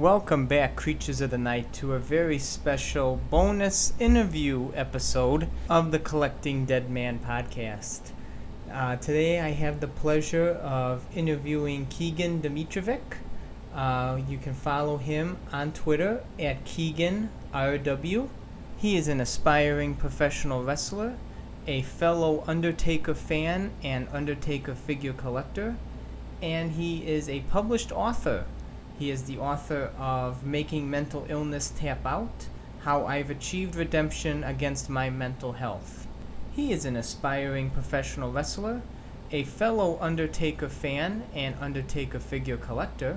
Welcome back, creatures of the night, to a very special bonus interview episode of the Collecting Dead Man podcast. Uh, today, I have the pleasure of interviewing Keegan Dimitrijevic. Uh, you can follow him on Twitter at KeeganRW. He is an aspiring professional wrestler, a fellow Undertaker fan and Undertaker figure collector, and he is a published author. He is the author of Making Mental Illness Tap Out How I've Achieved Redemption Against My Mental Health. He is an aspiring professional wrestler, a fellow Undertaker fan and Undertaker figure collector,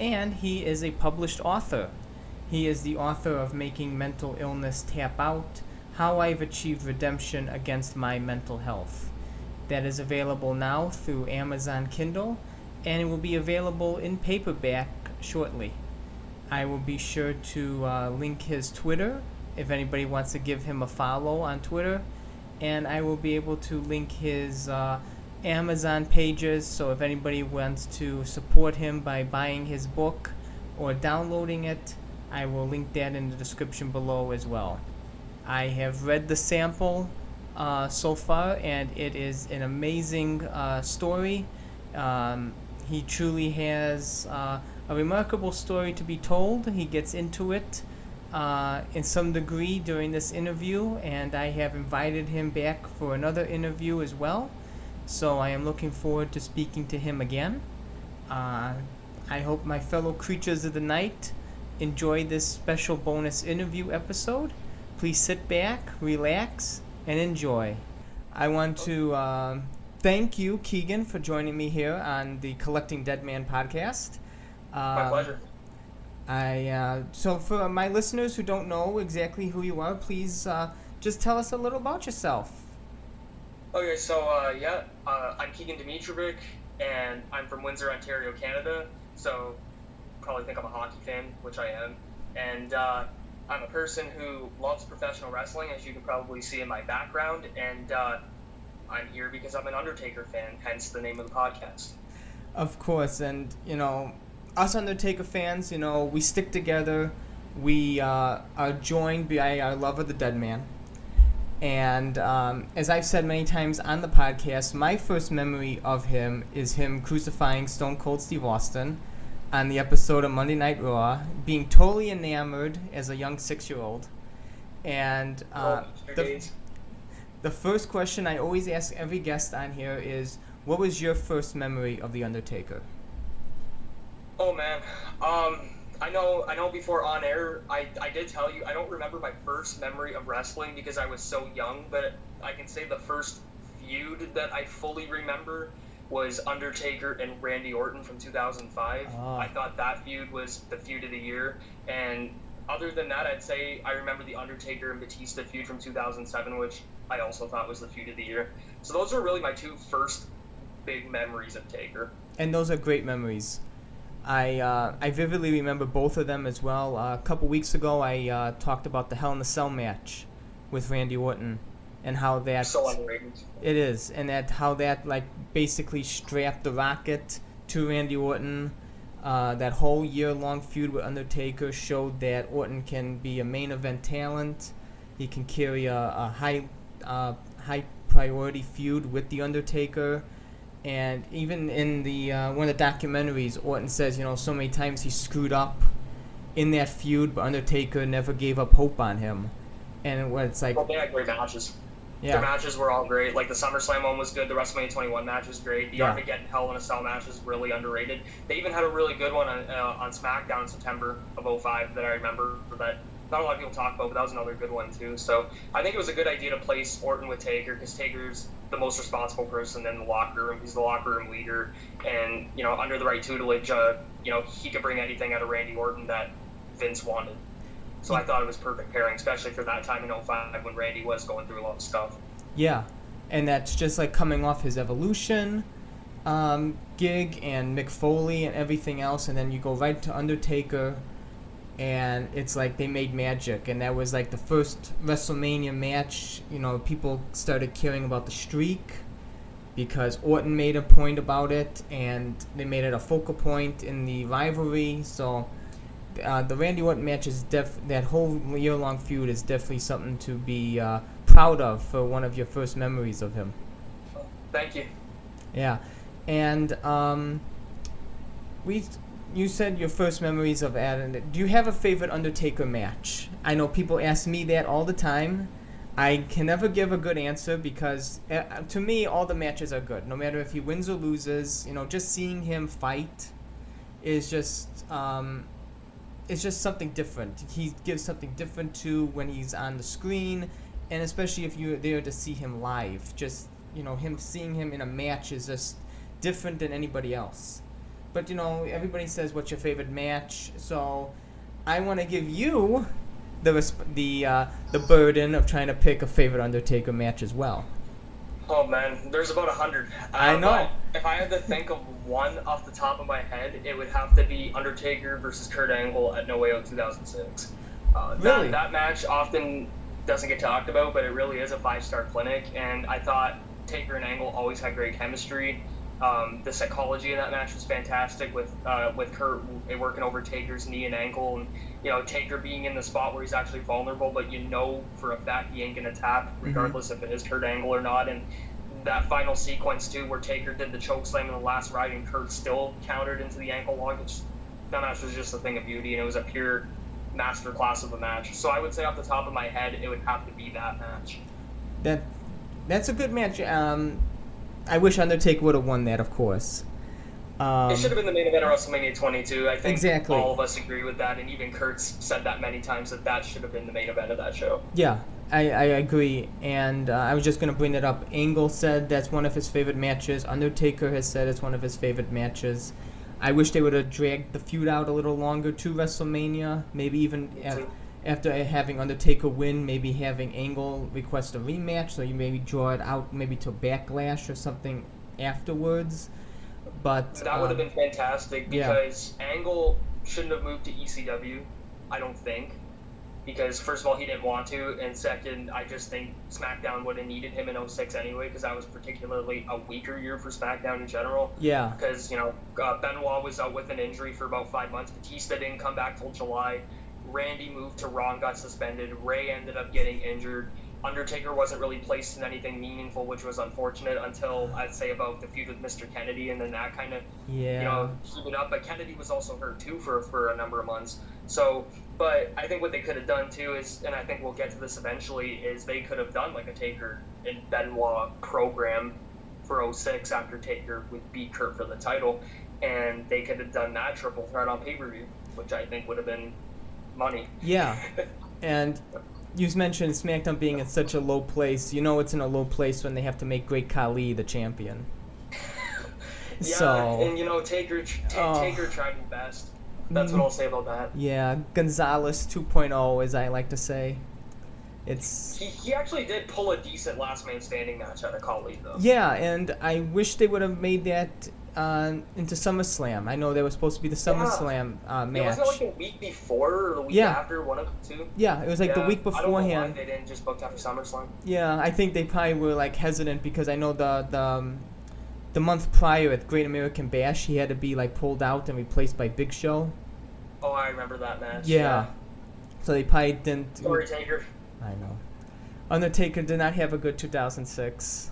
and he is a published author. He is the author of Making Mental Illness Tap Out How I've Achieved Redemption Against My Mental Health. That is available now through Amazon Kindle and it will be available in paperback shortly. I will be sure to uh, link his Twitter if anybody wants to give him a follow on Twitter, and I will be able to link his uh, Amazon pages. So if anybody wants to support him by buying his book or downloading it, I will link that in the description below as well. I have read the sample uh, so far, and it is an amazing uh, story. Um, he truly has uh, a remarkable story to be told. He gets into it uh, in some degree during this interview, and I have invited him back for another interview as well. So I am looking forward to speaking to him again. Uh, I hope my fellow creatures of the night enjoy this special bonus interview episode. Please sit back, relax, and enjoy. I want to uh, thank you, Keegan, for joining me here on the Collecting Dead Man podcast. My Um, pleasure. I uh, so for my listeners who don't know exactly who you are, please uh, just tell us a little about yourself. Okay, so uh, yeah, uh, I'm Keegan Dimitrijevic, and I'm from Windsor, Ontario, Canada. So probably think I'm a hockey fan, which I am, and uh, I'm a person who loves professional wrestling, as you can probably see in my background, and uh, I'm here because I'm an Undertaker fan, hence the name of the podcast. Of course, and you know, us Undertaker fans, you know, we stick together. We uh, are joined by our love of the dead man. And um, as I've said many times on the podcast, my first memory of him is him crucifying Stone Cold Steve Austin on the episode of Monday Night Raw, being totally enamored as a young six year old. And uh, Oh, the, the first question I always ask every guest on here is what was your first memory of The Undertaker? Oh man, um, I know. I know. Before on air, I, I did tell you I don't remember my first memory of wrestling because I was so young. But I can say the first feud that I fully remember was Undertaker and Randy Orton from 2005. Ah. I thought that feud was the feud of the year. And other than that, I'd say I remember the Undertaker and Batista feud from 2007, which I also thought was the feud of the year. So those are really my two first big memories of Taker. And those are great memories. I uh, I vividly remember both of them as well. Uh, a couple weeks ago, I uh, talked about the Hell in a Cell match with Randy Orton, and how that So underrated. it is, and that how that like basically strapped the Rocket to Randy Orton. Uh, that whole year-long feud with Undertaker showed that Orton can be a main event talent. He can carry a, a high uh, high priority feud with the Undertaker. And even in the uh, one of the documentaries, Orton says, you know, so many times he screwed up in that feud, but Undertaker never gave up hope on him. And when it's like, Well, they had great matches. Yeah. Their matches were all great. Like the SummerSlam one was good. The WrestleMania 21 match was great. The Yeah. Armageddon Hell in a Cell match was really underrated. They even had a really good one on, uh, on SmackDown in September of 05 that I remember that not a lot of people talk about, but that was another good one too. So I think it was a good idea to place Orton with Taker because Taker's the most responsible person in the locker room. He's the locker room leader, and you know under the right tutelage, uh, you know he could bring anything out of Randy Orton that Vince wanted. So I thought it was perfect pairing, especially for that time in 05 when Randy was going through a lot of stuff. Yeah, and that's just like coming off his Evolution um, gig and Mick Foley and everything else, and then you go right to Undertaker, and it's like they made magic, and that was like the first WrestleMania match. You know, people started caring about the streak because Orton made a point about it, and they made it a focal point in the rivalry. So uh, the Randy Orton match is def that whole year long feud is definitely something to be uh, proud of for one of your first memories of him. Thank you. Yeah, and um, we you said your first memories of Adam. Do you have a favorite Undertaker match? I know people ask me that all the time. I can never give a good answer because uh, to me all the matches are good, no matter if he wins or loses. You know, just seeing him fight is just um, it's just something different. He gives something different to when he's on the screen, and especially if you're there to see him live. Just you know, him seeing him in a match is just different than anybody else. But you know, everybody says what's your favorite match, so I want to give you the resp- the uh, the burden of trying to pick a favorite Undertaker match as well. Oh man, there's about a hundred. Uh, I know. If I had to think of one off the top of my head, it would have to be Undertaker versus Kurt Angle at No Way Out 2006. Uh, Really? That, that match often doesn't get talked about, but it really is a five-star clinic, and I thought Taker and Angle always had great chemistry. Um, the psychology in that match was fantastic with uh, with Kurt working over Taker's knee and ankle, and you know Taker being in the spot where he's actually vulnerable, but you know for a fact he ain't gonna tap, regardless if it is Kurt Angle or not. And that final sequence too, where Taker did the choke slam in the last ride, and Kurt still countered into the ankle lock. It's, that match was just a thing of beauty, and it was a pure master class of a match. So I would say off the top of my head, it would have to be that match. That that's a good match. Um, I wish Undertaker would have won that, of course. Um, It should have been the main event of WrestleMania 22. I think Exactly. all of us agree with that, and even Kurt's said that many times that that should have been the main event of that show. Yeah, I, I agree. And uh, I was just going to bring that up. Angle said that's one of his favorite matches. Undertaker has said it's one of his favorite matches. I wish they would have dragged the feud out a little longer to WrestleMania. Maybe even too. After having Undertaker win, maybe having Angle request a rematch. So you maybe draw it out maybe to Backlash or something afterwards. But That would have um, been fantastic yeah. because Angle shouldn't have moved to ECW. I don't think. Because first of all, he didn't want to, and second, I just think SmackDown would have needed him in 06 anyway, because that was particularly a weaker year for SmackDown in general. yeah, because you know uh, Benoit was out with an injury for about five months. Batista didn't come back till July. Randy moved to Raw and got suspended. Rey ended up getting injured. Undertaker wasn't really placed in anything meaningful, which was unfortunate until I'd say about the feud with Mr. Kennedy, and then that kind of yeah. you know heated up. But Kennedy was also hurt too for for a number of months. So, but I think what they could have done too is, and I think we'll get to this eventually, is they could have done like a Taker and Benoit program for 06 after Taker would beat Kurt for the title, and they could have done that triple threat on pay per view, which I think would have been money. Yeah, and you mentioned SmackDown being in such a low place. You know it's in a low place when they have to make Great Khali the champion. Yeah, so and you know Taker, Ta- Oh. Taker tried his best. Mm-hmm. That's what I'll say about that. yeah, Gonzalez 2.0, as I like to say. It's He, he actually did pull a decent last man standing match out of Khali though. yeah, and I wish they would have made that uh, into SummerSlam. I know there was supposed to be the SummerSlam uh, Yeah, match. wasn't it like the week before or the week Yeah. after, one of the two? yeah, it was like the Yeah, week know why beforehand. they didn't just book after SummerSlam. Yeah, I think they probably were like hesitant because I know the the um, the month prior at Great American Bash he had to be like pulled out and replaced by Big Show. Oh, I remember that match. Yeah. So they probably didn't. Story Taker. I know. Undertaker did not have a good 2006.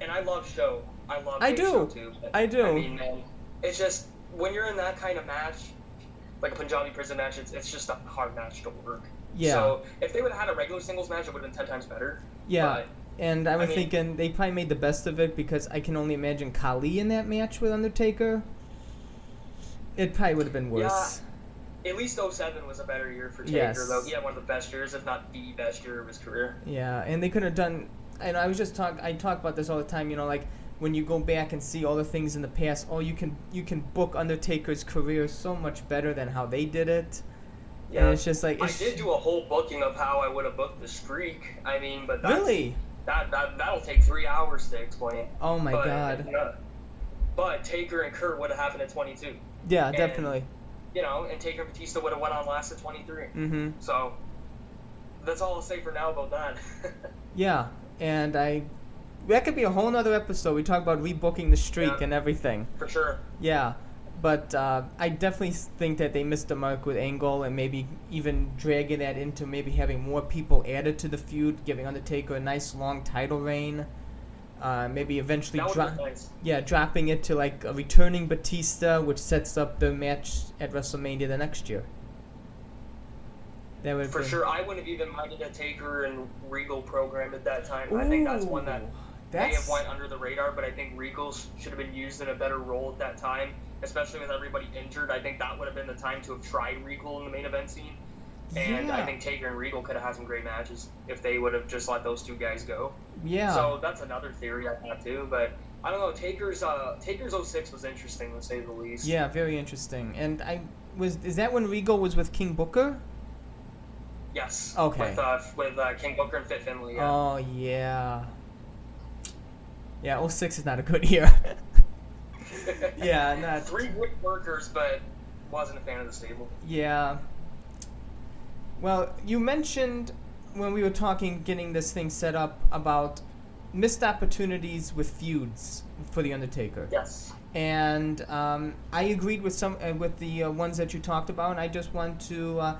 And I love Show. I love I do. Too. I do. I mean, man, it's just when you're in that kind of match, like a Punjabi prison match, it's, it's just a hard match to work. Yeah. So if they would have had a regular singles match, it would have been ten times better. Yeah. But And I was mean- thinking they probably made the best of it because I can only imagine Khali in that match with Undertaker. It probably would have been worse. Yeah, at least 07 was a better year for Taker, Yes. though. He had one of the best years, if not the best year of his career. Yeah, and they could have done. And I was just talk. I talk about this all the time. You know, like when you go back and see all the things in the past. Oh, you can you can book Undertaker's career so much better than how they did it. Yeah. And it's just like I did do a whole booking of how I would have booked the streak. I mean, but that's, really. that, that that'll take three hours to explain. Oh my but, god. but Taker and Kurt would have happened at 22. Yeah, and- definitely. You know, and Taker and Batista would have went on last at 23. Mm-hmm. So that's all I'll say for now about that. Yeah, and I. That could be a whole nother episode. We talk about rebooking the streak Yeah. and everything. for sure. Yeah, But uh, I definitely think that they missed the mark with Angle and maybe even dragging that into maybe having more people added to the feud, giving Undertaker a nice long title reign. Uh, maybe eventually That would drop, be nice. yeah, dropping it to like a returning Batista, which sets up the match at WrestleMania the next year. That would For sure, I wouldn't have even minded a Taker and Regal program at that time. I think that's one that Ooh, may have went under the radar, but I think Regal should have been used in a better role at that time, especially with everybody injured. I think that would have been the time to have tried Regal in the main event scene. And I think Taker and Regal could have had some great matches if they would have just let those two guys go. yeah. So that's another theory I have too. But I don't know. Taker's uh, Taker's 06 was interesting to say the least. Yeah, very interesting. And I was is that when Regal was with King Booker? Yes. Okay. With uh, with uh, King Booker and Fit Finlay. Yeah. Oh yeah. Yeah, 06 is not a good year. yeah, not Three good workers, but wasn't a fan of the stable. yeah. Well, you mentioned when we were talking getting this thing set up about missed opportunities with feuds for the Undertaker. Yes. and um, I agreed with some uh, with the uh, ones that you talked about. And I just want to uh,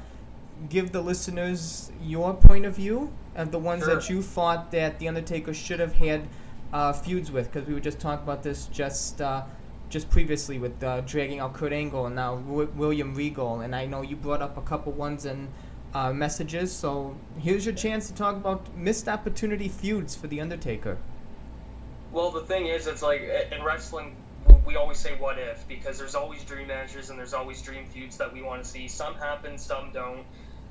give the listeners your point of view of the ones that you thought that the Undertaker should have had uh, feuds with, because we were just talking about this just uh, just previously with uh, dragging out Kurt Angle and now w- William Regal, and I know you brought up a couple ones and. Uh, messages. So here's your chance to talk about missed opportunity feuds for the Undertaker. Well, the thing is, it's like in wrestling, we always say "what if" because there's always dream matches and there's always dream feuds that we want to see. Some happen, some don't.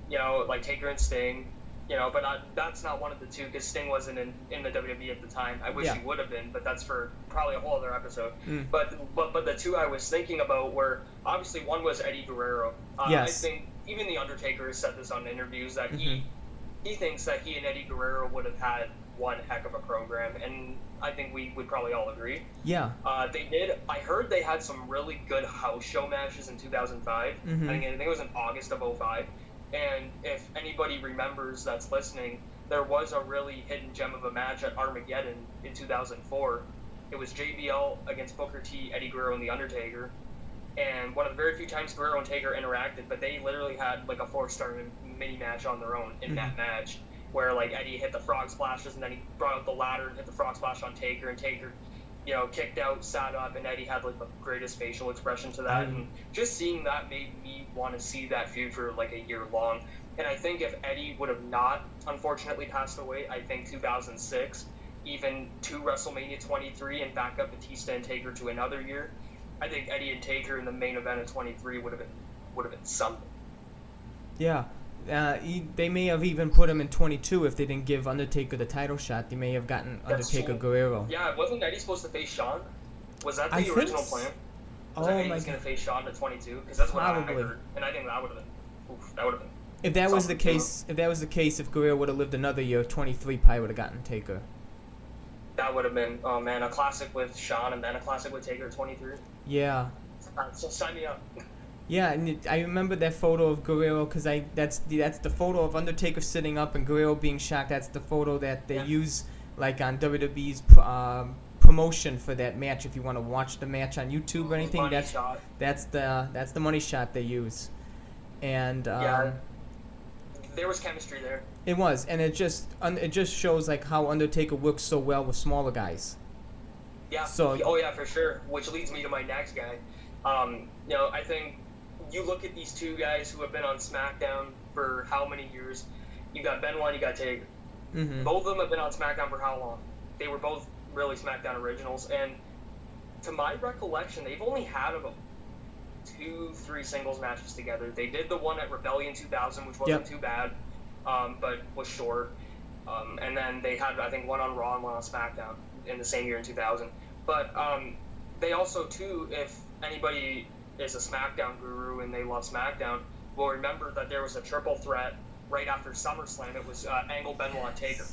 You know, like Taker and Sting. You know, but I, that's not one of the two because Sting wasn't in, in the WWE at the time. I wish Yeah. he would have been, but that's for probably a whole other episode. Mm. But but but the two I was thinking about were obviously one was Eddie Guerrero. Uh, Yes. I think even the Undertaker has said this on interviews that Mhm. he he thinks that he and Eddie Guerrero would have had one heck of a program, and I think we would probably all agree. Yeah. Uh, they did. I heard they had some really good house show matches in 2005. Mhm. I, think, I think it was in August of 05. And if anybody remembers that's listening, there was a really hidden gem of a match at Armageddon in 2004. It was JBL against Booker T, Eddie Guerrero, and The Undertaker. And one of the very few times Guerrero and Taker interacted, but they literally had like a four-star mini match on their own in that mm-hmm. match, where like Eddie hit the frog splashes and then he brought out the ladder and hit the frog splash on Taker, and Taker you know, kicked out, sat up, and Eddie had like the greatest facial expression to that. Mhm. And just seeing that made me want to see that feud for like a year long. And I think if Eddie would have not unfortunately passed away, I think 2006, even to WrestleMania 23 and back up Batista and Taker to another year, I think Eddie and Taker in the main event of 23 would have been would have been something. Yeah. Uh, he, they may have even put him in 22 if they didn't give Undertaker the title shot. They may have gotten That's Undertaker true. Guerrero. Yeah, wasn't Eddie supposed to face Shawn? Was that the I original plan? Oh Was that my was to face Shawn to 22? Because that's what I heard, and I think that would have been, oof, that would have been If that was the case, if that was the case, if Guerrero would have lived another year, 23 probably would have gotten Taker. That would have been, oh man, a classic with Shawn and then a classic with Taker at 23. Yeah. So sign me up. Yeah, and it, I remember that photo of Guerrero because I that's the, that's the photo of Undertaker sitting up and Guerrero being shocked. That's the photo that they Yeah. use like on WWE's pr- um, promotion for that match. If you want to watch the match on YouTube or anything, Money that's shot. that's the that's the money shot they use, and um, Yeah. There was chemistry there. it was, and it just un- it just shows like how Undertaker works so well with smaller guys. Yeah. So- oh yeah, for sure. Which leads me to my next guy. Um, you know, I think you look at these two guys who have been on SmackDown for how many years? You got Benoit, you got Taker. hmm Both of them have been on SmackDown for how long? They were both really SmackDown originals, and to my recollection, they've only had about two, three singles matches together. They did the one at Rebellion 2000, which wasn't Yep. too bad, um, but was short. Um, and then they had, I think, one on Raw and one on SmackDown in the same year in 2000. But um, they also, too, if anybody is a SmackDown guru and they love SmackDown, will remember that there was a triple threat right after SummerSlam. It was uh, Angle, Benoit, and Taker.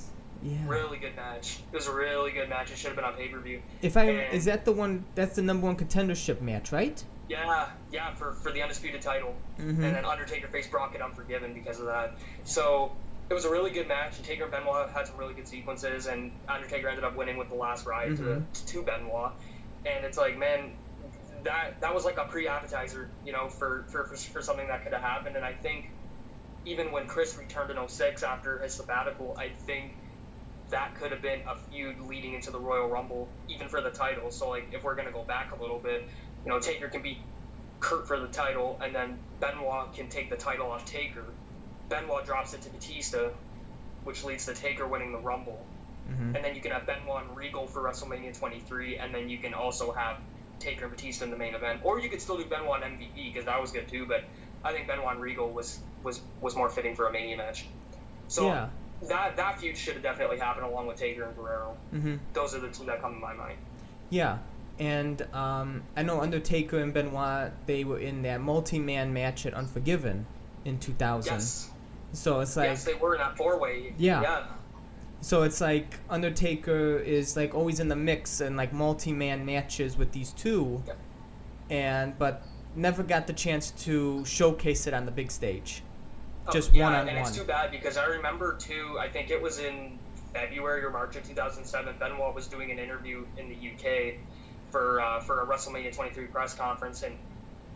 Yeah. Really good match. It was a really good match. It should have been on pay per view. If I And- is that the one? That's the number one contendership match, right? Yeah, yeah, for, for the undisputed title. Mhm. And then Undertaker faced Brock at Unforgiven because of that. So it was a really good match. And Taker and Benoit had some really good sequences, and Undertaker ended up winning with the last ride Mhm. to, to Benoit. And it's like, man, that that was like a pre-appetizer, you know, for for, for, for something that could have happened. And I think even when Chris returned in 06 after his sabbatical, I think that could have been a feud leading into the Royal Rumble, even for the title. So like if we're gonna go back a little bit, you know, Taker can beat Kurt for the title, and then Benoit can take the title off Taker. Benoit drops it to Batista, which leads to Taker winning the Rumble. Mm-hmm. And then you can have Benoit and Regal for WrestleMania 23, and then you can also have Taker and Batista in the main event. Or you could still do Benoit MVP because that was good too. But I think Benoit and Regal was was was more fitting for a Mania match. So yeah. that that feud should have definitely happened along with Taker and Guerrero. Mm-hmm. Those are the two that come to my mind. Yeah, and um, I know Undertaker and Benoit they were in that multi-man match at Unforgiven in 2000. Yes. So it's like yes, they were in that four-way. Yeah. Yeah. So it's like Undertaker is like always in the mix and like multi-man matches with these two, yep. and but never got the chance to showcase it on the big stage. Oh, Just yeah, one on one. and it's too bad because I remember too. I think it was in February or March of 2007. Benoit was doing an interview in the UK for uh, for a WrestleMania 23 press conference, and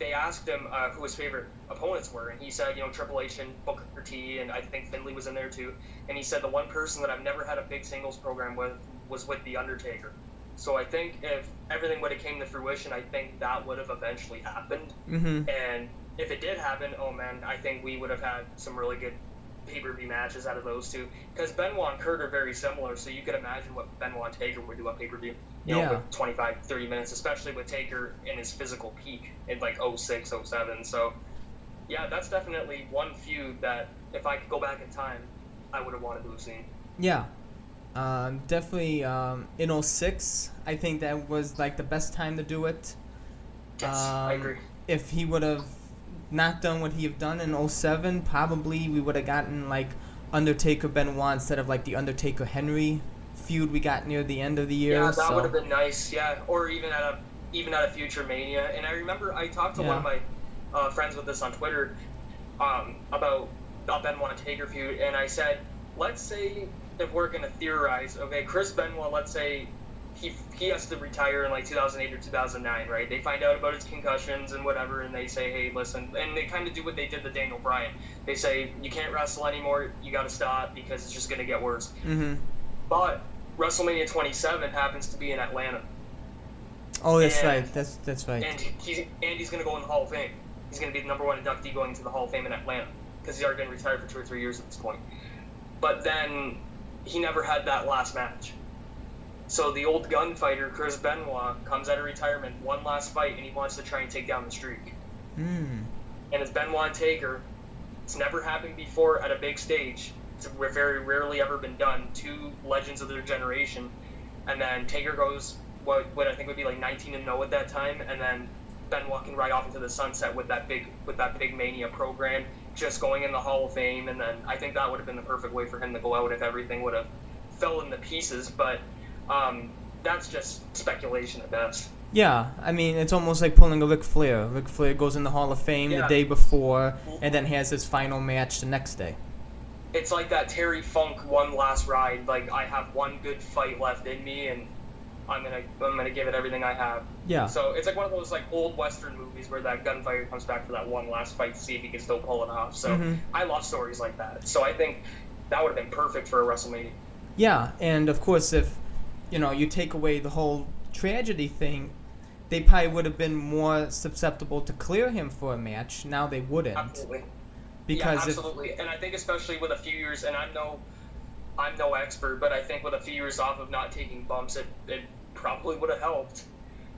they asked him uh, who his favorite opponents were, and he said, you know, Triple H and Booker T, and I think Finlay was in there too. And he said the one person that I've never had a big singles program with was with the Undertaker. So I think if everything would have came to fruition, I think that would have eventually happened. Mm-hmm. And if it did happen, oh man, I think we would have had some really good pay per view matches out of those two. Because Benoit and Kurt are very similar, so you could imagine what Benoit and Taker would do on pay per view. You yeah. know, with 25, 30 minutes, especially with Taker in his physical peak in like 06, 07. So, yeah, that's definitely one feud that if I could go back in time, I would have wanted to have seen. Yeah. Um, definitely um, in 06, I think that was like the best time to do it. Yes, um, I agree. If he would have not done what he have done in 07, probably we would have gotten like Undertaker Benoit instead of like the Undertaker Henry feud we got near the end of the year. Yeah, that so. would have been nice. Yeah, or even at a even at a future Mania. And I remember I talked to yeah. one of my uh, friends with this on Twitter um, about a Benoit Taker feud, and I said, let's say if we're gonna theorize, okay, Chris Benoit, let's say he he has to retire in like 2008 or 2009, right? They find out about his concussions and whatever, and they say, hey, listen, and they kind of do what they did to Daniel Bryan. They say you can't wrestle anymore, you got to stop because it's just gonna get worse. Mm-hmm. But WrestleMania 27 happens to be in Atlanta. Oh, that's and, right. That's that's right. And he's and he's gonna go in the Hall of Fame. He's gonna be the number one inductee going into the Hall of Fame in Atlanta because he's already been retired for two or three years at this point. But then he never had that last match. So the old gunfighter Chris Benoit comes out of retirement, one last fight, and he wants to try and take down the streak. Mm. And it's Benoit Taker. It's never happened before at a big stage. It's very rarely ever been done. Two legends of their generation, and then Taker goes what what I think would be like 19 and 0 at that time, and then Benoit can ride off into the sunset with that big with that big Mania program, just going in the Hall of Fame, and then I think that would have been the perfect way for him to go out if everything would have fell into pieces, but um, that's just speculation at best. Yeah, I mean, it's almost like pulling a Ric Flair. Ric Flair goes in the Hall of Fame yeah. the day before and then has his final match the next day. It's like that Terry Funk one last ride. Like, I have one good fight left in me, and I'm gonna I'm gonna give it everything I have. Yeah. So it's like one of those like old western movies where that gunfighter comes back for that one last fight to see if he can still pull it off. So mm-hmm. I love stories like that. So I think that would have been perfect for a WrestleMania. Yeah, and of course if you know, you take away the whole tragedy thing, they probably would have been more susceptible to clear him for a match. Now they wouldn't. Absolutely. Because yeah, absolutely. If, and I think especially with a few years, and I'm no, I'm no expert, but I think with a few years off of not taking bumps, it, it probably would have helped.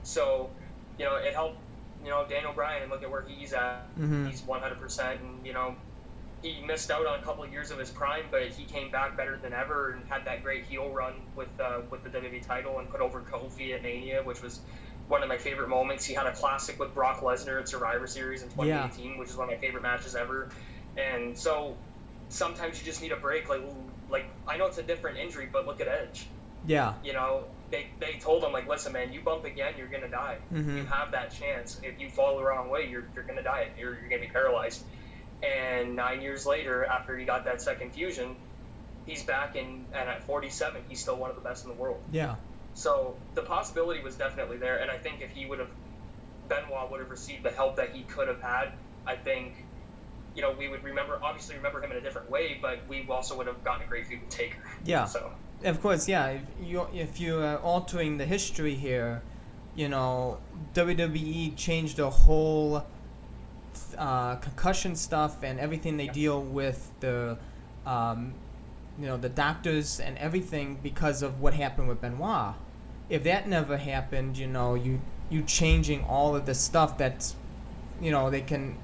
So, you know, it helped. You know, Daniel Bryan, and look at where he's at. Mm-hmm. He's 100%, and you know, he missed out on a couple of years of his prime, but he came back better than ever and had that great heel run with uh, with the WWE title and put over Kofi at Mania, which was one of my favorite moments. He had a classic with Brock Lesnar at Survivor Series in 2018, yeah. which is one of my favorite matches ever. And so sometimes you just need a break. Like like I know it's a different injury, but look at Edge. Yeah. You know, they, they told him like, listen, man, you bump again, you're gonna die. Mm-hmm. You have that chance. If you fall the wrong way, you're, you're gonna die. You're, you're gonna be paralyzed. And nine years later, after he got that second fusion, he's back in, and at 47, he's still one of the best in the world. Yeah. So the possibility was definitely there, and I think if he would have Benoit would have received the help that he could have had, I think, you know, we would remember obviously remember him in a different way, but we also would have gotten a great feud with Taker. Yeah. So Of course, yeah. If you if you're altering the history here, you know, WWE changed the whole uh, concussion stuff and everything they deal with the, um, you know, the doctors and everything because of what happened with Benoit. If that never happened, you know, you you changing all of the stuff that's, you know, they can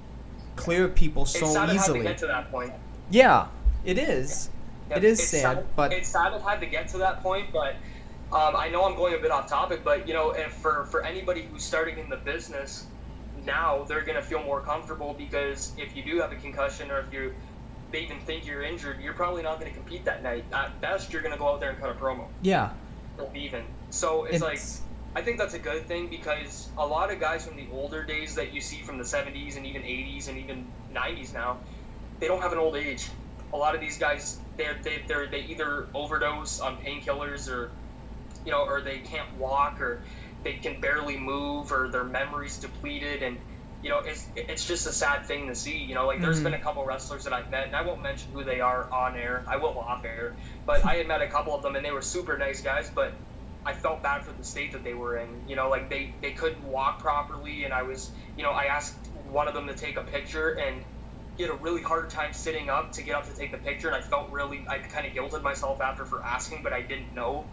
clear people so it's sad it had easily. to get to that point. Yeah, it is. It is it's sad, but it's sad it had to get to that point. But um, I know I'm going a bit off topic, but you know, if for for anybody who's starting in the business now, they're gonna feel more comfortable because if you do have a concussion or if you they even think you're injured, you're probably not going to compete that night. At best, you're going to go out there and cut a promo, yeah, even. So it's, it's like I think that's a good thing because a lot of guys from the older days that you see from the 70s and even 80s and even 90s now, they don't have an old age. A lot of these guys, they're, they, they're, they either overdose on painkillers or, you know, or they can't walk or they can barely move or their memory's depleted. And, you know, it's, it's just a sad thing to see. You know, like there's Mhm. been a couple wrestlers that I've met, and I won't mention who they are on air. I will off air. But I had met a couple of them, and they were super nice guys, but I felt bad for the state that they were in. You know, like they, they couldn't walk properly, and I was, you know, I asked one of them to take a picture, and he had a really hard time sitting up to get up to take the picture, and I felt really, I kind of guilted myself after for asking, but I didn't know.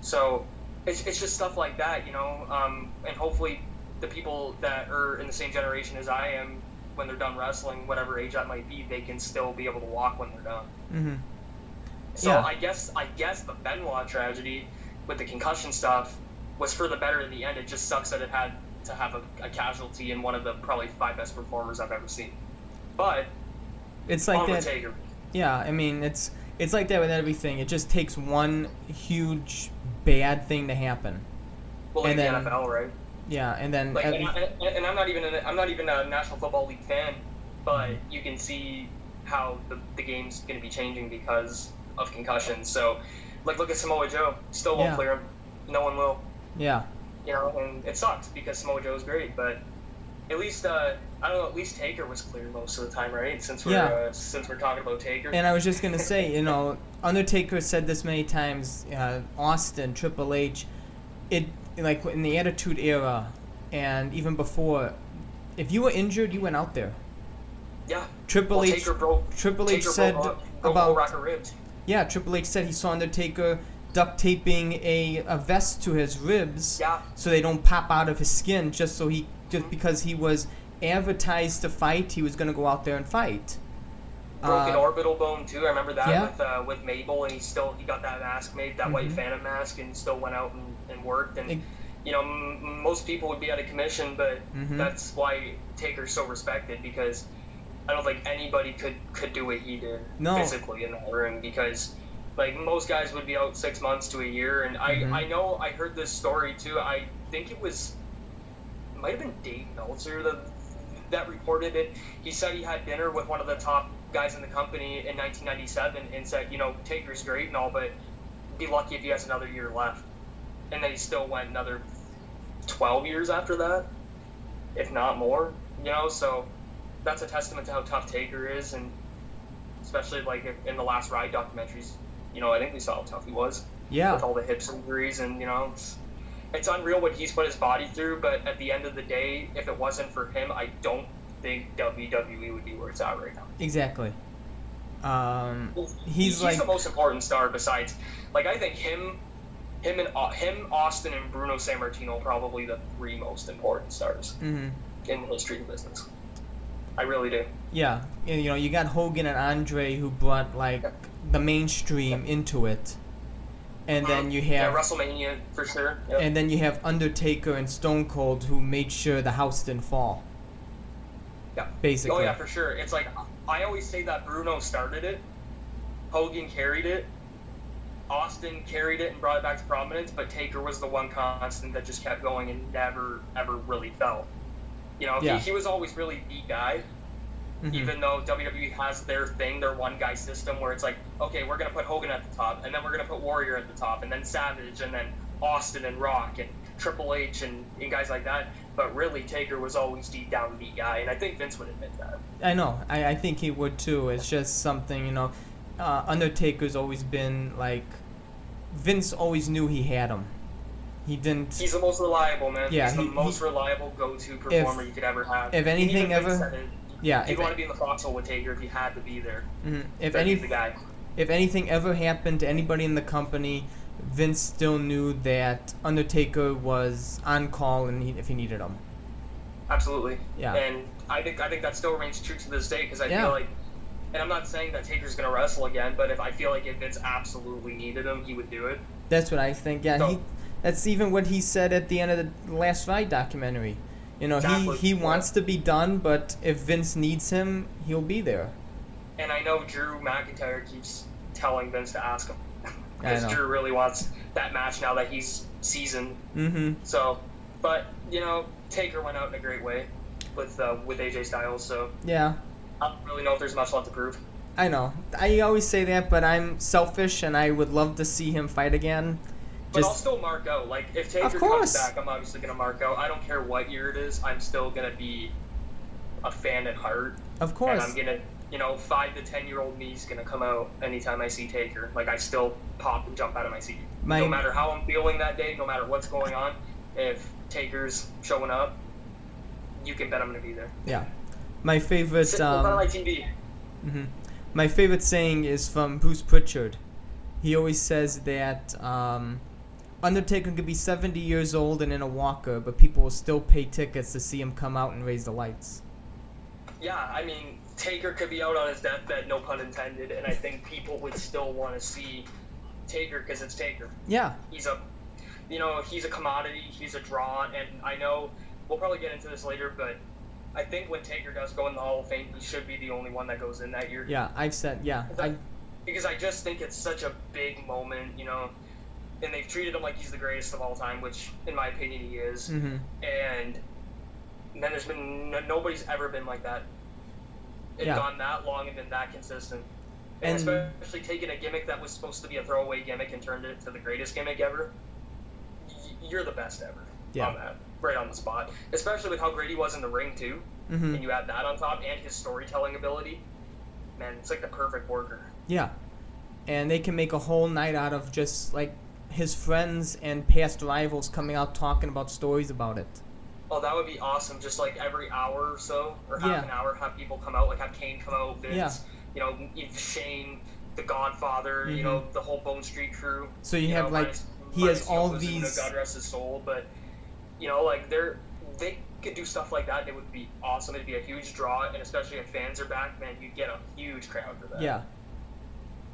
So it's, it's just stuff like that, you know, um, and hopefully the people that are in the same generation as I am, when they're done wrestling, whatever age that might be, they can still be able to walk when they're done. hmm So Yeah. I guess I guess the Benoit tragedy with the concussion stuff was for the better in the end. It just sucks that it had to have a, a casualty in one of the probably five best performers I've ever seen. But it's like that. Taker. Yeah, I mean, it's it's like that with everything. It just takes one huge bad thing to happen. Well, like And the NFL, right? Yeah, and then Like, and, I, and I'm not even a, I'm not even a National Football League fan, but mm-hmm. you can see how the, the game's going to be changing because of concussions. So, like, look at Samoa Joe. Still won't Yeah. clear him. No one will. yeah, you know, and it sucks because Samoa Joe's great, but at least uh, I don't know. At least Taker was clear most of the time, right? Since we're Yeah. uh, since we're talking about Taker. and I was just gonna say, you know, Undertaker said this many times. Uh, Austin, Triple H, it like in the Attitude Era, and even before, if you were injured, you went out there. yeah. Triple well, H, Taker broke. Triple Taker H said broke, broke about whole rack of ribs. yeah, Triple H said he saw Undertaker duct taping a, a vest to his ribs. Yeah. so they don't pop out of his skin just so he just because he was advertised to fight he was going to go out there and fight Broken Uh, orbital bone too. I remember that yeah. with uh, with Mabel, and he still he got that mask made, that white Mhm. Phantom mask, and still went out and, and worked. And Ex- you know, m- most people would be out of commission, but Mhm. that's why Taker's so respected because I don't think anybody could could do what he did No. physically in that room because like most guys would be out six months to a year. And I Mhm. I know I heard this story too. I think it was it might have been Dave Meltzer that that reported it. He said he had dinner with one of the top guys in the company in 1997 and said, you know, Taker's great and all, but be lucky if he has another year left. And then he still went another 12 years after that, if not more. You know, so that's a testament to how tough Taker is, and especially like in the last ride documentaries. You know, I think we saw how tough he was yeah with all the hip injuries, and you know, it's, it's unreal what he's put his body through. But at the end of the day, if it wasn't for him, I don't think WWE would be where it's at right now. exactly um he's he's like the most important star besides, like I think him, him and Au- him, Austin and Bruno Sammartino are probably the three most important stars mhm. in the history of business. I really do. yeah and, you know you got hogan and andre who brought like the mainstream into it and then you have yeah, WrestleMania for sure. Yep. and then you have undertaker and stone cold who made sure the house didn't fall Yeah. basically Oh yeah, for sure. It's like I always say that Bruno started it, Hogan carried it, Austin carried it and brought it back to prominence, but Taker was the one constant that just kept going and never ever really fell. You know, Yeah. he, he was always really the guy, Mhm. even though WWE has their thing, their one guy system where it's like, okay, we're gonna put Hogan at the top, and then we're gonna put Warrior at the top, and then Savage, and then Austin and Rock, and Triple H and, and guys like that. But really, Taker was always deep down the guy, and I think Vince would admit that. I know. I, I think he would too. It's just something, you know. Uh, Undertaker's always been like. Vince always knew he had him. He didn't. He's the most reliable, man. Yeah, He's the most he- reliable go-to performer you could ever have. if anything ever- Yeah, He'd want to be in the foxhole with Taker if you had to be there. mhm. if any the guy. if anything ever happened to anybody in the company, Vince still knew that Undertaker was on call and he, if he needed him. Absolutely. Yeah. And I think I think that still remains true to this day because I Yeah. feel like, and I'm not saying that Taker's gonna wrestle again, but if I feel like if Vince absolutely needed him, he would do it. That's what I think. Yeah, he. That's even what he said at the end of the Last fight documentary. You know, he he wants to be done, but if Vince needs him, he'll be there. And I know Drew McIntyre keeps telling Vince to ask him because. Drew really wants that match now that he's seasoned. Mm-hmm. So, but you know, Taker went out in a great way with uh, with AJ Styles. So Yeah, I don't really know if there's much left to prove. I know. I always say that, but I'm selfish, and I would love to see him fight again. But I'll still mark out. Like if Taker comes back, I'm obviously gonna mark out. I don't care what year it is. I'm still gonna be a fan at heart, of and course. I'm gonna, you know, five to ten year old me's gonna come out anytime I see Taker. Like I still pop and jump out of my seat, My no matter how I'm feeling that day, no matter what's going on. If Taker's showing up, you can bet I'm gonna be there. yeah, my favorite Sitting in front of um, my TV. hmm my favorite saying is from Bruce Pritchard. He always says that um, Undertaker could be 70 years old and in a walker, but people will still pay tickets to see him come out and raise the lights. Yeah, I mean, Taker could be out on his deathbed, no pun intended, and I think people would still want to see Taker because it's Taker. Yeah, He's a, you know, he's a commodity. He's a draw, and I know we'll probably get into this later, but I think when Taker does go in the Hall of Fame, he should be the only one that goes in that year. yeah, I've said, yeah, I, Because I just think it's such a big moment, you know, and they've treated him like he's the greatest of all time, which, in my opinion, he is. hmm And then there's been no, nobody's ever been like that. And Yeah. gone that long and been that consistent. And, And- especially taking a gimmick that was supposed to be a throwaway gimmick and turned it to the greatest gimmick ever. y- You're the best ever Yeah. on that, right on the spot. Especially with how great he was in the ring too, hmm and you add that on top, and his storytelling ability. Man, it's like the perfect worker. yeah. And they can make a whole night out of just like his friends and past rivals coming out talking about stories about it. Oh, that would be awesome. Just like every hour or so, or half Yeah. an hour, have people come out, like have Kane come out, Vince, Yeah. you know, Shane, The Godfather, you Mhm. know, the whole Bone Street Krew. So you have know, like minus- he has minus all these- God rest his soul, but you know, like they're they could do stuff like that. It would be awesome. It'd be a huge draw, and especially if fans are back, man, you'd get a huge crowd for that. Yeah.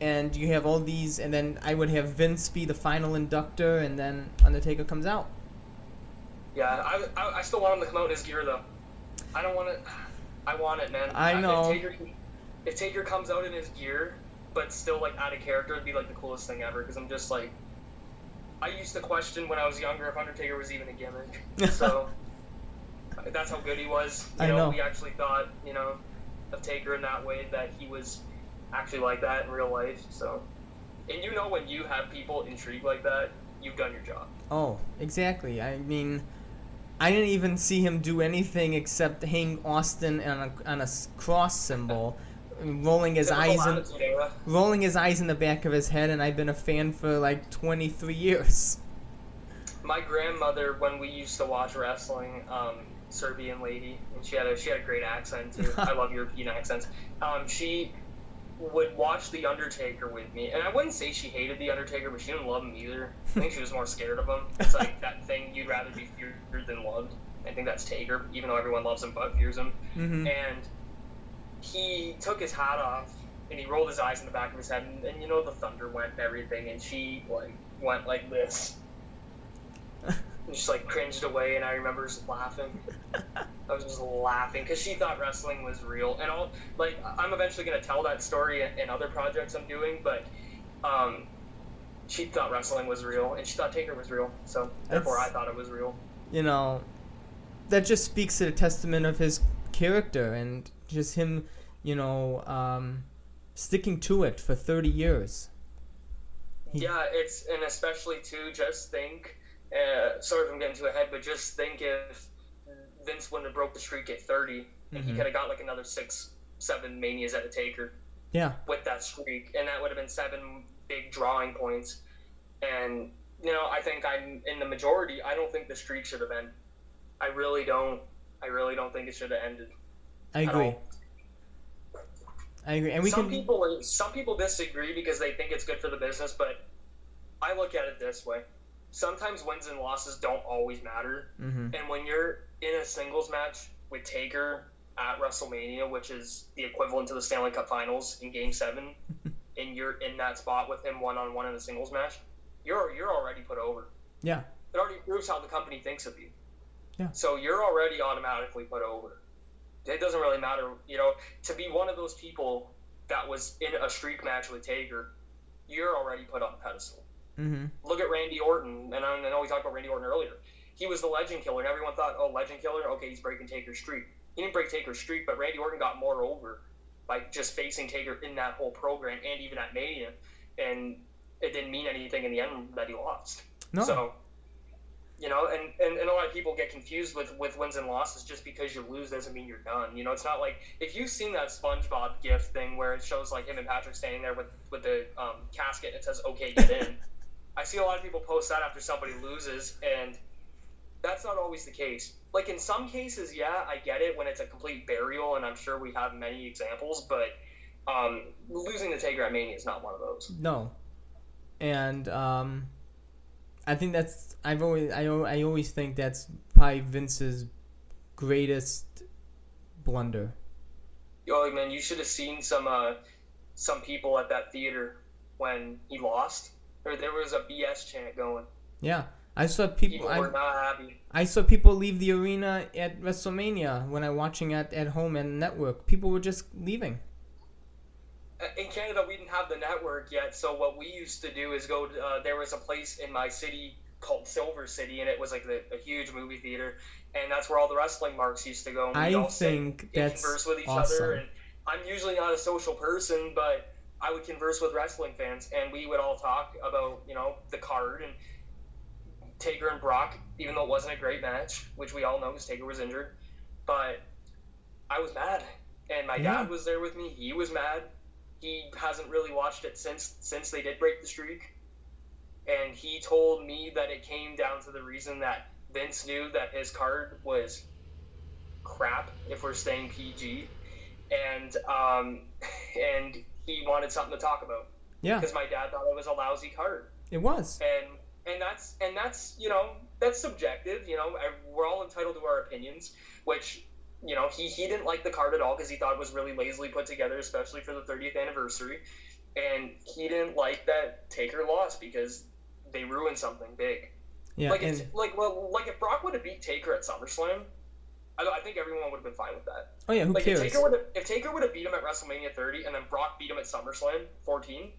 And you have all these, and then I would have Vince be the final inductor, and then Undertaker comes out. Yeah, I, I, I still want him to come out in his gear though. I don't want it. I want it, man. I know. If Taker, if Taker comes out in his gear, but still like out of character, it'd be like the coolest thing ever. Because I'm just like, I used to question when I was younger if Undertaker was even a gimmick. So that's how good he was. You I know. We actually thought, you know, of Taker in that way that he was actually like that in real life. So, and you know when you have people intrigued like that, you've done your job. Oh, exactly. I mean, I didn't even see him do anything except hang Austin on a, on a cross symbol, rolling his eyes in, rolling his eyes in the back of his head, and I've been a fan for like 23 years. my grandmother when we used to watch wrestling um, serbian lady and she had a she had a great accent too i love european accents um, she would watch the undertaker with me and i wouldn't say she hated the undertaker but she didn't love him either. I think she was more scared of him. It's like that thing you'd rather be feared than loved. I think that's taker even though everyone loves him but fears him. Hmm and he took his hat off and he rolled his eyes in the back of his head and, and you know the thunder went and everything and she like went like this just like cringed away and i remember just laughing i was just laughing because she thought wrestling was real and all like i'm eventually going to tell that story in, other projects i'm doing but um she thought wrestling was real and she thought taker was real so therefore i thought it was real you know, that just speaks to the testament of his character and just him, you know, um, sticking to it for 30 years. He- Yeah, it's and especially too. Just think Uh, sorry if I'm getting too ahead, but just think if Vince wouldn't have broke the streak at 30, and he Mhm. could have got like another six, seven manias at a taker Yeah. with that streak, and that would have been seven big drawing points. And you know, I think I'm in the majority. I don't think the streak should have ended. I really don't. I really don't think it should have ended. I agree. I agree. And we some can. people some people disagree because they think it's good for the business, but I look at it this way. Sometimes wins and losses don't always matter. hmm And when you're in a singles match with Taker at WrestleMania, which is the equivalent to the Stanley Cup Finals in Game Seven, and you're in that spot with him one on one in a singles match, you're you're already put over. Yeah. It already proves how the company thinks of you. Yeah. So you're already automatically put over. It doesn't really matter, you know, to be one of those people that was in a streak match with Taker, you're already put on the pedestal hmm look at Randy Orton, and I know we talked about Randy Orton earlier. He was the legend killer, and everyone thought, oh, legend killer, okay, he's breaking Taker's streak. He didn't break Taker's streak, but Randy Orton got more over by just facing Taker in that whole program and even at Mania, and it didn't mean anything in the end that he lost. No. So, you know, and, and, and a lot of people get confused with, with wins and losses just because you lose doesn't mean you're done. You know, it's not like if you've seen that SpongeBob gift thing where it shows like him and Patrick standing there with, with the um, casket and it says, okay, get in. I see a lot of people post that after somebody loses, and that's not always the case. Like in some cases, yeah, I get it when it's a complete burial, and I'm sure we have many examples, but um, losing the Taker at Mania is not one of those. No. And um, I think that's I've always I, I always think that's probably Vince's greatest blunder. Yo, man, you should have seen some uh, some people at that theater when he lost. There, there was a BS chant going. Yeah. I saw people People I, were not happy. I saw people leave the arena at WrestleMania when I was watching at, at home and network. People were just leaving. Uh, in Canada, we didn't have the network yet, so what we used to do is go. To, uh, there was a place in my city called Silver City, and it was like the, a huge movie theater, and that's where all the wrestling marks used to go. And I all sit think and that's converse with each awesome. other. And I'm usually not a social person, but I would converse with wrestling fans, and we would all talk about you know the card and Taker and Brock, even though it wasn't a great match, which we all know because Taker was injured, but I was mad, and my Yeah. dad was there with me. He was mad. He hasn't really watched it since since they did break the streak, and he told me that it came down to the reason that Vince knew that his card was crap if we're staying PG, and um, and he wanted something to talk about. Yeah, because my dad thought it was a lousy card. It was. and and that's and that's you know that's subjective you know. I- we're all entitled to our opinions which you know he, he didn't like the card at all because he thought it was really lazily put together especially for the 30th anniversary. And he didn't like that taker lost because they ruined something big. Yeah, like and it's, like well like if brock would have beat taker at summerslam I, I think everyone would have been fine with that oh yeah, who like cares? if Taker would have if Taker would have beat him at WrestleMania 30 and then Brock beat him at SummerSlam 14,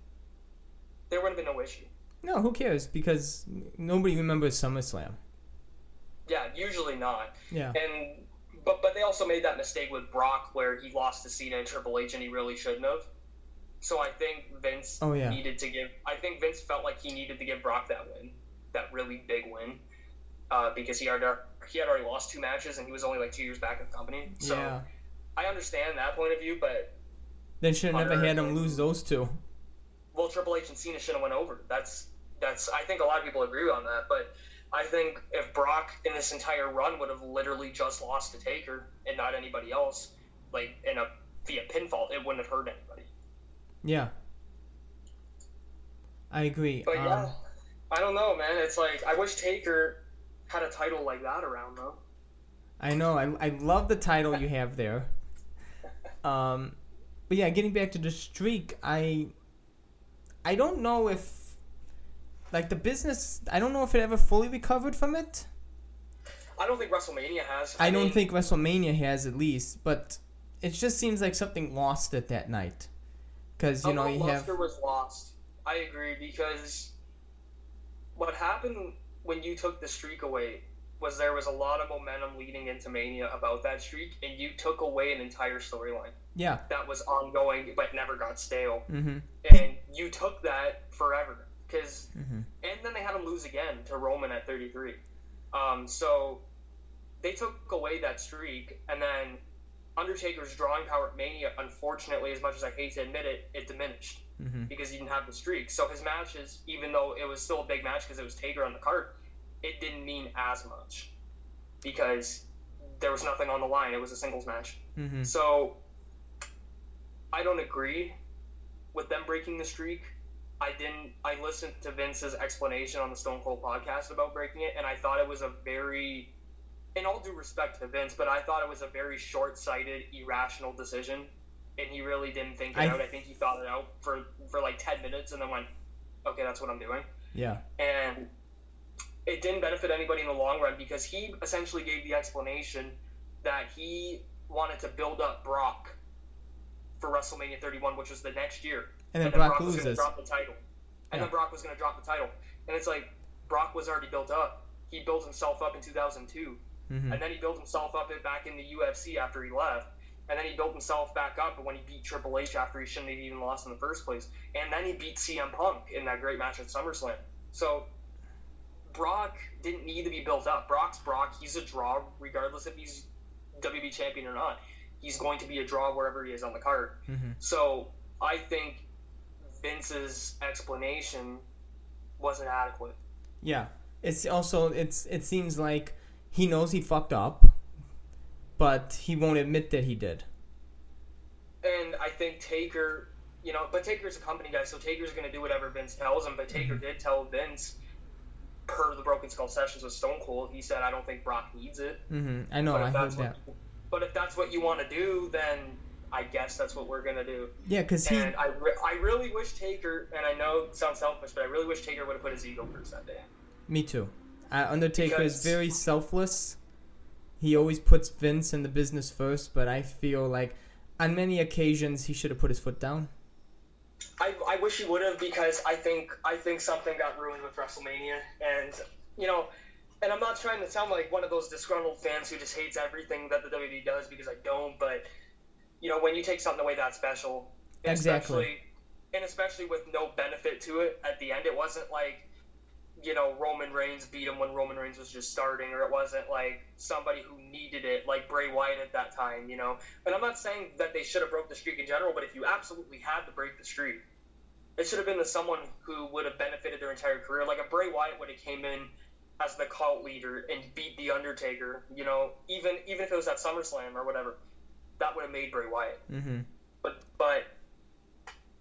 there would have been no issue. No, who cares? Because nobody remembers SummerSlam. Yeah, usually not. Yeah, And but but they also made that mistake with Brock where he lost to Cena and Triple H and he really shouldn't have. So I think Vince Oh, yeah. needed to give. I think Vince felt like he needed to give Brock that win, that really big win, uh, because he had he had already lost two matches and he was only like two years back in the company. So yeah. I understand that point of view, but Then shouldn't have never had him lose those two. well, Triple H and Cena should have went over. That's that's. I think a lot of people agree on that, but I think if Brock in this entire run would have literally just lost to Taker and not anybody else, like in a via pinfall, it wouldn't have hurt anybody. Yeah. I agree. But um, yeah, I don't know, man. It's like I wish Taker had a title like that around though. I know. I, I love the title you have there. Um, but yeah, getting back to the streak, I I don't know if like the business. I don't know if it ever fully recovered from it. I don't think WrestleMania has. I, don't mean, think WrestleMania has at least, but it just seems like something lost it that night. Because you know you have luster was lost. I agree because what happened when you took the streak away was there was a lot of momentum leading into Mania about that streak, and you took away an entire storyline yeah. that was ongoing but never got stale, Mm-hmm. and you took that forever. because Mhm. and then they had him lose again to Roman at 33. Um, so they took away that streak, and then Undertaker's drawing power at Mania, unfortunately, as much as I hate to admit it, it diminished Mhm. because he didn't have the streak. So his matches, even though it was still a big match because it was Taker on the card, it didn't mean as much because there was nothing on the line. It was a singles match. Mhm. So I don't agree with them breaking the streak. I didn't. I listened to Vince's explanation on the Stone Cold podcast about breaking it, and I thought it was a very, in all due respect to Vince, but I thought it was a very short-sighted, irrational decision, and he really didn't think it I- out. I think he thought it out for for like ten minutes, and then went, "Okay, that's what I'm doing." Yeah. and it didn't benefit anybody in the long run because he essentially gave the explanation that he wanted to build up Brock for WrestleMania 31, which was the next year, And then then Brock was going to loses. drop the title, and Yeah. then Brock was going to drop the title, and it's like Brock was already built up. He built himself up in 2002, Mhm. and then he built himself up back in the UFC after he left. And then he built himself back up when he beat Triple H after he shouldn't have even lost in the first place. And then he beat CM Punk in that great match at SummerSlam. So Brock didn't need to be built up. Brock's Brock. He's a draw, regardless if he's WB champion or not. He's going to be a draw wherever he is on the card. Mhm. So I think Vince's explanation wasn't adequate. Yeah. It's also it's it seems like he knows he fucked up, but he won't admit that he did. And I think Taker, you know, but Taker's a company guy, so Taker's going to do whatever Vince tells him. But Taker did tell Vince, per the Broken Skull sessions with Stone Cold, he said, "I don't think Brock needs it." Mm-hmm. I know. but I heard that's that. what, but if that's what you want to do, then I guess that's what we're going to do. Yeah, because he. And I, re- I really wish Taker, and I know it sounds selfish, but I really wish Taker would have put his ego first that day. Me too. Uh, Undertaker is very selfless. He always puts Vince and the business first, but I feel like on many occasions he should have put his foot down. I, I wish he would have because I think I think something got ruined with WrestleMania, and you know, and I'm not trying to sound like one of those disgruntled fans who just hates everything that the WWE does because I don't, but you know, when you take something away that special, Exactly. especially, and especially with no benefit to it at the end, it wasn't like you know Roman Reigns beat him when Roman Reigns was just starting, or it wasn't like somebody who needed it like Bray Wyatt at that time, you know. And I'm not saying that they should have broke the streak in general, but if you absolutely had to break the streak, it should have been to someone who would have benefited their entire career. Like a Bray Wyatt would have came in as the cult leader and beat the Undertaker. You know, even even if it was at SummerSlam or whatever, that would have made Bray Wyatt. hmm But but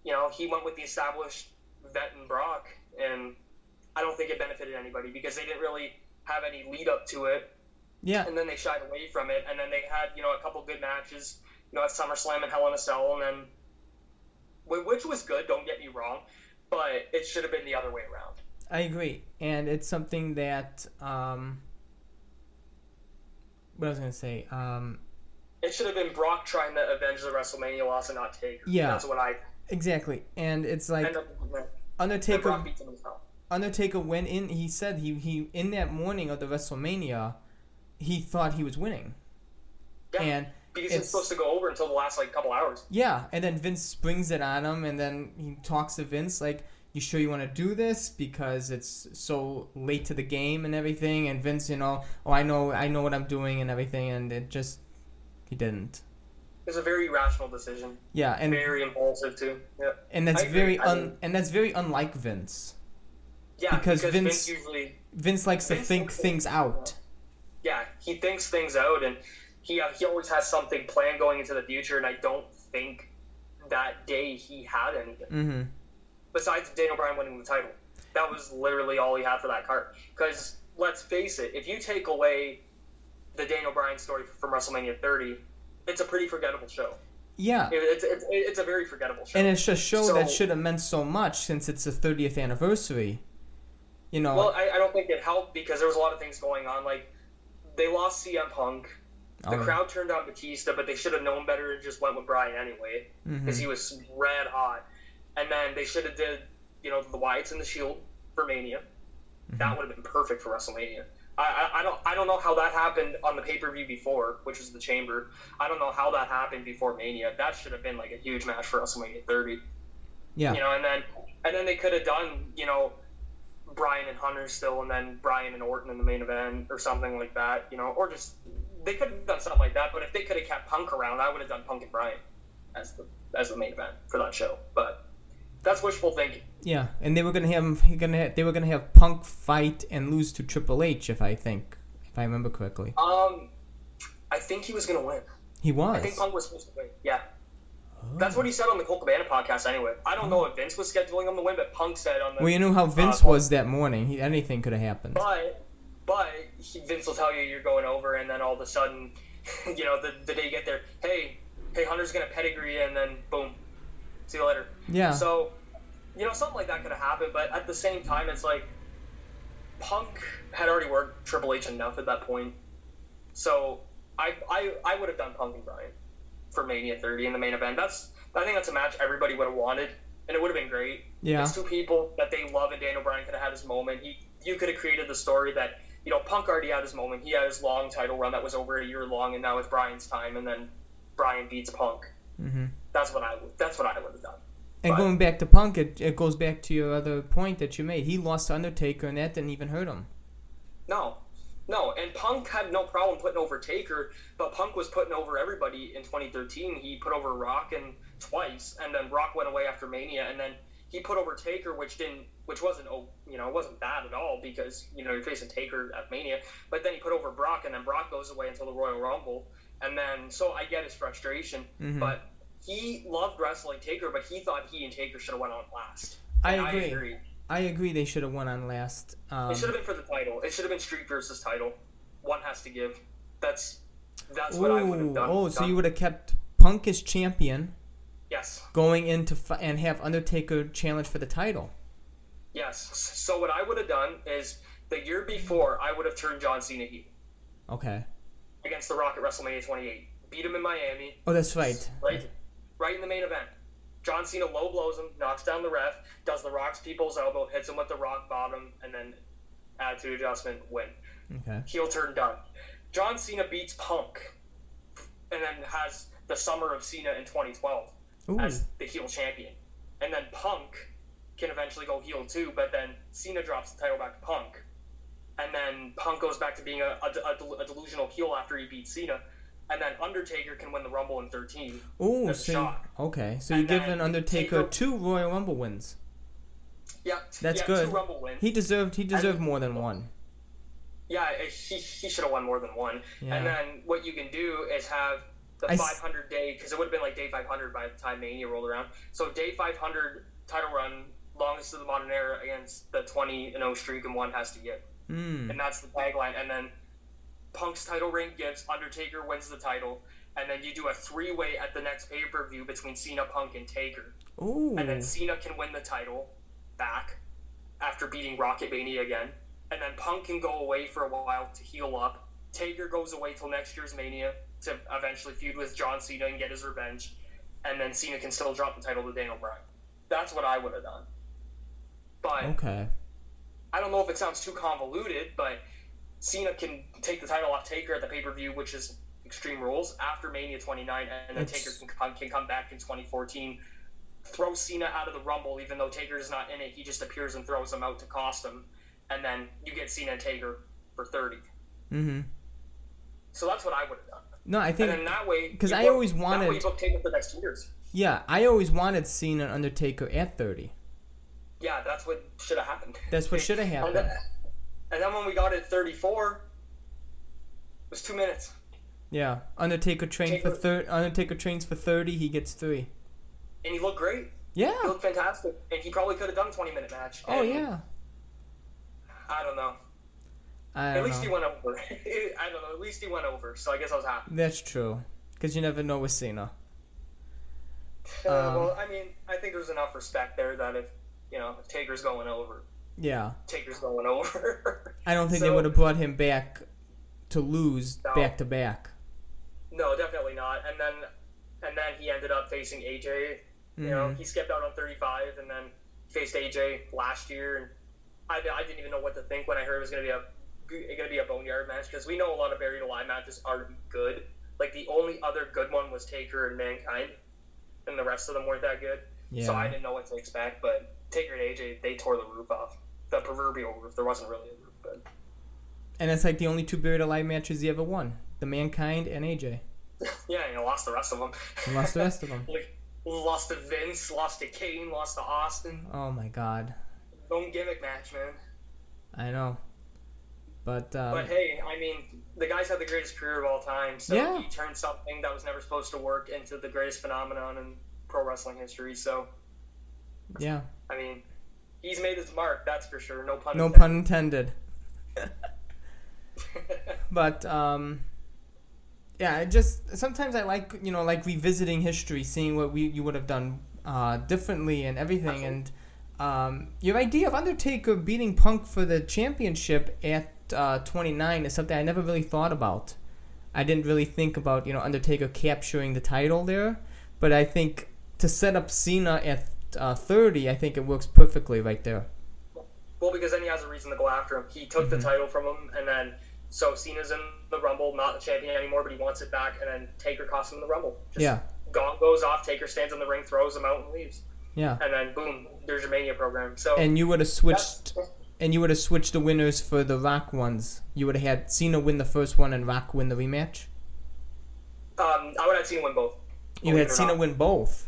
you know, he went with the established vet and Brock, and I don't think it benefited anybody because they didn't really have any lead up to it Yeah, and then they shied away from it, and then they had you know a couple good matches, you know at SummerSlam and Hell in a Cell, and then which was good. Don't get me wrong, but it should have been the other way around. I agree, and it's something that um, what I was gonna say. Um, It should have been Brock trying to avenge the WrestleMania loss and not Taker. Yeah. that's what I exactly, and it's like. And Undertaker. Brock beats him himself. Undertaker went in. He said he he in that morning of the WrestleMania, he thought he was winning, Yeah, and because it's- it's supposed to go over until the last like couple hours. yeah, and then Vince springs it on him, and then he talks to Vince like, "You sure you want to do this because it's so late to the game and everything?" And Vince, you know, oh, I know, I know what I'm doing and everything, and it just he didn't. It was a very rational decision, Yeah, and very impulsive too. Yeah, and that's very un and that's very unlike Vince. Yeah, Because because, Vince- Vince usually Vince likes to think things out. yeah, he thinks things out, and he uh, he always has something planned going into the future. And I don't think that day he had anything Mm-hmm. besides Daniel Bryan winning the title. That was literally all he had for that card. Because let's face it, if you take away the Daniel Bryan story from WrestleMania 30, it's a pretty forgettable show. Yeah, It's it's, it's a very forgettable show. and it's a show that should have meant so much since it's the 30th anniversary. You know, well, I, I don't think it helped because there was a lot of things going on. Like they lost CM Punk. The um, crowd turned on Batista, but they should have known better and just went with Bryan anyway. because he was red hot. And then they should have did, you know, the Wyatts and the Shield for Mania. Mm-hmm. That would have been perfect for WrestleMania. I, I, I don't I don't know how that happened on the pay per view before, which was the Chamber. I don't know how that happened before Mania. That should have been like a huge match for WrestleMania 30. Yeah. You know, and then and then they could have done, you know, Bryan and Hunter still, and then Brian and Orton in the main event or something like that. You know, or just they could have done something like that. But if they could have kept Punk around, I would have done Punk and Brian as the as the main event for that show. But that's wishful thinking. Yeah, and they were gonna have gonna have, they were gonna have Punk fight and lose to Triple H if I think if I remember correctly. Um, I think he was gonna win. He was. I think Punk was supposed to win. Yeah. That's what he said on the Colt Cabana podcast. Anyway, I don't know if Vince was scheduling him to win, but Punk said on the. Well, you know how Vince Uh, was that morning. He, anything could have happened. But but he, Vince will tell you you're going over, and then all of a sudden, you know, the, the day you get there, hey, hey, Hunter's gonna pedigree, and then boom, see you later. Yeah. So, you know, something like that could have happened, but at the same time, it's like Punk had already worked Triple H enough at that point. So I I, I would have done Punk and Bryan for Mania 30 in the main event. That's I think that's a match everybody would have wanted, and it would have been great. yeah. It's two people that they love, and Daniel Bryan could have had his moment. He, you could have created the story that you know Punk already had his moment. He had his long title run that was over a year long, and now it's Bryan's time, and then Bryan beats Punk. hmm That's what I would. That's what I would have done. And But- going back to Punk, it, it goes back to your other point that you made. He lost to Undertaker, and that didn't even hurt him. No, no, and Punk had no problem putting over Taker, but Punk was putting over everybody in 2013. He put over Rock and twice, and then Rock went away after Mania, and then he put over Taker, which didn't, which wasn't, oh, you know, it wasn't bad at all because you know you're facing Taker at Mania, but then he put over Brock, and then Brock goes away until the Royal Rumble, and then so I get his frustration, Mhm. but he loved wrestling Taker, but he thought he and Taker should have went on last. I agree. I agree. I agree. They should have won on last. Um, It should have been for the title. It should have been Streak versus title. One has to give. That's that's what I would have done. oh, so done. you would have kept Punk as champion, yes, going into fi- and have Undertaker challenge for the title. yes. So what I would have done is the year before I would have turned John Cena heel Okay. against The Rock at WrestleMania 28. Beat him in Miami. Oh, that's right. Right, right in the main event. John Cena low blows him, knocks down the ref, does the Rock's people's elbow, hits him with the Rock bottom, and then attitude adjustment win. Okay. heel turn done. John Cena beats Punk, and then has the summer of Cena in 2012 Ooh. as the heel champion. And then Punk can eventually go heel too, but then Cena drops the title back to Punk. And then Punk goes back to being a, a, a a delusional heel after he beats Cena. And then Undertaker can win the Rumble in 13. Ooh, That's so shock. okay, so And you're then giving Undertaker Taker- two Royal Rumble wins. Yeah, That's yeah, good. Two Rumble wins. He deserved. He deserved more than one. Yeah, he, he should have won more than one. Yeah. And then what you can do is have the I s- 500 day, because it would have been like day 500 by the time Mania rolled around. So day 500 title run, longest of the modern era against the 20 and 0 streak, and one has to get. Hmm. And that's the tagline. And then Punk's title ring gives, Undertaker wins the title. And then you do a three way at the next pay per view between Cena, Punk, and Taker. Ooh. And then Cena can win the title back after beating Rock at Mania again. And then Punk can go away for a while to heal up. Taker goes away till next year's Mania to eventually feud with John Cena and get his revenge. And then Cena can still drop the title to Daniel Bryan. That's what I would have done. But Okay. I don't know if it sounds too convoluted, but Cena can take the title off Taker at the pay per view, which is Extreme Rules, after Mania 29, and then It's- Taker can come, can come back in 2014. Throw Cena out of the Rumble, even though Taker's not in it. He just appears and throws him out to cost him. And then you get Cena and Taker for 30. Mm-hmm. So that's what I would have done. No, I And think then that way, because I book- always That way wanted- you book Taker for the next two years. yeah, I always wanted Cena and Undertaker at thirty. Yeah, that's what should have happened. That's what should have happened. And then when we got it 34, it was two minutes. Yeah, Undertaker trained for third. Undertaker trains for thirty. He gets three. And he looked great. Yeah. He looked fantastic. And he probably could have done a 20 minute match. Oh And yeah. I don't know. I At don't least he went over. I don't know. At least he went over. So I guess I was happy. That's true. Because you never know with Cena. Uh, Um, well, I mean, I think there's enough respect there that if, you know, if Taker's going over, Yeah. Taker's going over. I don't think they would have brought him back to lose No. back to back. no, definitely not. And then, and then he ended up facing AJ. You know, Mhm. he skipped out on 35 and then faced AJ last year. And I, I didn't even know what to think when I heard it was going to be a going to be a boneyard match because we know a lot of buried alive matches aren't good. Like the only other good one was Taker and Mankind, and the rest of them weren't that good. So I didn't know what to expect. But Taker and AJ, they tore the roof off. The proverbial roof. There wasn't really a roof, but And it's like the only two buried alive matches he ever won: the Mankind and AJ. yeah, you know, lost the rest of them. He lost the rest of them. like, lost to Vince, lost to Kane, lost to Austin. Oh my God, Don't gimmick match, man. I know. But, um, But hey, I mean, the guy's had the greatest career of all time. So Yeah. he turned something that was never supposed to work into the greatest phenomenon in pro wrestling history. So yeah, I mean, he's made his mark. That's for sure. No pun. no intended. pun intended. But um, yeah, it just sometimes I like you know like revisiting history, seeing what we you would have done uh, differently and everything. And um, your idea of Undertaker beating Punk for the championship at uh, 29 is something I never really thought about. I didn't really think about you know Undertaker capturing the title there, but I think to set up Cena at uh, 30, I think it works perfectly right there. Well, because then he has a reason to go after him. He took Mm-hmm. the title from him, and then so Cena's in the Rumble, not the champion anymore, but he wants it back, and then Taker costs him the Rumble. Just Yeah, Gong goes off, Taker stands in the ring, throws him out, and leaves. yeah. And then boom, there's your Mania program. So And you would have switched and you would have switched the winners for the Rock ones. You would have had Cena win the first one and Rock win the rematch. um, I would have Cena win both. You had Cena not. win both.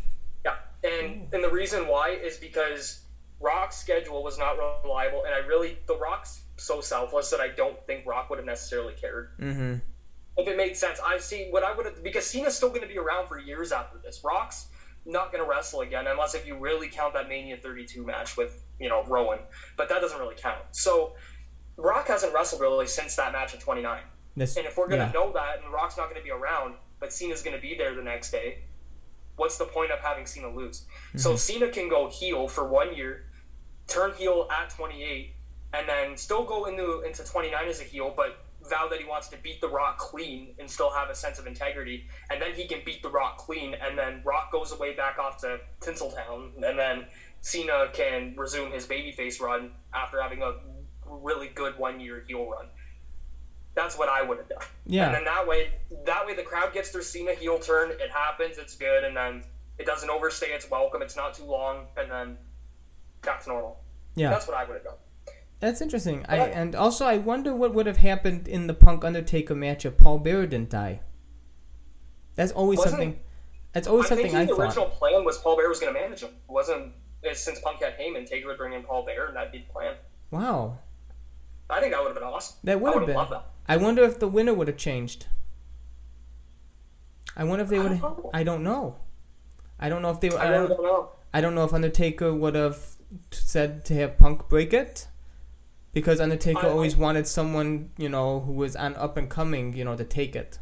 And and the reason why is because Rock's schedule was not reliable, and I really the Rock's so selfless that I don't think Rock would have necessarily cared Mm-hmm. if it made sense. I see what I would have because Cena's still going to be around for years after this. Rock's not going to wrestle again unless if you really count that Mania 32 match with you know Rowan, but that doesn't really count. So Rock hasn't wrestled really since that match in 29. This, And if we're going to yeah. know that and Rock's not going to be around, but Cena's going to be there the next day, what's the point of having Cena lose? So Mhm. Cena can go heel for one year, turn heel at 28, and then still go into into 29 as a heel, but vow that he wants to beat The Rock clean and still have a sense of integrity, and then he can beat The Rock clean, and then Rock goes away back off to Tinseltown, and then Cena can resume his babyface run after having a really good one year heel run. That's what I would have done. And yeah, then that way, that way the crowd gets their Cena heel turn. It happens. It's good, and then it doesn't overstay its welcome. It's not too long, and then to normal. yeah. That's what I would have done. That's interesting. I and also I wonder what would have happened in the Punk Undertaker match if Paul Bearer didn't die. That's always something. That's always something I something think I think the thought. original plan was Paul Bearer was going to manage him. It wasn't it, since Punk had Heyman, Taker would bring in Paul Bearer, and that'd be the plan. Wow, I think that would have been awesome. that would have been. loved that. I wonder if the winner would have changed. I wonder if they would. have. I don't know. I don't know if they. I I don't. don't know. I don't know if Undertaker would have said to have Punk break it, because Undertaker I- I- always wanted someone you know who was on up and coming, you know, to take it.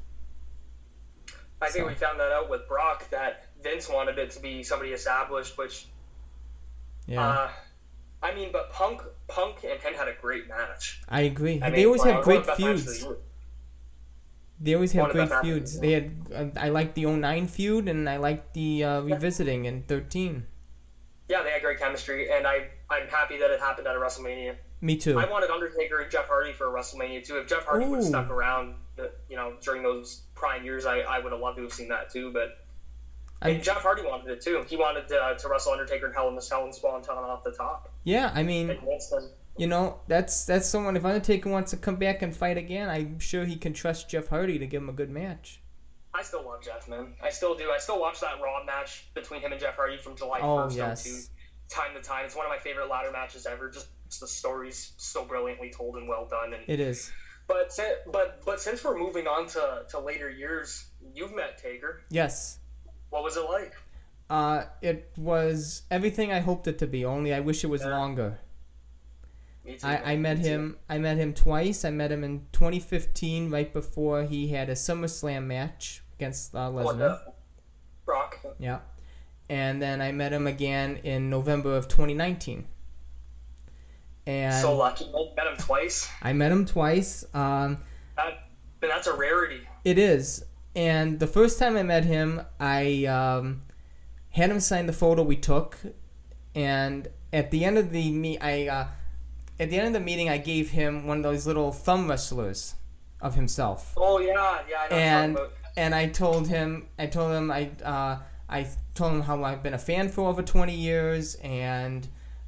I think So- we found that out with Brock that Vince wanted it to be somebody established, which Yeah, uh, I mean, but Punk, Punk and him had a great match. I agree. I they mean, always have great the best matches of feuds. the. They always have great feuds. They had. Uh, I like the 09 feud, and I like the uh, revisiting in 13. Yeah, they had great chemistry, and I I'm happy that it happened at a WrestleMania. Me too. I wanted Undertaker and Jeff Hardy for a WrestleMania too. If Jeff Hardy would have stuck around, you know, during those prime years, I, I would have loved to have seen that too. But and Jeff Hardy wanted it too. He wanted uh, to wrestle Undertaker and Hell in the Cell and Swanton off the top. Yeah, I mean, you know, that's that's someone. If Undertaker wants to come back and fight again, I'm sure he can trust Jeff Hardy to give him a good match. I still love Jeff, man. I still do. I still watch that Raw match between him and Jeff Hardy from July Oh 1st yes, to time to time. It's one of my favorite ladder matches ever. Just, just the story's so brilliantly told and well done. And it is. But but but since we're moving on to, to later years, you've met Taker. Yes. What was it like? Uh, it was everything I hoped it to be. Only I wish it was Yeah. longer. Me too. I, I met Me too. him. I met him twice. I met him in 2015, right before he had a SummerSlam match against uh, What Lesnar. Brock. Yeah. And then I met him again in November of 2019. And so lucky. You met him twice. I met him twice. Um, That, that's a rarity. it is. And the first time I met him, I um, had him sign the photo we took. And at the end of the me, I uh, at the end of the meeting, I gave him one of those little thumb wrestlers of himself. Oh yeah, yeah. I know And and I told him, I told him, I uh, I told him how I've been a fan for over 20 years and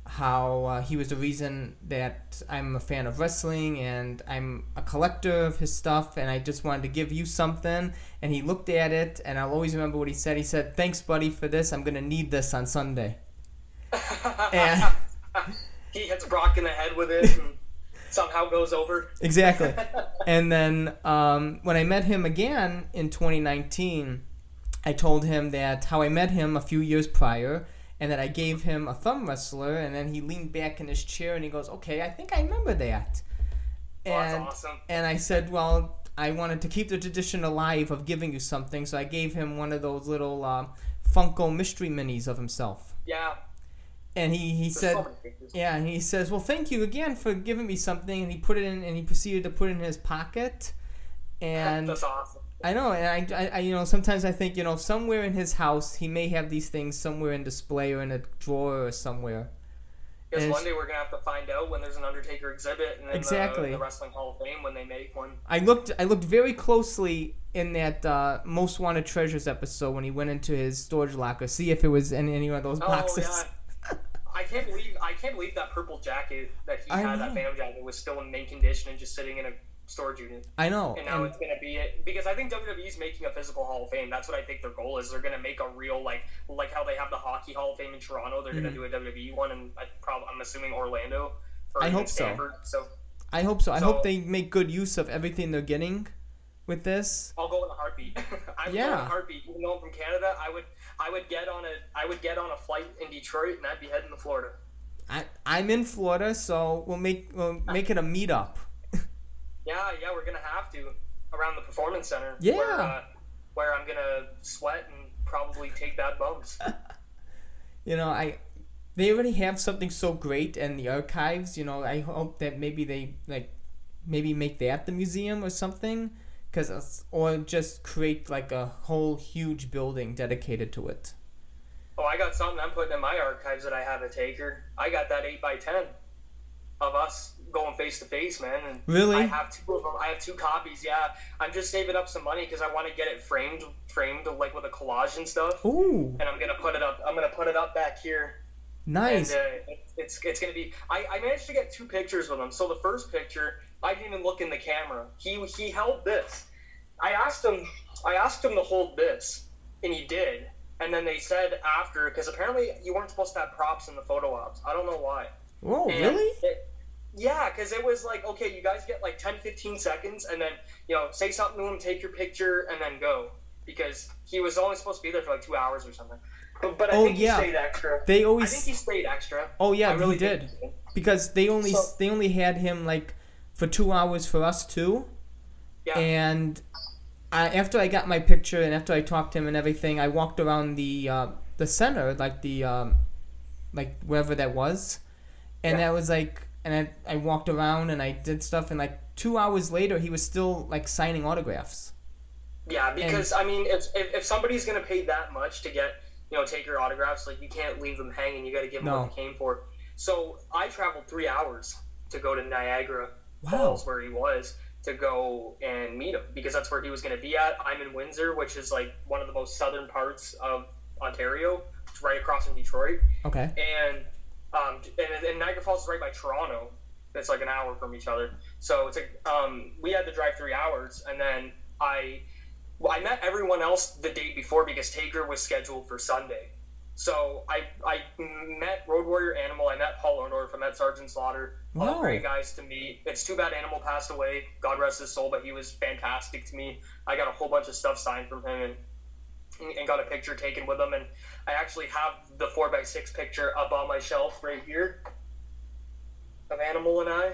how uh, he was the reason that I'm a fan of wrestling and I'm a collector of his stuff and I just wanted to give you something and he looked at it and I'll always remember what he said. He said, "Thanks, buddy, for this. I'm gonna need this on Sunday." and he hits Brock in the head with it and somehow goes over. Exactly. and then um, when I met him again in 2019, I told him that how I met him a few years prior and that I gave him a thumb wrestler, and then he leaned back in his chair and he goes, "Okay, I think I remember that." Oh, And awesome. and I said, "Well, I wanted to keep the tradition alive of giving you something, so I gave him one of those little uh, Funko mystery minis of himself." Yeah. And he he there's said, so "Yeah," and he says, "Well, thank you again for giving me something." And he put it in, and he proceeded to put it in his pocket. And That's awesome. I know, and I, I, I, you know, sometimes I think, you know, somewhere in his house, he may have these things somewhere in display or in a drawer or somewhere. Because one day we're gonna have to find out when there's an Undertaker exhibit and then Exactly. the, the Wrestling Hall of Fame when they make one. I looked, I looked very closely in that uh, Most Wanted Treasures episode when he went into his storage locker, see if it was in any of those Oh boxes. yeah. I can't believe I can't believe that purple jacket that he I had, know. that Phantom jacket, was still in mint condition and just sitting in a storage unit. I know. And now and- it's gonna be it because I think WWE's making a physical Hall of Fame. That's what I think their goal is. They're gonna make a real like like how they have the Hockey Hall of Fame in Toronto. They're Mhm. gonna do a WWE one, and I probably I'm assuming Orlando. Or I hope so. Stamford. So I hope so. I hope they make good use of everything they're getting with this. I'll go in a heartbeat. I would go in Yeah. a heartbeat. Even though I'm from Canada, I would I would get on a I would get on a flight in Detroit and I'd be heading to Florida. I, I'm in Florida, so we'll make we'll make it a meetup. Yeah, yeah, we're gonna have to around the performance center. Yeah. Where, uh, where I'm gonna sweat and probably take bad bumps. you know i they already have something so great in the archives you know i hope that maybe they like maybe make that the museum or something because or just create like a whole huge building dedicated to it Oh, I got something I'm putting in my archives that I have a taker. I got that eight by ten of us going face to face, man. And Really? I have two of them. I have two copies. Yeah, I'm just saving up some money because I want to get it framed, framed like with a collage and stuff. ooh And I'm gonna put it up. I'm gonna put it up back here. nice And uh, it's it's gonna be. I, I managed to get two pictures with him. So the first picture, I didn't even look in the camera. He he held this. I asked him. I asked him to hold this, and he did. And then they said after, because apparently you weren't supposed to have props in the photo ops. I don't know why. whoa And really it- yeah, because it was like, okay, you guys get like 10, 15 seconds, and then, you know, say something to him, take your picture, and then go. Because he was only supposed to be there for like two hours or something. But, but I Oh, think yeah. he stayed extra. they I think he stayed extra. oh yeah I really he did think because they only So- they only had him like for two hours for us too Yeah. and I, after I got my picture and after I talked to him and everything, I walked around the uh, the center, like the um, like wherever that was, and Yeah. that was like, and I, I walked around and I did stuff, and like two hours later, he was still like signing autographs. Yeah, because I mean, if, if if somebody's gonna pay that much to get you know take your autographs, like you can't leave them hanging. You got to give them No. what they came for. So I traveled three hours to go to Niagara Wow. Falls, where he was, to go and meet him because that's where he was gonna be at. I'm in Windsor, which is like one of the most southern parts of Ontario, it's right across from Detroit, Okay. and um, and, and Niagara Falls is right by Toronto. It's like an hour from each other. So it's like um, we had to drive three hours, and then I well, I met everyone else the day before because Taker was scheduled for Sunday. So I I met Road Warrior Animal. I met Paul Orndorff. I met Sergeant Slaughter. Wow. All great guys to meet. It's too bad Animal passed away. God rest his soul, but he was fantastic to me. I got a whole bunch of stuff signed from him and and got a picture taken with him. And I actually have the four x six picture up on my shelf right here of Animal and I.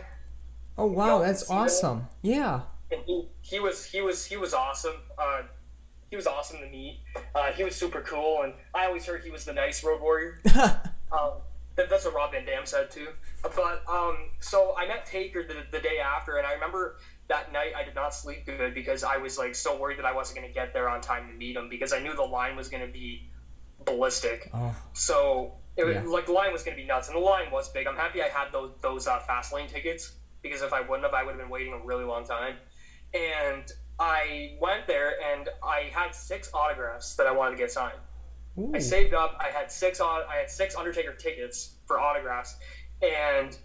Oh wow, that's see that? awesome. Yeah. and he, he was he was he was awesome. Uh, he was awesome to meet. Uh, he was super cool, and I always heard he was the nice road warrior. Um, that, that's what Rob Van Dam said too. But um, so I met Taker the, the day after, and I remember that night I did not sleep good because I was like so worried that I wasn't going to get there on time to meet him because I knew the line was going to be ballistic. oh, So it Yeah. like the line was going to be nuts, and the line was big. I'm happy I had those those uh, fast lane tickets because if I wouldn't have, I would have been waiting a really long time. And I went there, and I had six autographs that I wanted to get signed. Ooh. I saved up. I had six on. I had six Undertaker tickets for autographs, and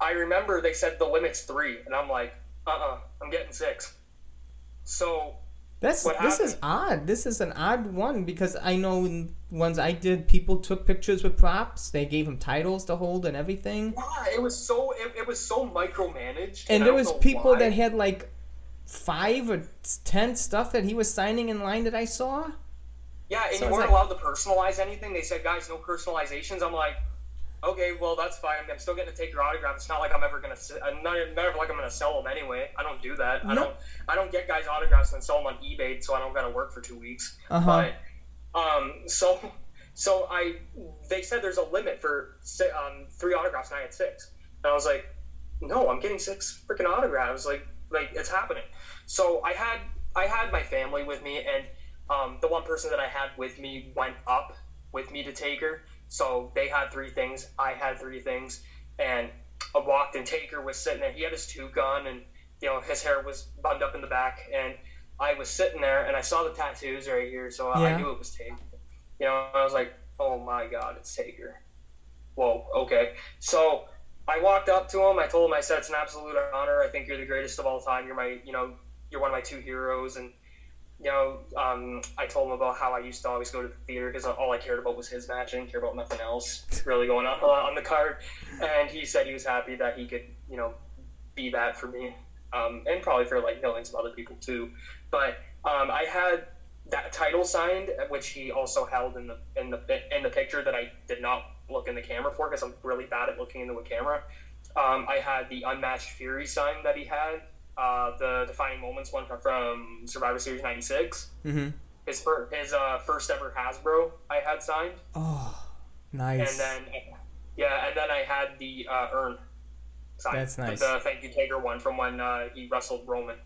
I remember they said the limit's three, and I'm like, uh, uh-uh, uh, i am getting six. So that's what this is odd. This is an odd one because I know in ones I did, people took pictures with props. They gave them titles to hold and everything. Yeah, it was so it, it was so micromanaged. And, and there was people why. that had like five or ten stuff that he was signing in line that I saw. Yeah, and So you weren't like- allowed to personalize anything. They said, guys, no personalizations. I'm like, okay, well that's fine. I'm still getting to take your autograph. It's not like I'm ever gonna. s- I'm not never like I'm gonna sell them anyway. I don't do that. I No. don't. I don't get guys autographs and sell them on eBay, so I don't gotta work for two weeks. Uh huh. But um, so so I they said there's a limit for um, three autographs, and I had six. And I was like, no, I'm getting six freaking autographs. Like like it's happening. So I had I had my family with me, and um, the one person that I had with me went up with me to Taker. So they had three things. I had three things, and I walked, and Taker was sitting there. He had his toque on, and you know his hair was bunned up in the back, and I was sitting there, and I saw the tattoos right here, so I knew it was Taker. You know, I was like, oh my god, it's Taker. Whoa, okay. So I walked up to him. I told him, I said, it's an absolute honor. I think you're the greatest of all time. You're my, you know, you're one of my two heroes. And, you know, um, I told him about how I used to always go to the theater because all I cared about was his match. I didn't care about nothing else really going on on the card. And he said he was happy that he could, you know, be that for me. Um, and probably for like millions of other people too. But um, I had that title signed, which he also held in the in the in the picture that I did not look in the camera for because I'm really bad at looking into a camera. Um, I had the Unmatched Fury sign that he had, uh, the Defining Moments one from, from Survivor Series '96. Mm-hmm. His fir- his uh, first ever Hasbro I had signed, Oh, nice. and then yeah, and then I had the uh, urn signed. That's nice. The Thank You Taker one from when uh, he wrestled Roman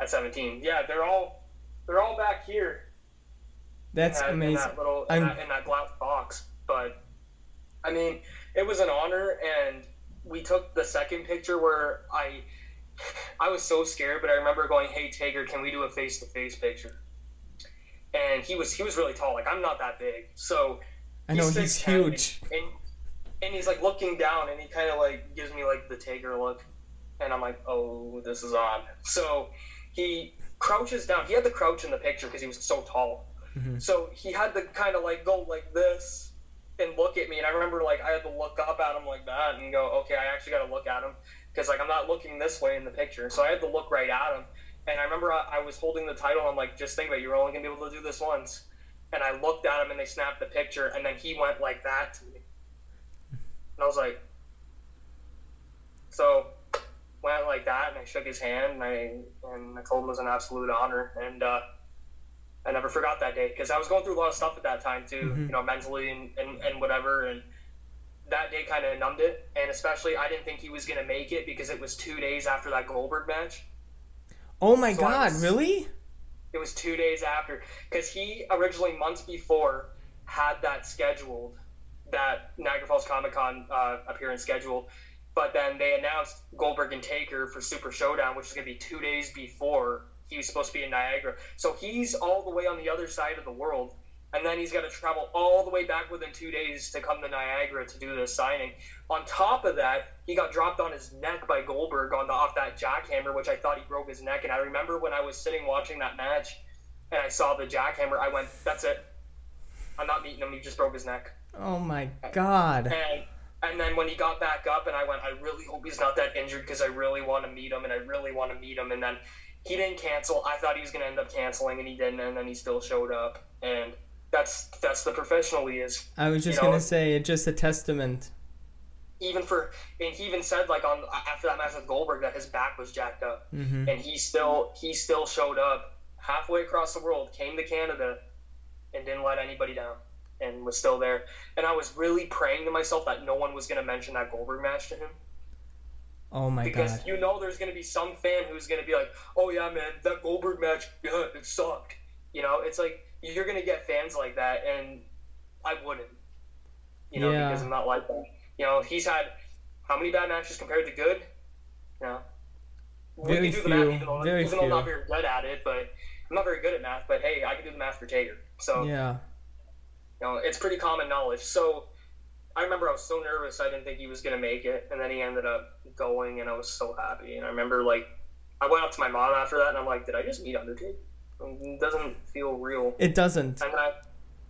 at 17. Yeah, they're all they're all back here. That's in that, amazing. In that little in that, in that glass box. But I mean, it was an honor, and we took the second picture where I I was so scared, but I remember going, "Hey Taker, can we do a face to face picture?" And he was he was really tall. Like I'm not that big, so I know he's 6'10", huge. And, and he's like looking down, and he kind of like gives me like the Taker look, and I'm like, "Oh, this is on." So he crouches down. He had the crouch in the picture because he was so tall. Mhm. So he had to kind of like go like this and look at me. And I remember like I had to look up at him like that and go, okay, I actually got to look at him because like I'm not looking this way in the picture. So I had to look right at him. And I remember I, I was holding the title. I'm like, just think about it, you're only gonna be able to do this once. And I looked at him and they snapped the picture. And then he went like that to me. And I was like, so went like that and I shook his hand and I and I told him it was an absolute honor and uh, I never forgot that day because I was going through a lot of stuff at that time too, Mhm. you know, mentally and, and, and whatever. And that day kind of numbed it. And especially, I didn't think he was going to make it because it was two days after that Goldberg match. Oh my So God! was- Really? It was two days after because he originally months before had that scheduled, that Niagara Falls Comic Con uh, appearance scheduled. But then they announced Goldberg and Taker for Super Showdown, which is going to be two days before he was supposed to be in Niagara. So he's all the way on the other side of the world, and then he's got to travel all the way back within two days to come to Niagara to do this signing. On top of that, he got dropped on his neck by Goldberg on the off that jackhammer, which I thought he broke his neck. And I remember when I was sitting watching that match, and I saw the jackhammer, I went, "That's it. I'm not meeting him. He just broke his neck." Oh my God! And and then when he got back up, and I went, I really hope he's not that injured because I really want to meet him, and I really want to meet him. And then he didn't cancel. I thought he was going to end up canceling, and he didn't. And then he still showed up, and that's that's the professional he is. I was just you know, gonna say it's just a testament. Even for and he even said like on after that match with Goldberg that his back was jacked up, hmm and he still he still showed up halfway across the world, came to Canada, and didn't let anybody down, and was still there. And I was really praying to myself that no one was going to mention that Goldberg match to him. Oh my because God! Because you know there's going to be some fan who's going to be like, "Oh yeah, man, that Goldberg match, yeah, it sucked." You know, it's like you're going to get fans like that, and I wouldn't. You know, Yeah. because I'm not like that. You know, he's had how many bad matches compared to good? You know, we Very can do the math, few, even though, very even though I'm not very good at it. But I'm not very good at math. But hey, I can do the math for Taker. So Yeah. You know, it's pretty common knowledge. So I remember I was so nervous. I didn't think he was gonna make it, and then he ended up going, and I was so happy. And I remember like I went up to my mom after that, and I'm like, "Did I just meet Undertaker? It doesn't feel real." It doesn't. And I,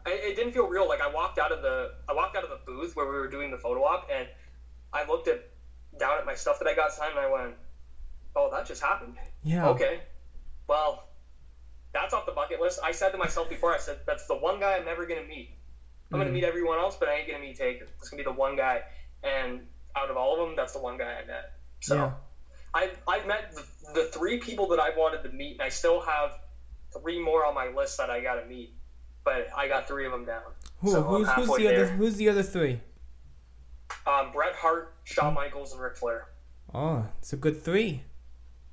I, it didn't feel real. Like I walked out of the I walked out of the booth where we were doing the photo op, and I looked at down at my stuff that I got signed, and I went, "Oh, that just happened." Yeah. Okay. Well, that's off the bucket list. I said to myself before, I said, "That's the one guy I'm never gonna meet." I'm gonna Mhm. meet everyone else, but I ain't gonna meet Taker. It's gonna be the one guy, and out of all of them, that's the one guy I met. So, Yeah. I I've met the, the three people that I wanted to meet, and I still have three more on my list that I gotta meet, but I got three of them down. Who, So who's, who's the other? Who's the other three? Um, Bret Hart, Shawn Michaels, and Ric Flair. Oh, it's a good three.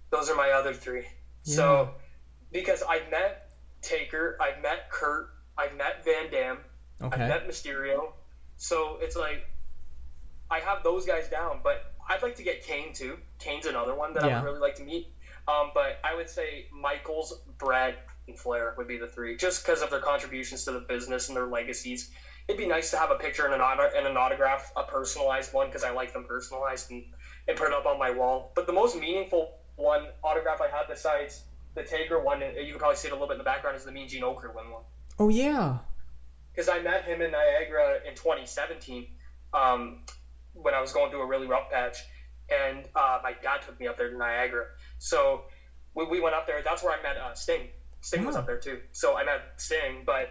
Those are my other three. So, because I've met Taker, I've met Kurt, I've met Van Dam, I've met Mysterio. So it's like I have those guys down, but I'd like to get Kane too. Kane's another one that I would really like to meet. Um, but I would say Michaels, Bret, and Flair would be the three, just because of their contributions to the business and their legacies. It'd be nice to have a picture and an, auto- and an autograph, a personalized one, because I like them personalized and, and put it up on my wall. But the most meaningful one autograph I have besides the Taker one, you can probably see it a little bit in the background, is the Mean Gene Okerlund one Oh yeah. because I met him in Niagara in 2017 um, when I was going through a really rough patch, and uh, my dad took me up there to Niagara. So we, we went up there. That's where I met uh, Sting. Sting was up there too. So I met Sting, but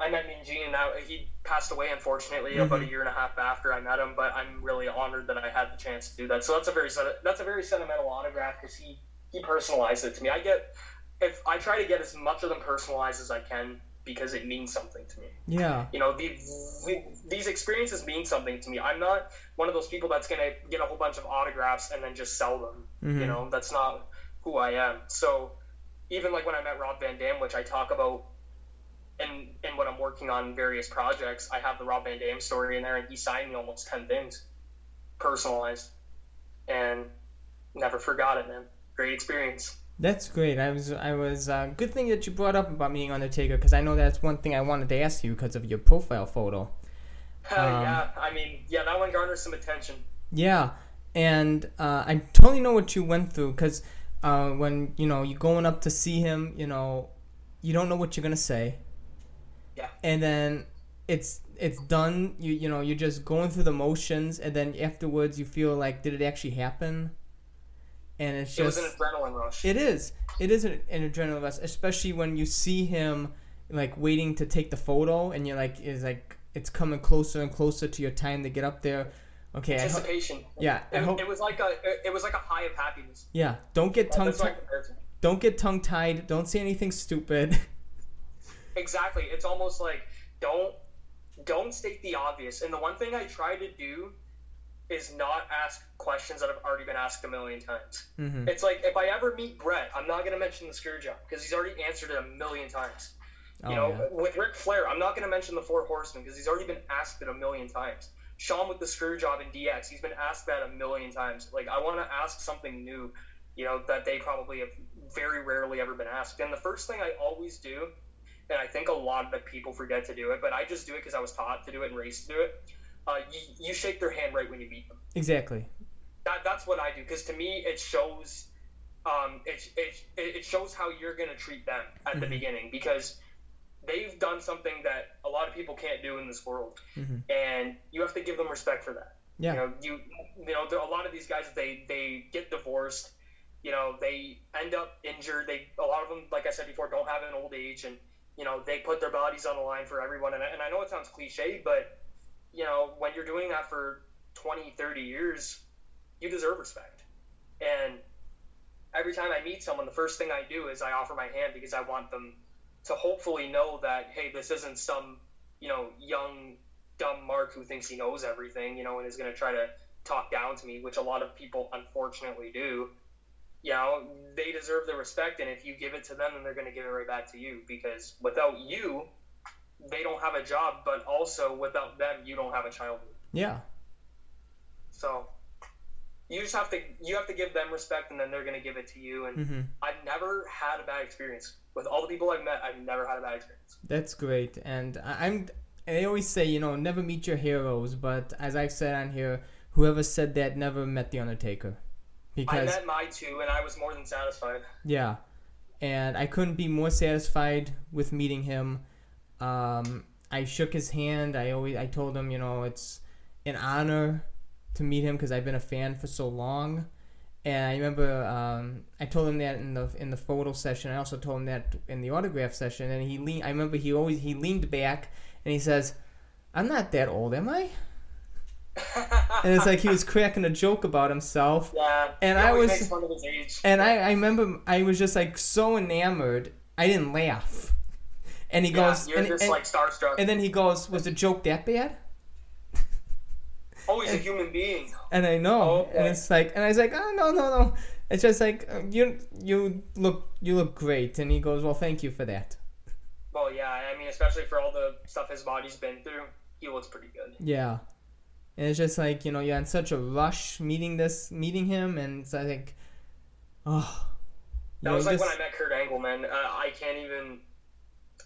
I met Mean Gene. Now he passed away unfortunately about a year and a half after I met him. But I'm really honored that I had the chance to do that. So that's a very that's a very sentimental autograph because he he personalized it to me. I get if I try to get as much of them personalized as I can because it means something to me Yeah. you know the, the, these experiences mean something to me i'm not one of those people that's going to get a whole bunch of autographs and then just sell them Mhm. you know that's not who i am so even like when i met rob van dam which i talk about and and when i'm working on various projects i have the rob van dam story in there and he signed me almost 10 things personalized and never forgot it man great experience That's great. I was, I was. Uh, good thing that you brought up about meeting Undertaker because I know that's one thing I wanted to ask you because of your profile photo. Hell Um, yeah i mean yeah that one garners some attention Yeah, and uh, I totally know what you went through because uh, when you know you're going up to see him, you know, you don't know what you're gonna say. Yeah. And then it's it's done. You you know you're just going through the motions, and then afterwards you feel like, did it actually happen? And it's just it was an adrenaline rush it is it is an, an adrenaline rush, especially when you see him like waiting to take the photo, and you're like, is like it's coming closer and closer to your time to get up there. Okay, I ho- anticipation yeah, I It, hope it was like a it was like a high of happiness. Yeah, don't get tongue That's what I tied. Don't get tongue tied. Don't say anything stupid. Exactly. It's almost like don't don't state the obvious. And the one thing I try to do is not ask questions that have already been asked a million times. hmm It's like if I ever meet Bret, I'm not going to mention the screw job because he's already answered it a million times. Oh, You know, yeah. with Ric Flair, I'm not going to mention the Four Horsemen because he's already been asked it a million times. Shawn with the screw job in DX, he's been asked that a million times. Like, I want to ask something new, you know, that they probably have very rarely ever been asked. And the first thing I always do, and I think a lot of people forget to do it, but I just do it because I was taught to do it and raised to do it. Uh, you, you shake their hand right when you meet them Exactly. that that's what I do because to me it shows um it, it it shows how you're gonna treat them at the Mhm. beginning because they've done something that a lot of people can't do in this world Mhm. and you have to give them respect for that Yeah. you know you you know a lot of these guys they they get divorced you know they end up injured they a lot of them like I said before don't have an old age and you know they put their bodies on the line for everyone and I, and I know it sounds cliche but you know when you're doing that for 20 30 years you deserve respect. And every time I meet someone, the first thing I do is I offer my hand because I want them to hopefully know that, hey, this isn't some, you know, young, dumb Mark who thinks he knows everything, you know, and is going to try to talk down to me, which a lot of people unfortunately do. You know, they deserve the respect, and if you give it to them, then they're going to give it right back to you because without you, they don't have a job, but also without them, you don't have a childhood. Yeah. So you just have to you have to give them respect, and then they're gonna give it to you. And hmm I've never had a bad experience with all the people I've met. I've never had a bad experience. That's great, and I- I'm they always say, you know, never meet your heroes, but as I've said on here, whoever said that never met the Undertaker. Because I met my two, and I was more than satisfied. Yeah, and I couldn't be more satisfied with meeting him. Um, I shook his hand. I always I told him, you know, it's an honor to meet him because I've been a fan for so long. And I remember um, I told him that in the in the photo session. I also told him that in the autograph session. And he leaned. I remember he always he leaned back and he says, "I'm not that old, am I?" and it's like he was cracking a joke about himself. Yeah. And I was. And I, I remember I was just like so enamored. I didn't laugh. And he yeah, goes. You're and, just and, like starstruck. And then he goes, "Was the joke that bad?" Oh, he's and, a human being. And I know, oh, okay. and it's like, and I was like, oh no, no, no. It's just like uh, you, you look, you look great. And he goes, well, thank you for that. Well, yeah, I mean, especially for all the stuff his body's been through, he looks pretty good. Yeah, and it's just like you know, you're in such a rush meeting this, meeting him, and it's like, oh. That was like this... when I met Kurt Angle, man. Uh, I can't even.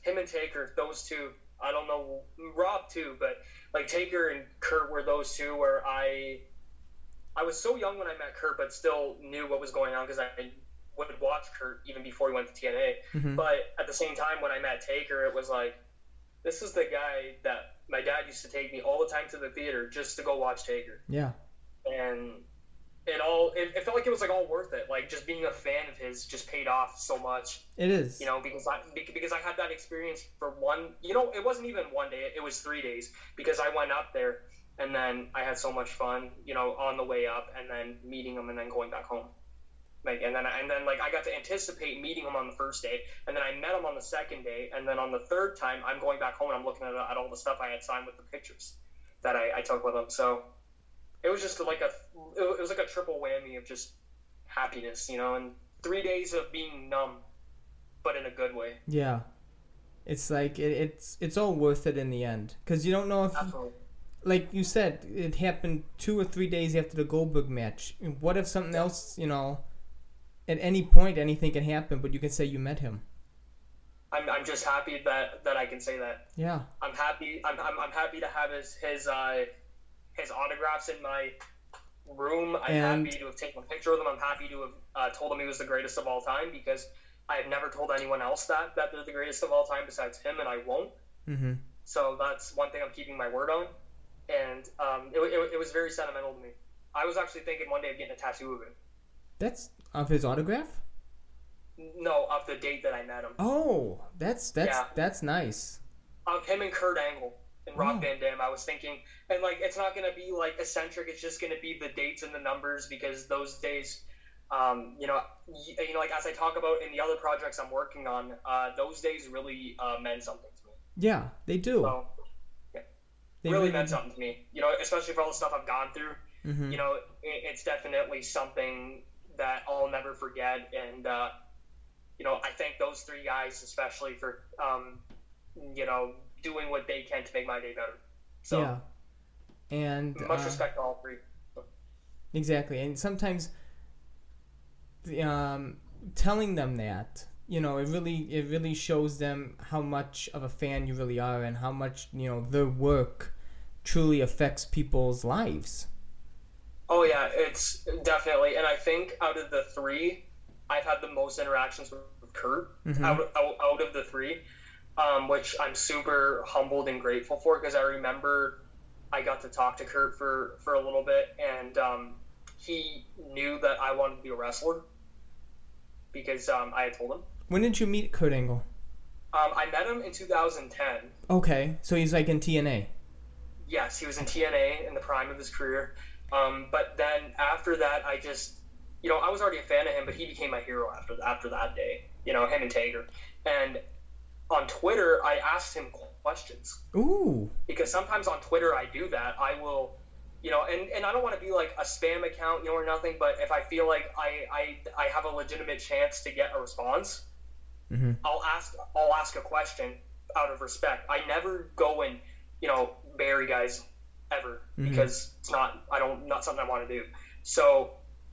Him and Taker, those two. I don't know Rob too, but like Taker and Kurt were those two where I I was so young when I met Kurt, but still knew what was going on because I would watch Kurt even before he went to TNA. Mm-hmm. But at the same time, when I met Taker, it was like this is the guy that my dad used to take me all the time to the theater just to go watch Taker. Yeah. And it all it, it, felt like it was like all worth it. Like just being a fan of his just paid off so much. It is. You know because i because i had that experience for one you know it wasn't even one day it was three days because i went up there and then i had so much fun you know on the way up and then meeting him and then going back home. Like and then and then like i got to anticipate meeting him on the first day and then i met him on the second day and then on the third time i'm going back home and i'm looking at, at all the stuff i had signed with the pictures that i, I took with him. So it was just like a it was like a triple whammy of just happiness, you know, and three days of being numb, but in a good way. Yeah, it's like it, it's it's all worth it in the end because you don't know if. Absolutely. Like you said, it happened two or three days after the Goldberg match. What if something else, you know, at any point anything can happen, but you can say you met him. I'm, I'm just happy that, that I can say that. Yeah. I'm happy. I'm, I'm, I'm happy to have his his uh, his autographs in my room. I'm and... happy to have taken a picture of him. I'm happy to have uh, told him he was the greatest of all time because I have never told anyone else that that they're the greatest of all time besides him, and I won't. Mm-hmm. So that's one thing I'm keeping my word on, and um, it, it, it was very sentimental to me. I was actually thinking one day of getting a tattoo of it. That's of his autograph. No, of the date that I met him. Oh, that's that's yeah. that's nice. Of him and Kurt Angle and Rob oh. Van Dam. I was thinking, and like it's not gonna be like eccentric. It's just gonna be the dates and the numbers because those days, um, you know, you, you know, like as I talk about in the other projects I'm working on, uh, those days really uh, meant something to me. Yeah, they do. So, yeah, they really, really meant something to me. You know, especially for all the stuff I've gone through. Mm-hmm. You know, it, it's definitely something that I'll never forget, and uh, you know, I thank those three guys especially for, um, you know, doing what they can to make my day better. So yeah, and much uh, respect to all three. Exactly, and sometimes um, telling them that you know it really it really shows them how much of a fan you really are and how much you know their work truly affects people's lives. Oh yeah, it's definitely, and I think out of the three, I've had the most interactions with Kurt mm-hmm. out, out, out of the three um, which I'm super humbled and grateful for because I remember I got to talk to Kurt for, for a little bit and um, he knew that I wanted to be a wrestler because um, I had told him. When did you meet Kurt Angle? Um, I met him in 2010. Okay, so he's like in TNA. Yes, he was in TNA in the prime of his career. Um, but then after that, I just, you know, I was already a fan of him, but he became my hero after after that day. You know, him and Taker. And on Twitter, I asked him questions. Ooh. Because sometimes on Twitter I do that. I will, you know, and, and I don't want to be like a spam account, you know, or nothing. But if I feel like I I, I have a legitimate chance to get a response, mm-hmm. I'll ask I'll ask a question out of respect. I never go and you know bury guys ever mm-hmm. because it's not I don't not something I want to do. So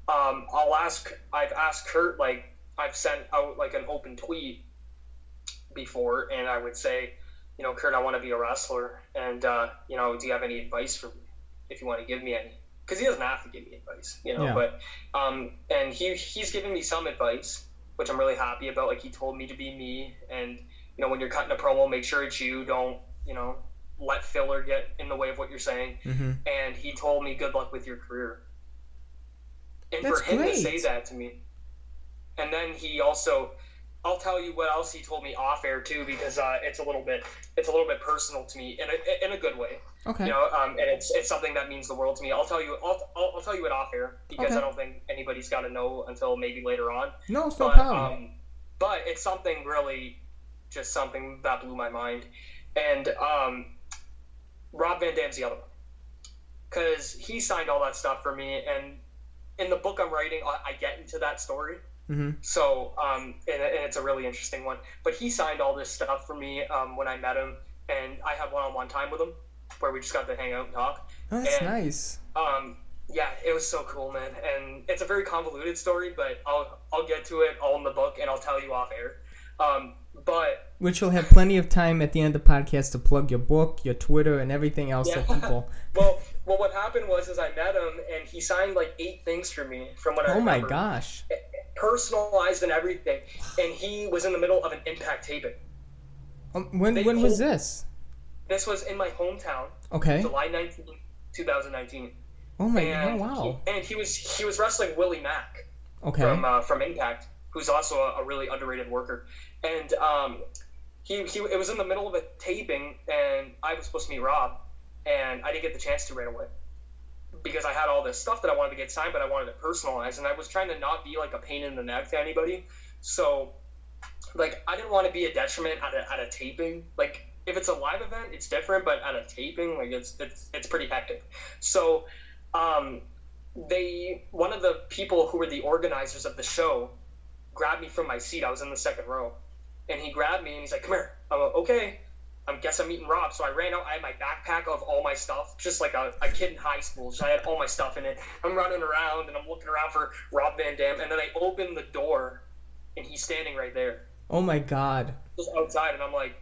um, I'll ask. I've asked Kurt like I've sent out like an open tweet before, and I would say, you know, Kurt, I want to be a wrestler, and uh, you know, do you have any advice for me if you want to give me any? Because he doesn't have to give me advice, you know. Yeah. But um, and he he's given me some advice, which I'm really happy about. Like he told me to be me, and you know, when you're cutting a promo, make sure it's you. Don't you know, let filler get in the way of what you're saying. Mm-hmm. And he told me, "Good luck with your career." And That's for him great. to say that to me, and then he also I'll tell you what else he told me off air too, because uh, it's a little bit it's a little bit personal to me in a, in a good way, Okay. you know. Um, and it's it's something that means the world to me. I'll tell you I'll, I'll, I'll tell you it off air because Okay. I don't think anybody's got to know until maybe later on. no, it's no But problem. um, but it's something really just something that blew my mind, and um, Rob Van Dam's the other one because he signed all that stuff for me, and in the book I'm writing, I, I get into that story. Mm-hmm. So, um, and, and it's a really interesting one. But he signed all this stuff for me um, when I met him, and I had one-on-one time with him where we just got to hang out and talk. Oh, that's and- nice. Um, yeah, it was so cool, man. And it's a very convoluted story, but I'll I'll get to it all in the book, and I'll tell you off air. Um, but Which you'll have plenty of time at the end of the podcast to plug your book, your Twitter, and everything else Yeah. that people. well, well, what happened was is I met him, and he signed like eight things for me from what I Oh my remember. gosh. Personalized and everything. And he was in the middle of an impact taping. Um, when They when was this? This was in my hometown, Okay. July 19, 2019. Oh my. and Oh wow. He, and he was he was wrestling Willie Mack Okay. from uh, from Impact, who's also a, a really underrated worker. And um, he, he it was in the middle of a taping, and I was supposed to meet Rob, and I didn't get the chance to right away because I had all this stuff that I wanted to get signed, but I wanted it personalized, and I was trying to not be like a pain in the neck to anybody. So, like, I didn't want to be a detriment at a, at a taping. Like, if it's a live event, it's different, but at a taping, like, it's it's it's pretty hectic. So, um, they one of the people who were the organizers of the show grabbed me from my seat. I was in the second row, and he grabbed me and he's like, "Come here." I'm like, "Okay." I guess I'm meeting Rob. So I ran out. I had my backpack of all my stuff, just like a, a kid in high school. So I had all my stuff in it. I'm running around and I'm looking around for Rob Van Dam. And then I open the door, and he's standing right there, Oh my god. just outside. And I'm like,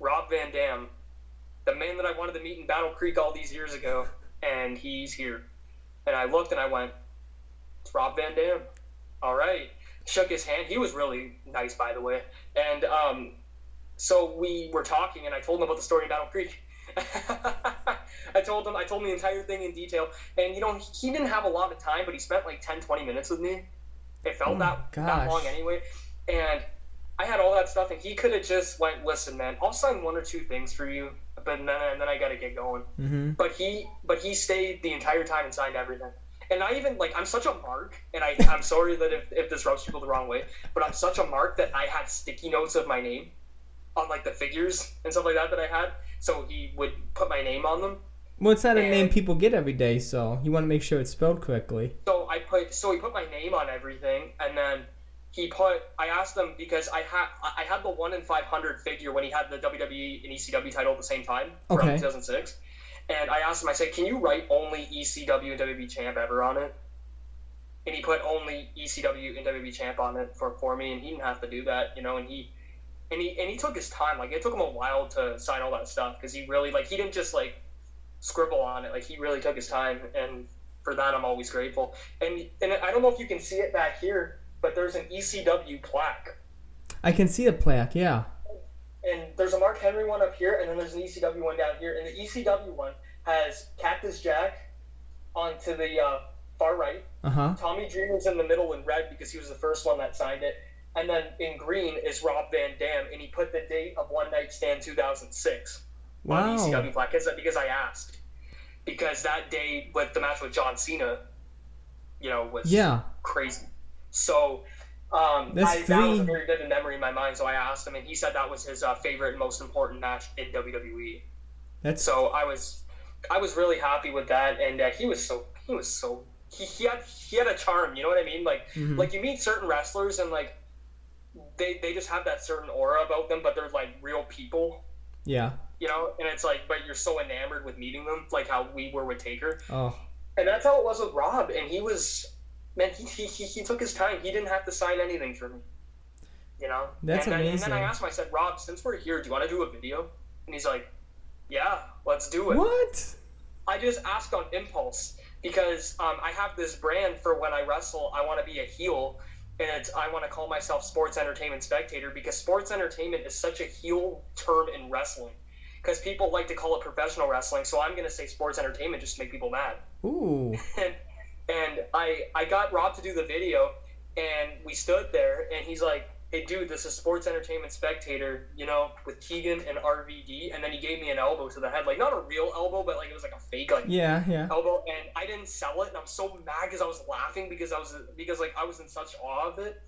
Rob Van Dam, the man that I wanted to meet in Battle Creek all these years ago, and he's here. And I looked and I went, it's Rob Van Dam. All right. Shook his hand. He was really nice, by the way. And um, so we were talking, and I told him about the story of Battle Creek. I told him, I told him the entire thing in detail. And, you know, he didn't have a lot of time, but he spent like 10, 20 minutes with me. It felt Oh that, that long anyway. And I had all that stuff, and he could have just went, listen, man, I'll sign one or two things for you, but then, and then I got to get going Mm-hmm. but he but he stayed the entire time and signed everything and i even like i'm such a mark and i i'm sorry that if, if this rubs people the wrong way but i'm such a mark that i had sticky notes of my name on like the figures and stuff like that that i had so he would put my name on them Well, it's not a name people get every day, so you want to make sure it's spelled correctly. so i put so he put my name on everything and then he put i asked him because i had i had the 1 in 500 figure when he had the wwe and ecw title at the same time around Okay. 2006 and i asked him i said can you write only ecw and wwe champ ever on it and he put only ecw and wwe champ on it for, for me and he didn't have to do that you know and he and he and he took his time like it took him a while to sign all that stuff because he really like he didn't just like scribble on it like he really took his time and for that i'm always grateful and and i don't know if you can see it back here but there's an ecw plaque I can see a plaque. Yeah. and there's a mark henry one up here and then there's an ecw one down here and the ecw one has cactus jack onto the uh, far right Uh huh. Tommy Dreamer's in the middle in red because he was the first one that signed it. And then in green is Rob Van Dam, and he put the date of One Night Stand 2006 on Wow. ECW plaque. Because, because I asked. Because that day with the match with John Cena, you know, was Yeah. crazy. So um, I, that was a very vivid memory in my mind. So I asked him, and he said that was his uh, favorite and most important match in WWE. That's So I was, I was really happy with that, and uh, he was so he was so he, he had he had a charm. You know what I mean? Like Mhm. like you meet certain wrestlers and like they they just have that certain aura about them, but they're like real people. yeah. You know, and it's like, but you're so enamored with meeting them, like how we were with Taker, Oh. and that's how it was with Rob. And he was, man, he he, he, he took his time. He didn't have to sign anything for me. You know, That's and then, And then I asked him, I said, Rob, since we're here, do you want to do a video? And he's like, yeah, let's do it. What? I just asked on impulse because um, I have this brand for when I wrestle. I want to be a heel, and I want to call myself Sports Entertainment Spectator because sports entertainment is such a heel term in wrestling. Because people like to call it professional wrestling, so I'm going to say sports entertainment just to make people mad. Ooh. and and I I got Rob to do the video, and we stood there, and he's like, "Hey, dude, this is Sports Entertainment Spectator, you know, with Keegan and RVD," and then he gave me an elbow to the head, like not a real elbow, but like it was like a fake like Yeah, yeah. elbow, and I didn't sell it, and I'm so mad because I was laughing because I was because like I was in such awe of it,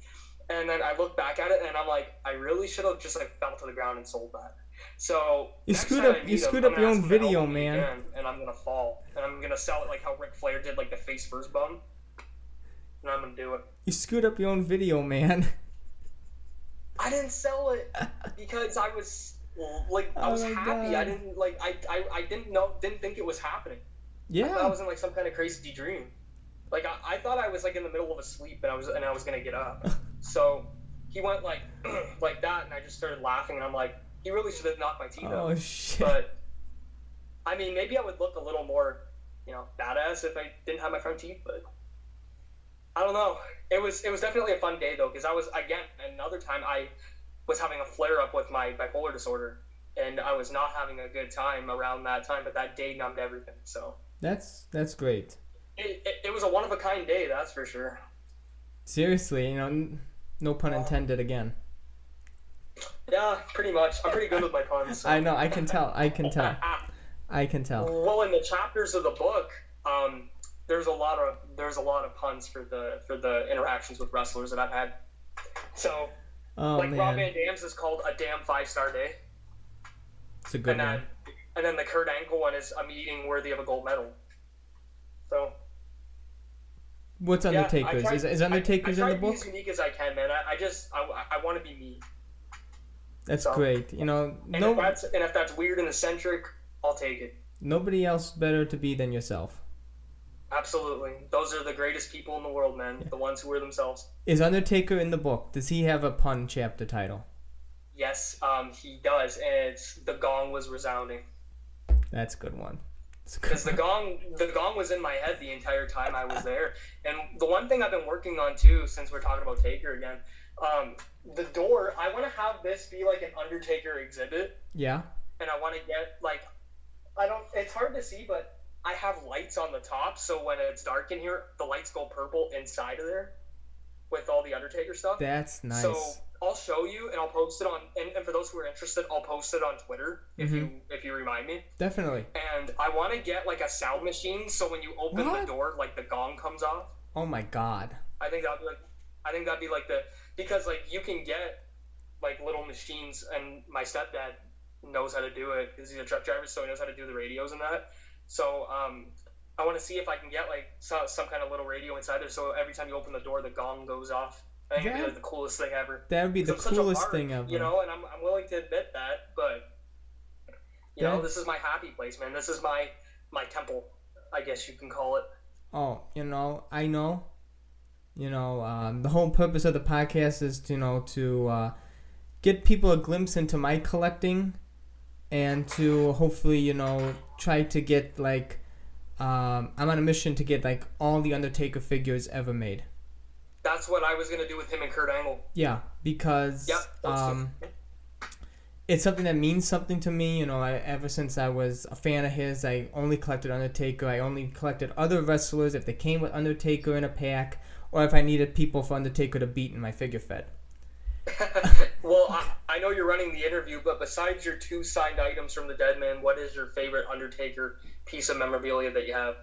and then I look back at it, and I'm like, I really should have just like fell to the ground and sold that. So You screwed up- you screwed up your own ask him to video, man. again, and I'm gonna fall, and I'm gonna sell it like how Ric Flair did, like the face first bum, and I'm gonna do it. You screwed up your own video, man. I didn't sell it because I was like I Oh was my happy. I didn't like I, I I didn't know didn't think it was happening. I thought I was in like some kind of crazy dream. Like I, I thought I was like in the middle of a sleep and I was and I was gonna get up. So he went like like that and I just started laughing and I'm like, he really should have knocked my teeth Oh out. shit. But I mean maybe I would look a little more, you know, badass if I didn't have my front teeth, but I don't know. It was it was definitely a fun day though, because I was again another time I was having a flare up with my bipolar disorder and I was not having a good time around that time, but that day numbed everything. So That's that's great. it, it, it was a one of a kind day, that's for sure. Seriously, you know, n- no pun intended again. Yeah, pretty much. I'm pretty good with my puns. so. I know. I can tell. I can tell. I can tell. Well, in the chapters of the book, um, there's a lot of there's a lot of puns for the for the interactions with wrestlers that I've had. So, Oh like Rob Van Dam's is called a damn five star day, it's a good and then one. and then the Kurt Angle one is a meeting worthy of a gold medal. So What's yeah, I Undertaker's? tried- is, is Undertaker's I, in the book? To be as unique as I can, man. I, I just I, I want to be me. That's so- great. You know, And no if that's and if that's weird and eccentric, I'll take it. nobody else better to be than yourself. Absolutely. Those are the greatest people in the world, man. The ones who are themselves. Is Undertaker in the book? Does he have a pun chapter title? Yes, um, he does, and it's the gong was resounding That's a good one. It's a good because the gong the gong was in my head the entire time I was there. And the one thing I've been working on too, since we're talking about Taker again, um, the door. I want to have this be like an Undertaker exhibit, Yeah. and I want to get like I don't. It's hard to see, but I have lights on the top, so when it's dark in here, the lights go purple inside of there with all the Undertaker stuff. That's nice. So I'll show you, and I'll post it on. And, and for those who are interested, I'll post it on Twitter if you Mm-hmm. if you remind me. Definitely. And I want to get like a sound machine, so when you open What? the door, like the gong comes off. Oh my god. I think that'd be like, I think that'd be like the because like you can get like little machines, and my stepdad knows how to do it because he's a truck driver, so he knows how to do the radios and that. So um, I want to see if I can get like some, some kind of little radio inside there, so every time you open the door, the gong goes off. I think it'd be like the coolest thing ever. That would be the coolest thing ever. You know, and I'm, I'm willing to admit that, but you know, this is my happy place, man. This is my my temple, I guess you can call it. Oh, you know, I know. You know, um, the whole purpose of the podcast is to, you know to uh, get people a glimpse into my collecting, and to hopefully you know try to get like um, I'm on a mission to get like all the Undertaker figures ever made. That's what I was gonna do with him and Kurt Angle. Yeah, because Yep. um, it's something that means something to me. You know, I, ever since I was a fan of his, I only collected Undertaker. I only collected other wrestlers if they came with Undertaker in a pack, or if I needed people for Undertaker to beat in my figure fed. well, I, I know you're running the interview, but besides your two signed items from the Dead Man, what is your favorite Undertaker piece of memorabilia that you have?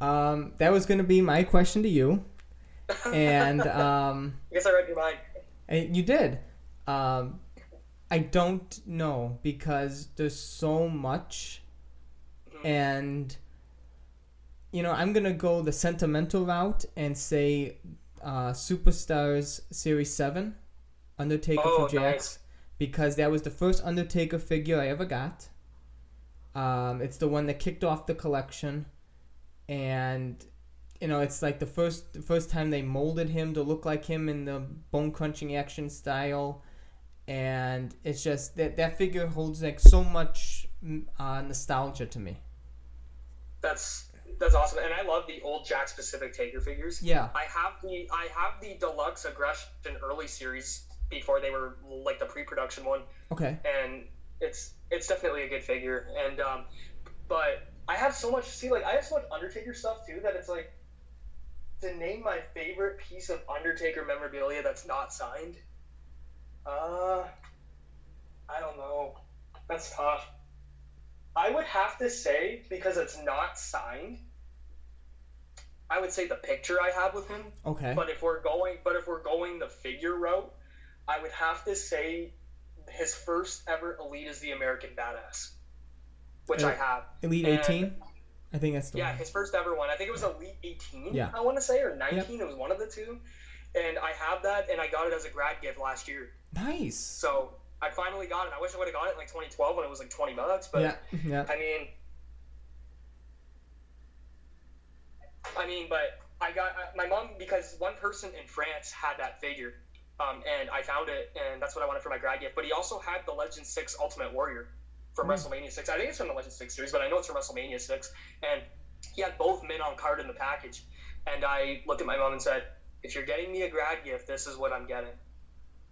Um, that was gonna be my question to you, and um, I guess I read your mind. I- you did. Um, I don't know because there's so much, and you know I'm gonna go the sentimental route and say uh, Superstars Series Seven, Undertaker Oh, from Jakks, nice. because that was the first Undertaker figure I ever got. Um, it's the one that kicked off the collection, and you know it's like the first the first time they molded him to look like him in the bone crunching action style and it's just that that figure holds like so much mm, uh, nostalgia to me. That's that's awesome, and I love the old Jakks specific Taker figures. Yeah. I have the I have the deluxe aggression early series before they were like the pre-production one, Okay. and it's it's definitely a good figure. And um, but I have so much. See, like I have so much Undertaker stuff too that it's like to name my favorite piece of Undertaker memorabilia that's not signed. Uh, I don't know. That's tough. I would have to say because it's not signed. I would say the picture I have with him. Okay. But if we're going, but if we're going the figure route, I would have to say his first ever elite is the American Badass, which I Uh, have. Elite and- 18. I think that's the Yeah, one. his first ever one. I think it was Elite 18. Yeah. I want to say or 19. It was one of the two, and I have that, and I got it as a grad gift last year. Nice. So I finally got it. I wish I would have got it in like 2012 when it was like 20 bucks, but yeah. Yeah. I mean, I mean, but I got my mom because one person in France had that figure, um, and I found it, and that's what I wanted for my grad gift. But he also had the Legend Six Ultimate Warrior from Hmm. WrestleMania Six. I think it's from the Legend Six series, but I know it's from WrestleMania Six, and he had both men on card in the package. And I looked at my mom and said, "If you're getting me a grad gift, this is what I'm getting."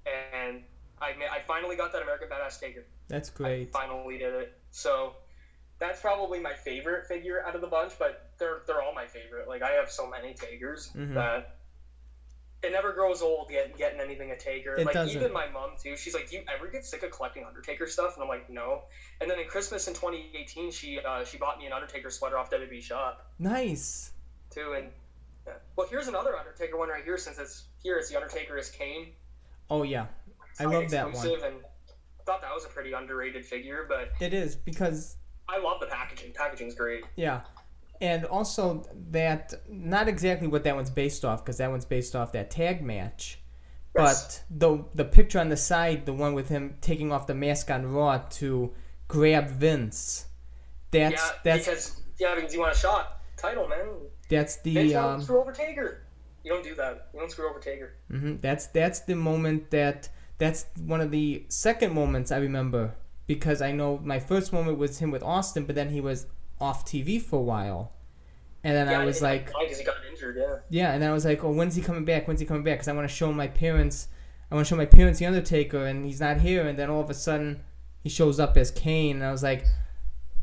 And I I finally got that American Badass Taker. That's I great. finally did it. So that's probably my favorite figure out of the bunch, but they're they're all my favorite. Like I have so many Takers Mhm. that it never grows old getting getting anything a Taker. It like doesn't. even my mom too. She's like, "Do you ever get sick of collecting Undertaker stuff?" And I'm like, "No." And then in Christmas in 2018, she uh, she bought me an Undertaker sweater off WB Shop Nice. too. And yeah. well, here's another Undertaker one right here. Since it's here, it's the Undertaker is Kane. Oh yeah, I love that one. And I thought that was a pretty underrated figure, but It is because I love the packaging. Packaging's great. yeah, and also that not exactly what that one's based off because that one's based off that tag match. Yes. But the the picture on the side, the one with him taking off the mask on Raw to grab Vince, that's yeah, that's because yeah, because you want a shot title, man. that's Vince the won't um, screw over Taker. You don't do that. You don't screw over Taker. mhm, that's that's the moment that that's one of the second moments I remember because I know my first moment was him with Austin, but then he was off TV for a while, and then yeah, I was like. because he got injured. Yeah. Yeah, and then I was like, "Oh, when's he coming back? When's he coming back?" Because I want to show my parents, I want to show my parents the Undertaker, and he's not here. And then all of a sudden, he shows up as Kane, and I was like,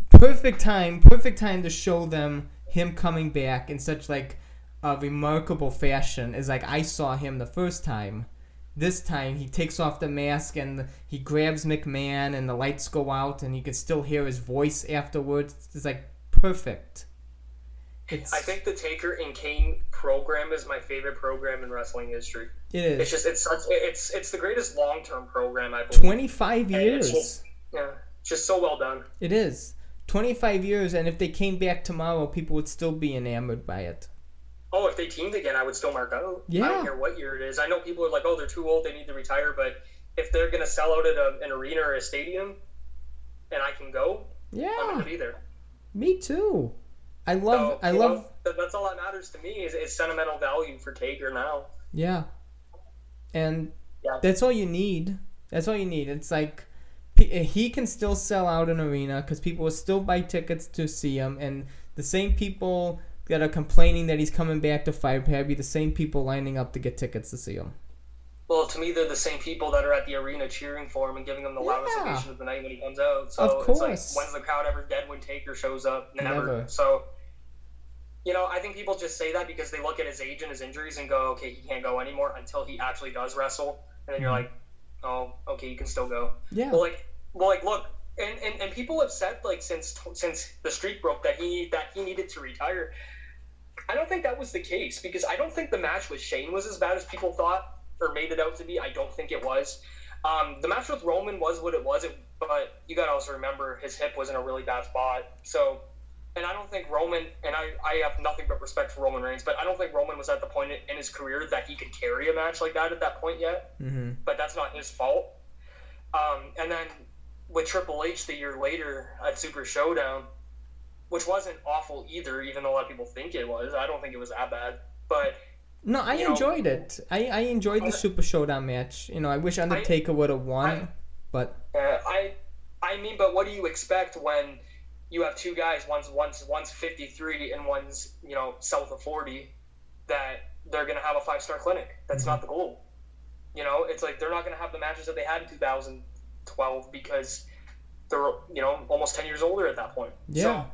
"Perfect time, perfect time to show them him coming back in such like a remarkable fashion." Is like I saw him the first time. This time he takes off the mask and he grabs McMahon, and the lights go out, and you can still hear his voice afterwards. It's like perfect. It's I think the Taker and Kane program is my favorite program in wrestling history. it It's just it's such it's it's the greatest long term program I believe. 25 And it's years. just- Yeah, just so well done. It is. 25 years, and if they came back tomorrow, people would still be enamored by it. Oh, if they teamed again, I would still mark out. Yeah. I don't care what year it is. I know people are like, oh, they're too old, they need to retire, but if they're gonna sell out at a, an arena or a stadium, and I can go, yeah. I'm Yeah, gonna be there. me too. I love, So, I love, know, that's all that matters to me is, is sentimental value for Taker now. yeah. And Yeah. that's all you need. That's all you need. It's like he can still sell out an arena because people will still buy tickets to see him, and the same people that are complaining that he's coming back to Firepad be the same people lining up to get tickets to see him. Well, to me, they're the same people that are at the arena cheering for him and giving him the loudest Yeah. ovation of the night when he comes out. So Of it's like, course. when's the crowd ever dead when Taker shows up? Never. Never. So, you know, I think people just say that because they look at his age and his injuries and go, okay, he can't go anymore until he actually does wrestle, and then you're Mhm. like, oh, okay, you can still go. Yeah. Well, like, well, like, look, and, and, and people have said like since since the streak broke that he that he needed to retire. I don't think that was the case because I don't think the match with Shane was as bad as people thought or made it out to be. I don't think it was. Um, the match with Roman was what it was, it, but you got to also remember his hip was in a really bad spot. So, and I don't think Roman, and I, I have nothing but respect for Roman Reigns, but I don't think Roman was at the point in his career that he could carry a match like that at that point yet mm-hmm. but that's not his fault. Um, and then with Triple H the year later at Super Showdown, which wasn't awful either, even though a lot of people think it was. I don't think it was that bad. But No, I You know- enjoyed it. I, I enjoyed the Super Showdown match. You know, I wish Undertaker would have won, I- but Uh, I, I mean, but what do you expect when you have two guys, one's one's one's 53 and one's you know south of 40, that they're gonna have a five star clinic? That's not the goal. You know, it's like they're not gonna have the matches that they had in 2012 because they're you know almost 10 years older at that point. yeah, So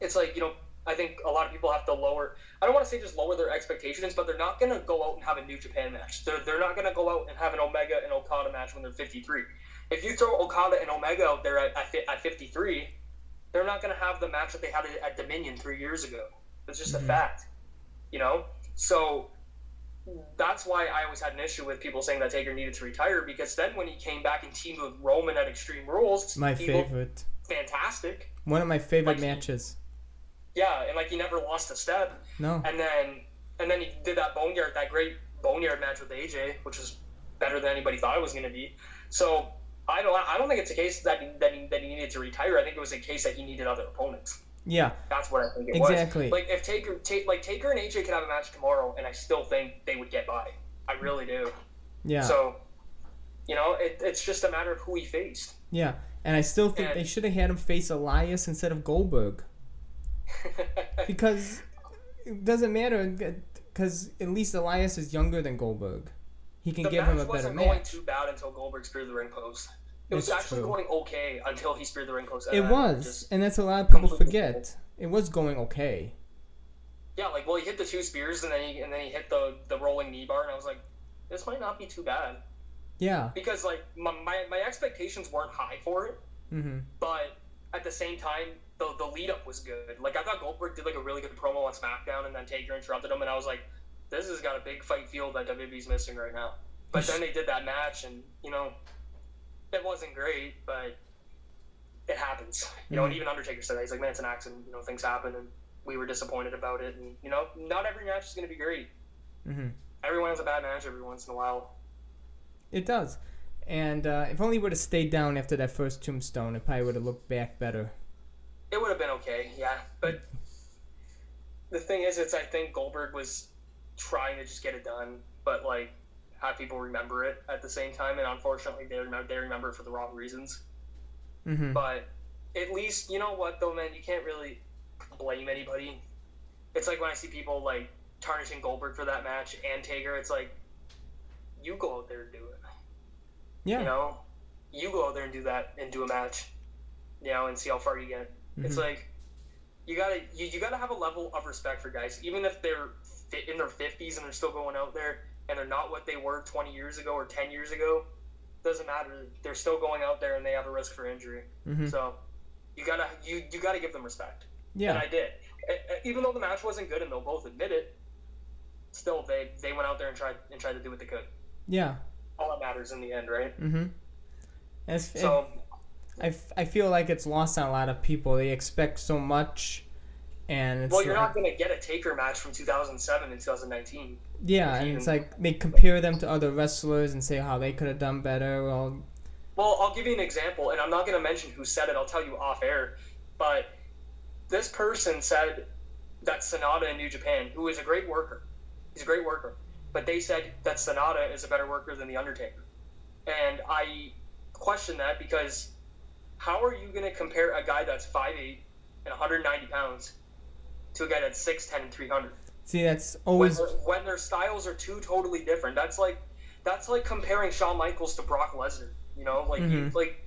it's like you know. I think a lot of people have to lower. I don't want to say just lower their expectations, but they're not going to go out and have a New Japan match. They're, they're not going to go out and have an Omega and Okada match when they're 53. If you throw Okada and Omega out there at, at, at 53, they're not going to have the match that they had at Dominion three years ago. It's just Mhm. a fact, you know. So that's why I always had an issue with people saying that Taker needed to retire because then when he came back and teamed with Roman at Extreme Rules, my favorite. fantastic. One of my favorite Like- matches. Yeah, and like he never lost a step. No, And then and then he did that boneyard, that great boneyard match with AJ, which was better than anybody thought it was going to be. So I don't I don't think it's a case that he, that he, that he needed to retire. I think it was a case that he needed other opponents. yeah, That's what I think it Exactly. was. Like if Taker, ta- like Taker and AJ could have a match tomorrow, and I still think they would get by. I really do. yeah, So, you know, it, it's just a matter of who he faced. yeah. And I still think and- they should have had him face Elias instead of Goldberg because it doesn't matter because at least Elias is younger than Goldberg. He can the give him a better match. wasn't going too bad until Goldberg speared the ring post. It was actually true. going okay until he speared the ring post. It was, and that's a lot of people forget. It was going okay. yeah, like well, he hit the two spears and then he and then he hit the the rolling knee bar, and I was like, this might not be too bad Yeah. because like my my, my expectations weren't high for it, Mm-hmm. but at the same time. The, the lead up was good. Like I thought Goldberg did like a really good promo on SmackDown, and then Taker interrupted him, and I was like, "This has got a big fight feel that WWE's missing right now." But then they did that match, and you know, it wasn't great, but it happens. You know, and Mhm. even Undertaker said that he's like, "Man, it's an accident. You know, things happen, and we were disappointed about it. And you know, not every match is going to be great. Mm-hmm. Everyone has a bad match every once in a while." It does. And uh, if only it would have stayed down after that first tombstone, it probably would have looked back better. It would have been okay, yeah. But the thing is, it's I think Goldberg was trying to just get it done, but like have people remember it at the same time, and unfortunately, they remember they remember it for the wrong reasons. Mm-hmm. But at least you know what though, man, you can't really blame anybody. It's like when I see people like tarnishing Goldberg for that match and Taker. It's like you go out there and do it. Yeah. You know, you go out there and do that and do a match. You know, and see how far you get. It's Mhm. like you gotta you, you gotta have a level of respect for guys, even if they're fit in their fifties and they're still going out there and they're not what they were twenty years ago or ten years ago. Doesn't matter. They're still going out there and they have a risk for injury. Mm-hmm. So you gotta you you gotta give them respect. Yeah, and I did. Even though the match wasn't good and they'll both admit it, still they they went out there and tried and tried to do what they could. Yeah. All that matters in the end, right? Mm-hmm. As, So I, f- I feel like it's lost on a lot of people. They expect so much, and it's well, you're like, not gonna get a Taker match from 2007 and 2019. yeah, and it's like they compare them to other wrestlers and say how they could have done better. Well, Well, I'll give you an example, and I'm not going to mention who said it. I'll tell you off air. But this person said that Sanada in New Japan, who is a great worker, he's a great worker, but they said that Sanada is a better worker than The Undertaker. And I question that because how are you going to compare a guy that's 5'8 and 190 pounds to a guy that's 6'10 and 300? see, that's always their- when their styles are two totally different. That's like that's like comparing Shawn Michaels to Brock Lesnar. You know, like you, Mhm. like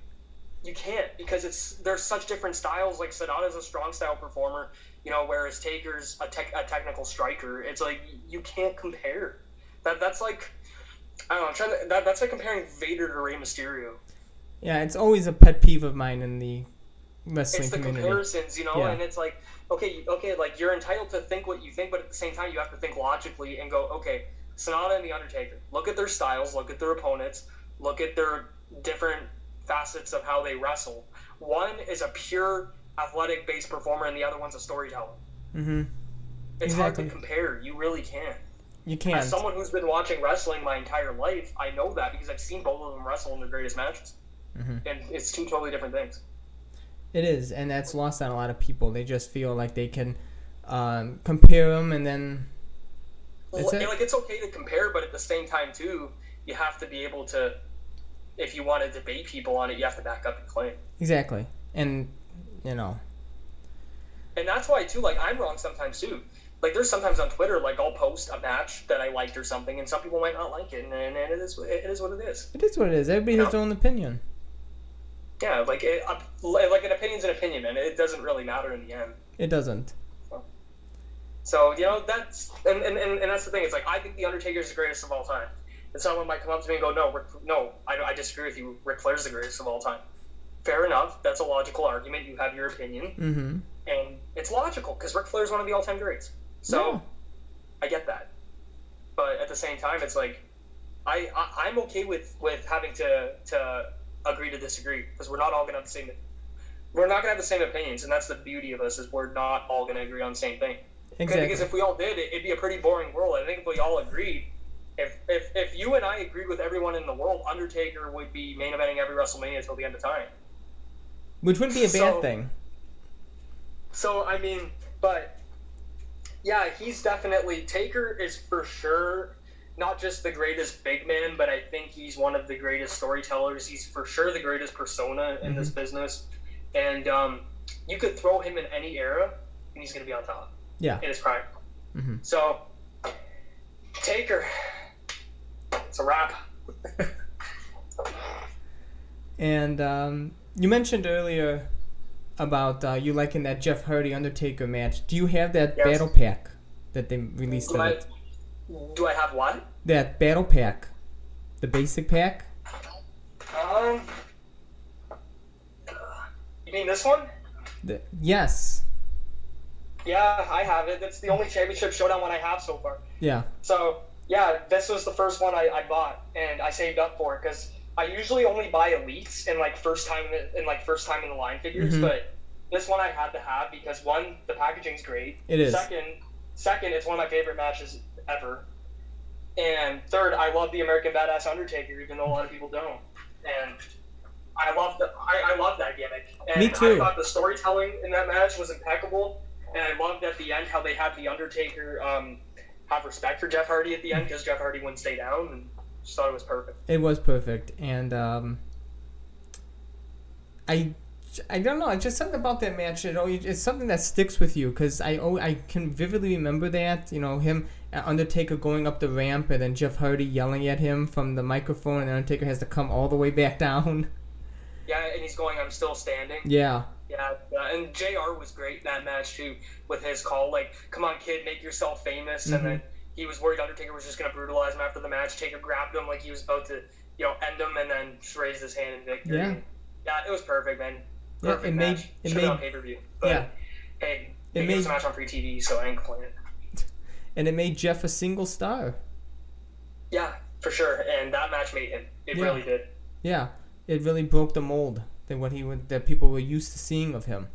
you can't because it's there's such different styles. Like Sanada's a strong style performer, you know, whereas Taker's a, tech, a technical striker. It's like you can't compare. That that's like I don't know. I'm trying to, that, that's like comparing Vader to Rey Mysterio. Yeah, it's always a pet peeve of mine in the wrestling It's the community. comparisons, you know, Yeah. and it's like okay, okay, like you're entitled to think what you think, but at the same time, you have to think logically and go, okay, Sanada and the Undertaker. Look at their styles, look at their opponents, look at their different facets of how they wrestle. One is a pure athletic based performer, and the other one's a storyteller. Mm-hmm. It's hard to compare. You really can't. You can't. As someone who's been watching wrestling my entire life, I know that because I've seen both of them wrestle in their greatest matches, Mhm. and it's two totally different things. It is, and that's lost on a lot of people. They just feel like they can um, compare them, and then It's like, a- like it's okay to compare, but at the same time too, you have to be able to. If you want to debate people on it, you have to back up your claim. Exactly. And you know, and that's why too like i'm wrong sometimes too like there's sometimes on twitter like i'll post a match that i liked or something and some people might not like it and, and it is it is what it is it is what it is. Everybody has their own opinion. Yeah like it, uh, like an opinion's an opinion and it doesn't really matter in the end. It doesn't. so you know that's and, and, and, and that's the thing. It's like i think the undertaker is the greatest of all time. And someone might come up to me and go no Rick, no I, I disagree with you. Ric Flair's the greatest of all time. Fair enough. That's a logical argument. You have your opinion. Mm-hmm. and it's logical because Ric Flair's one of the all-time greats. So Yeah. I get that, but at the same time, it's like I, I I'm okay with with having to to agree to disagree because we're not all gonna have the same. We're not gonna have the same opinions, and that's the beauty of us is we're not all gonna agree on the same thing. Exactly. Because if we all did, it, it'd be a pretty boring world. I think if we all agreed, if, if if you and I agreed with everyone in the world, Undertaker would be main eventing every WrestleMania until the end of time. Which wouldn't be a bad So- thing. So I mean, but yeah, he's definitely Taker is for sure not just the greatest big man, but I think he's one of the greatest storytellers. He's for sure the greatest persona in this business, and um, you could throw him in any era, and he's going to be on top Yeah. in his prime. Mhm. So Taker, it's a wrap. And um, you mentioned earlier about uh, you liking that Jeff Hardy Undertaker match. Do you have that Yes. battle pack that they released? Do of I, it? Do I have one? That battle pack, the basic pack. Um, you mean this one? The, yes. Yeah, I have it. That's the only championship showdown one I have so far. Yeah. So yeah, this was the first one I, I bought, and I saved up for it because I usually only buy elites in like first time in, in like first time in the line figures, Mhm. but this one I had to have because one, the packaging's great. It is. Second, second, it's one of my favorite matches ever. And third, I love the American Badass Undertaker, even though a lot of people don't. And I love the I, I love that gimmick. And Me too. I thought the storytelling in that match was impeccable. And I loved at the end how they had the Undertaker um, have respect for Jeff Hardy at the end because Jeff Hardy wouldn't stay down, and just thought it was perfect. It was perfect, and um, I, I don't know. It's just something about that match. It always, it's something that sticks with you because I, al- I can vividly remember that. You know, him Undertaker going up the ramp, and then Jeff Hardy yelling at him from the microphone, and Undertaker has to come all the way back down. Yeah, and he's going, "I'm still standing." Yeah, Yeah, and Jr. was great in that match too with his call, like, "Come on, kid, make yourself famous." Mhm. And then he was worried Undertaker was just gonna brutalize him after the match. Taker grabbed him like he was about to, you know, end him, and then just raised his hand in victory. Yeah. yeah, it was perfect, man. Yeah, Perfect it made- match. it Should made- on pay per view, yeah. hey, It it, was a match on free TV, so I ain't complaining. And it made Jeff a single star. Yeah, for sure, and that match made him. It Yeah. really did. Yeah, it really broke the mold that what he would that people were used to seeing of him.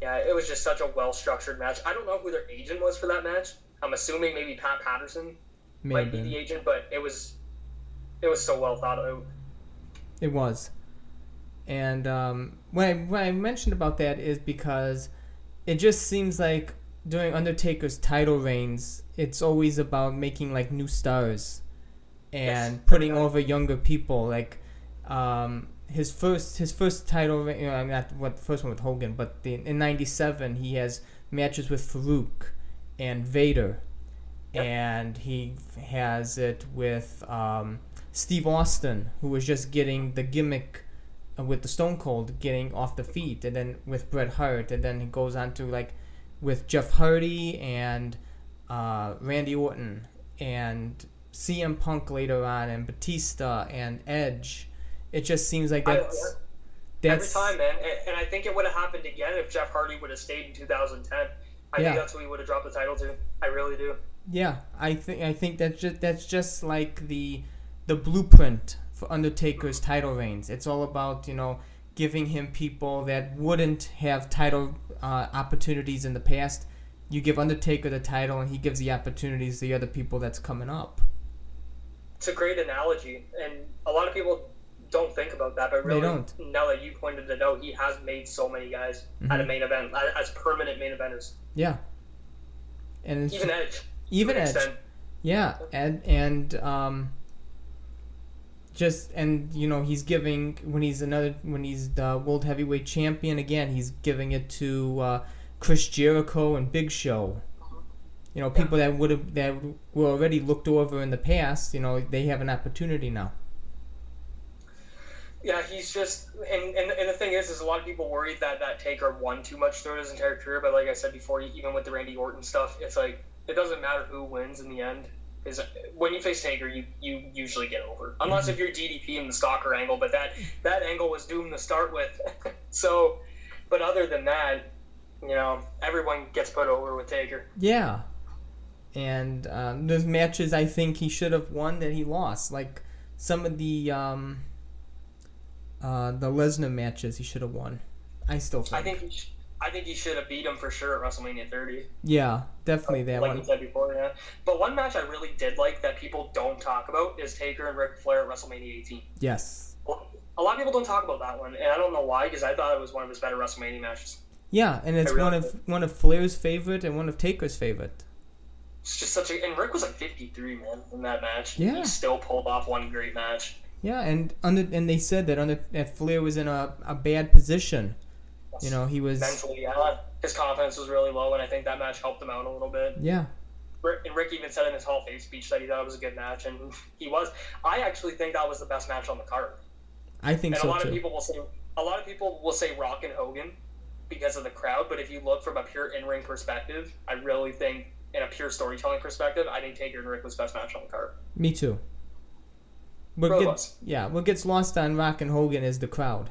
Yeah, it was just such a well structured match. I don't know who their agent was for that match. I'm assuming maybe Pat Patterson. May might be the agent, but it was it was so well thought out. It was. And um, when I when I mentioned about that is because it just seems like during Undertaker's title reigns, it's always about making like new stars and Yes. putting over younger people. Like um, his first his first title, reign- you know, I mean, not what the first one with Hogan, but the, in '97 he has matches with Faarooq and Vader, Yep. and he has it with um, Steve Austin, who was just getting the gimmick uh, with the Stone Cold, getting off the feet, and then with Bret Hart, and then he goes on to like with Jeff Hardy and uh, Randy Orton and CM Punk later on, and Batista and Edge. It just seems like that's that's Every time, man, and, and I think it would have happened again if Jeff Hardy would have stayed in 2010. I Yeah. think that's who he would have dropped the title to. I really do. Yeah, I think I think that's just that's just like the the blueprint for Undertaker's title reigns. It's all about you know giving him people that wouldn't have title uh, opportunities in the past. You give Undertaker the title, and he gives the opportunities to the other people that's coming up. It's a great analogy, and a lot of people don't think about that, but really, don't. now that you pointed it out, he has made so many guys at a Mhm. main event as- as permanent main eventers. Yeah, and Even Edge. even Edge. extent. Yeah, and and um, just and you know he's giving when he's another when he's the world heavyweight champion again he's giving it to uh, Chris Jericho and Big Show. You know people that would have that were already looked over in the past. You know they have an opportunity now. Yeah, he's just and, and and the thing is, is a lot of people worried that that Taker won too much throughout his entire career. But like I said before, even with the Randy Orton stuff, it's like it doesn't matter who wins in the end. Because when you face Taker, you, you usually get over, unless if you're DDP in the stalker angle. But that that angle was doomed to start with. so, but other than that, you know, everyone gets put over with Taker. Yeah, and um, there's matches I think he should have won that he lost, like some of the um, uh, the Lesnar matches he should have won. I still think. I think he sh- I think he should have beat him for sure at WrestleMania 30. Yeah, definitely that like one. you said before, yeah. But one match I really did like that people don't talk about is Taker and Ric Flair at WrestleMania 18. Yes. A lot of people don't talk about that one, and I don't know why, because I thought it was one of his better WrestleMania matches. Yeah, and it's really one of one of Flair's favorite and one of Taker's favorite. It's just such a and Ric was like 53 man in that match. Yeah. he still pulled off one great match. Yeah, and under and they said that under that Flair was in a, a bad position. You know, he was mentally, yeah, his confidence was really low, and I think that match helped him out a little bit. yeah. And Ric even said in his Hall of Fame speech that he thought it was a good match, and he was. I actually think that was the best match on the card. I think And a so lot of people will say a lot of people will say Rock and Hogan because of the crowd, but if you look from a pure in-ring perspective, I really think in a pure storytelling perspective, I think Taker and Ric was best match on the card. Me too. What gets, yeah, what gets lost on Rock and Hogan is the crowd.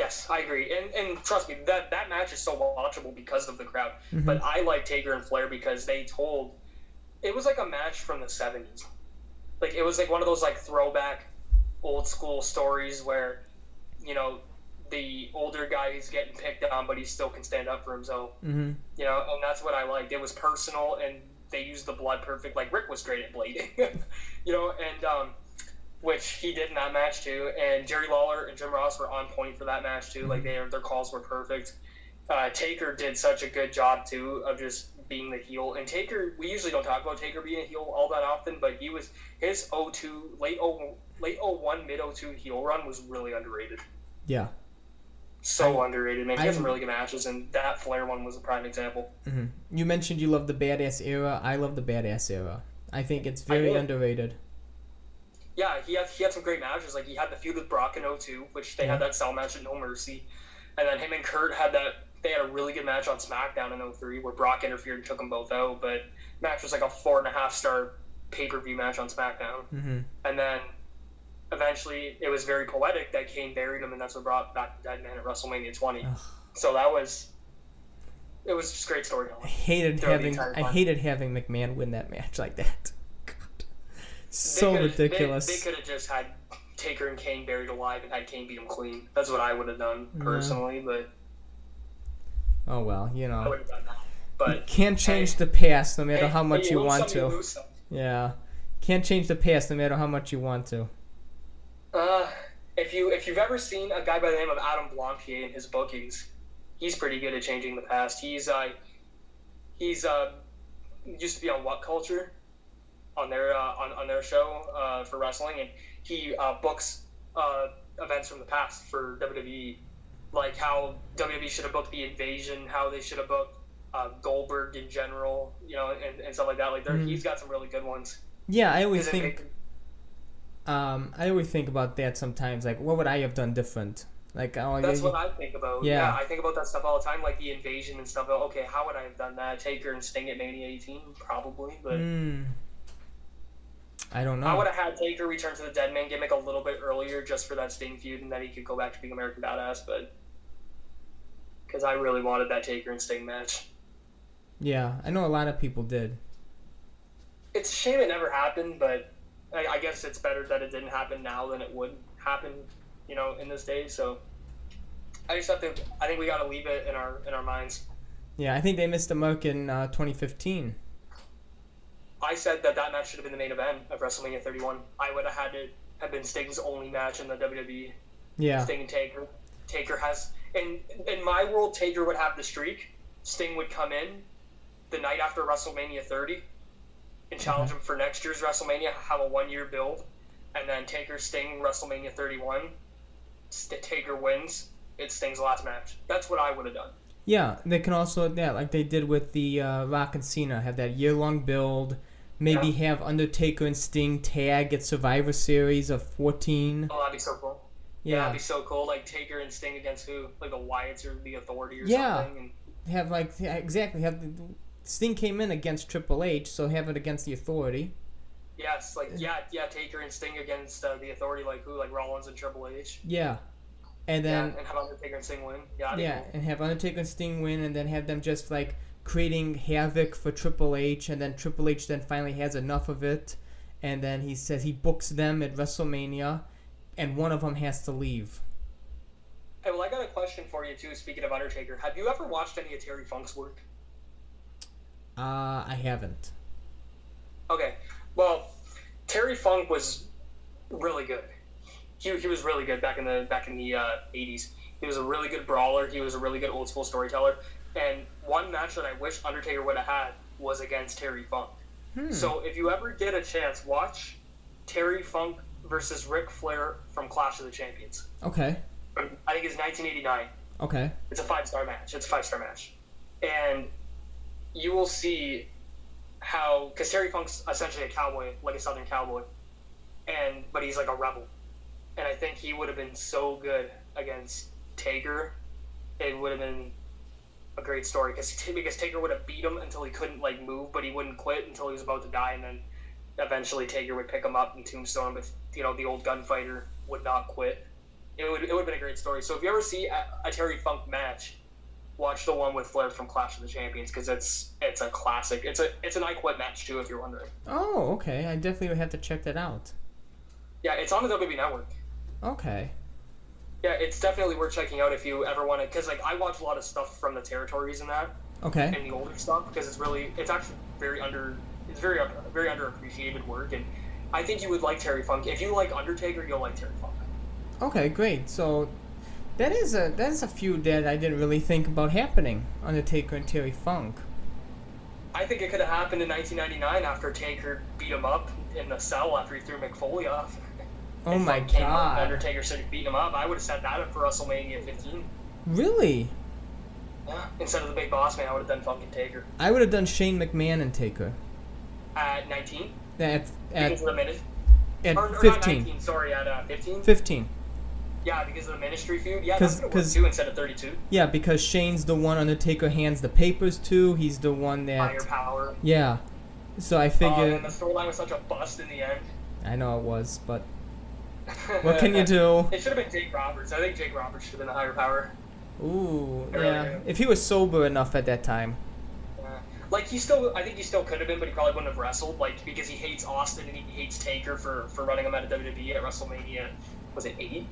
Yes, I agree, and and trust me, that that match is so watchable because of the crowd. Mhm. But I like Taker and Flair because they told it was like a match from the '70s. Like it was like one of those like throwback, old school stories where, you know, the older guy is getting picked on, but he still can stand up for himself. hmm You know, and that's what I liked. It was personal, and they used the blood perfect. Like Ric was great at blading, you know, and um, which he did in that match too. And Jerry Lawler and Jim Ross were on point for that match too. Like their their calls were perfect. Uh, Taker did such a good job too of just being the heel. And Taker, we usually don't talk about Taker being a heel all that often, but he was his 02 late 0 late 01 mid 02 heel run was really underrated. Yeah. So underrated, man. He had I- some really good matches, and that Flair one was a prime example. hmm You mentioned you love the badass era. I love the badass era. I think it's very underrated. Yeah, he had he had some great matches. Like he had the feud with Brock in 02, which they had that cell match at No Mercy, and then him and Kurt had that. They had a really good match on SmackDown in 03 where Brock interfered and took them both out. But match was like a four and a half star pay per view match on SmackDown, hmm and then eventually it was very poetic that Kane buried him, and that's what brought back the Dead Man at WrestleMania 20. Ugh. So that was it was just great storytelling. I hated having I hated having McMahon win that match like that. So could've- they- ridiculous. They, could have just had Taker and Kane buried alive and had Kane beat him clean. That's what I would have done personally, but oh well, you I know. would have done that. You But can't change the past no matter hey, how much hey, you want some, you to. Yeah. Can't change the past no matter how much you want to. Uh, if you if you've ever seen a guy by the name of Adam Blampied in his bookings, he's pretty good at changing the past. He's uh he's uh used to be on What Culture on their uh, on, on their show uh, for wrestling, and he uh, books uh, events from the past for WWE, like how WWE should have booked the Invasion, how they should have booked uh, Goldberg in general, you know, and, and stuff like that. Like there Mhm. he's got some really good ones. Yeah, I always think make- um I always think about that sometimes like what would I have done different? Like oh That's what I think about. Yeah. Yeah. I think about that stuff all the time, like the invasion and stuff. Oh, Okay, how would I have done that? Taker and Sting at Mania 18, probably. But Hmm. I don't know. I would have had Taker return to the Dead Man gimmick a little bit earlier, just for that Sting feud, and then he could go back to being American Badass. But because I really wanted that Taker and Sting match. Yeah, I know a lot of people did. It's a shame it never happened, but I, I guess it's better that it didn't happen now than it would happen, you know, in this day. So I just have to. I think we got to leave it in our in our minds. Yeah, I think they missed the mark in uh, 2015. I said that that match should have been the main event of WrestleMania 31. I would have had it have been Sting's only match in the WWE. Yeah. Sting and Taker. Taker has in in my world, Taker would have the streak. Sting would come in, the night after WrestleMania 30 and challenge Okay. him for next year's WrestleMania. Have a one-year build, and then Taker Sting WrestleMania 31. St- Taker wins. It's Sting's last match. That's what I would have done. Yeah, they can also yeah, like they did with the uh, Rock and Cena, have that year long build. Maybe Yeah. have Undertaker and Sting tag at Survivor Series of fourteen. Oh, that'd be so cool. Yeah, Yeah, that'd be so cool. Like Taker and Sting against who? Like the Wyatts or the Authority or Yeah. something. And have like yeah, exactly have the, Sting came in against Triple H, so have it against the Authority. yes, like yeah, yeah, Taker and Sting against uh, the Authority. Like who? Like Rollins and Triple H. Yeah, and then yeah, and have Undertaker and Sting win. Yeah, Yeah, cool. and have Undertaker and Sting win, and then have them just like creating havoc for Triple H, and then Triple H then finally has enough of it, and then he says he books them at WrestleMania, and one of them has to leave. Hey, well, I got a question for you too. Speaking of Undertaker, have you ever watched any of Terry Funk's work? Uh, I haven't. Okay, well, Terry Funk was really good. He, he was really good back in the back in the uh, 80s. He was a really good brawler. He was a really good old school storyteller. And one match that I wish Undertaker would have had was against Terry Funk. Hmm. So if you ever get a chance, watch Terry Funk versus Ric Flair from Clash of the Champions. Okay. I think it's 1989. Okay. It's a five star match. It's a five star match, and you will see how because Terry Funk's essentially a cowboy, like a Southern cowboy, and but he's like a rebel, and I think he would have been so good against Taker. It would have been a great story because because Taker would have beat him until he couldn't like move, but he wouldn't quit until he was about to die, and then eventually Taker would pick him up and tombstone him. But you know the old gunfighter would not quit. It would it would have been a great story. So if you ever see a, a Terry Funk match, watch the one with Flair from Clash of the Champions because it's it's a classic. It's a it's an I Quit match too, if you're wondering. Oh, okay. I definitely would have to check that out. Yeah, it's on the WWE Network. Okay. Yeah, it's definitely worth checking out if you ever want to. Because like I watch a lot of stuff from the territories and that, Okay. and the older stuff because it's really it's actually very under it's very very underappreciated work and. I think you would like Terry Funk. If you like Undertaker, you'll like Terry Funk. Okay, great. So that is a that is a few that I didn't really think about happening. Undertaker and Terry Funk. I think it could have happened in 1999 after Taker beat him up in the cell after he threw McFoley off. Oh And my Funk came out god. Undertaker said he beat him up. I would have set that up for WrestleMania 15. Really? Yeah. Instead of the Big Boss Man, I would have done fucking Taker I would have done Shane McMahon and Taker. at 19 At at, because of the minute. at Or, or not 15. 19, sorry, at uh, 15. 15. Yeah, because of the Ministry feud. Yeah, Cause, 'cause- instead of 32. Yeah, because Shane's the one Undertaker hands the papers to. He's the one that Higher power. Yeah. So I Um, figure and the storyline was such a bust in the end. I know it was, but what can you do? It should have been Jake Roberts. I think Jake Roberts should have been the higher power. Ooh, really yeah. If he was sober enough at that time. Yeah. Like he still, I think he still could have been, but he probably wouldn't have wrestled. Like because he hates Austin and he hates Taker for for running him out of WWE at WrestleMania. Was it eight?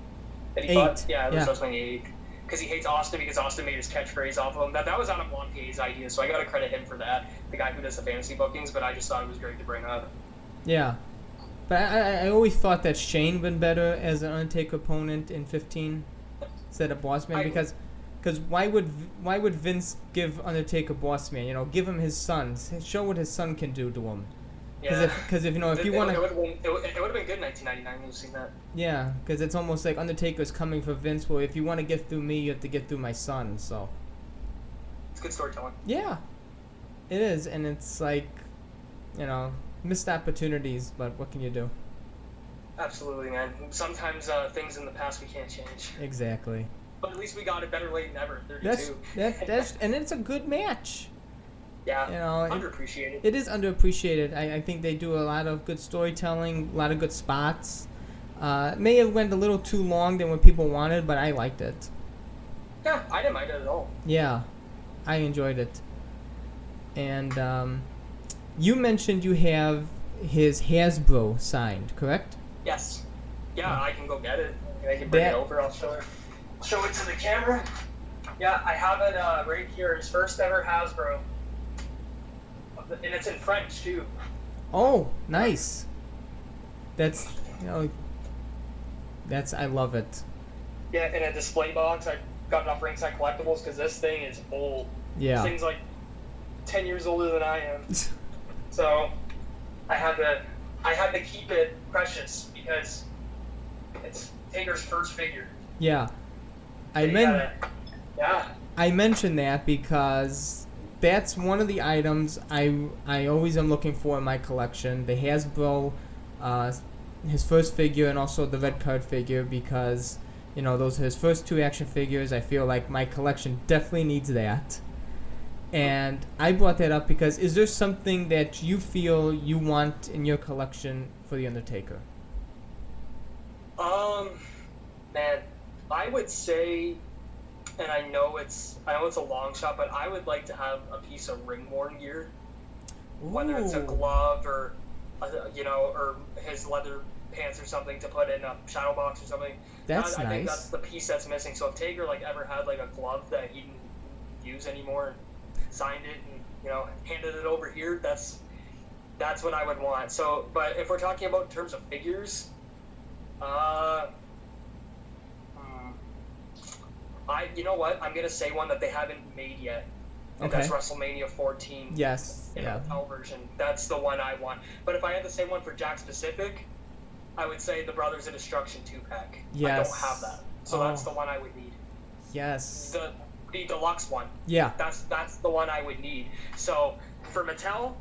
That he Eight, fought? Yeah, it was yeah. WrestleMania eight. Because he hates Austin because Austin made his catchphrase off of him. That that was Adam Lonke's idea, so I gotta credit him for that. The guy who does the fantasy bookings, but I just thought it was great to bring up. Yeah. But I, I, I always thought that Shane been better as an Undertaker opponent in 15 instead of Bossman I- because because why would why would Vince give Undertaker Bossman? You know, give him his son. Show what his son can do to him. Because Yeah. if, cause if you know if It- you want it to would have been, it would, have been good in 1999. You've seen that. yeah, because it's almost like Undertaker's coming for Vince. Well, if you want to get through me, you have to get through my son. So It's good storytelling. yeah, it is, and it's like you know missed opportunities. But what can you do? Absolutely, man. Sometimes uh, things in the past we can't change, Exactly. but at least we got it better late than ever. 32. That's that that's and it's a good match. yeah. You know, it- underappreciated. It is underappreciated. I, I think they do a lot of good storytelling, a lot of good spots. Uh, it may have went a little too long than what people wanted, but I liked it. Yeah, I didn't mind it at all. Yeah, I enjoyed it. And um, you mentioned you have his Hasbro signed, correct? Yes. Yeah, I can go get it. I can bring That- it over. I'll show it. Show it to the camera. Yeah, I have it uh, right here. His first ever Hasbro, and it's in French too. Oh, nice. That's you know, that's I love it. Yeah, in a display box. I got it off Ringside Collectibles because this thing is old. Yeah. This thing's like ten years older than I am. so I had to I had to keep it precious because it's Taker's first figure. Yeah. I You meant yeah. I mentioned that because that's one of the items I I always am looking for in my collection. The Hasbro, uh, his first figure, and also the red card figure because you know those are his first two action figures. I feel like my collection definitely needs that. And I brought that up because is there something that you feel you want in your collection for the Undertaker? Um, man, I would say, and I know it's I know it's a long shot, but I would like to have a piece of ring worn gear, whether it's a glove or, uh, you know, or his leather pants or something to put in a shadow box or something. That's I, I think that's the piece that's missing. So if Taker like ever had like a glove that he didn't use anymore, signed it and you know handed it over here, that's that's what I would want. So, but if we're talking about in terms of figures, uh, hmm, I you know what I'm gonna say one that they haven't made yet, and that's WrestleMania 14 Yes. in Yeah. version. That's the one I want. But if I had the same one for Jakks specific, I would say the Brothers of Destruction two pack. Yes. I don't have that, so Oh. that's the one I would need. Yes. The the deluxe one. Yeah. That's that's the one I would need. So for Mattel,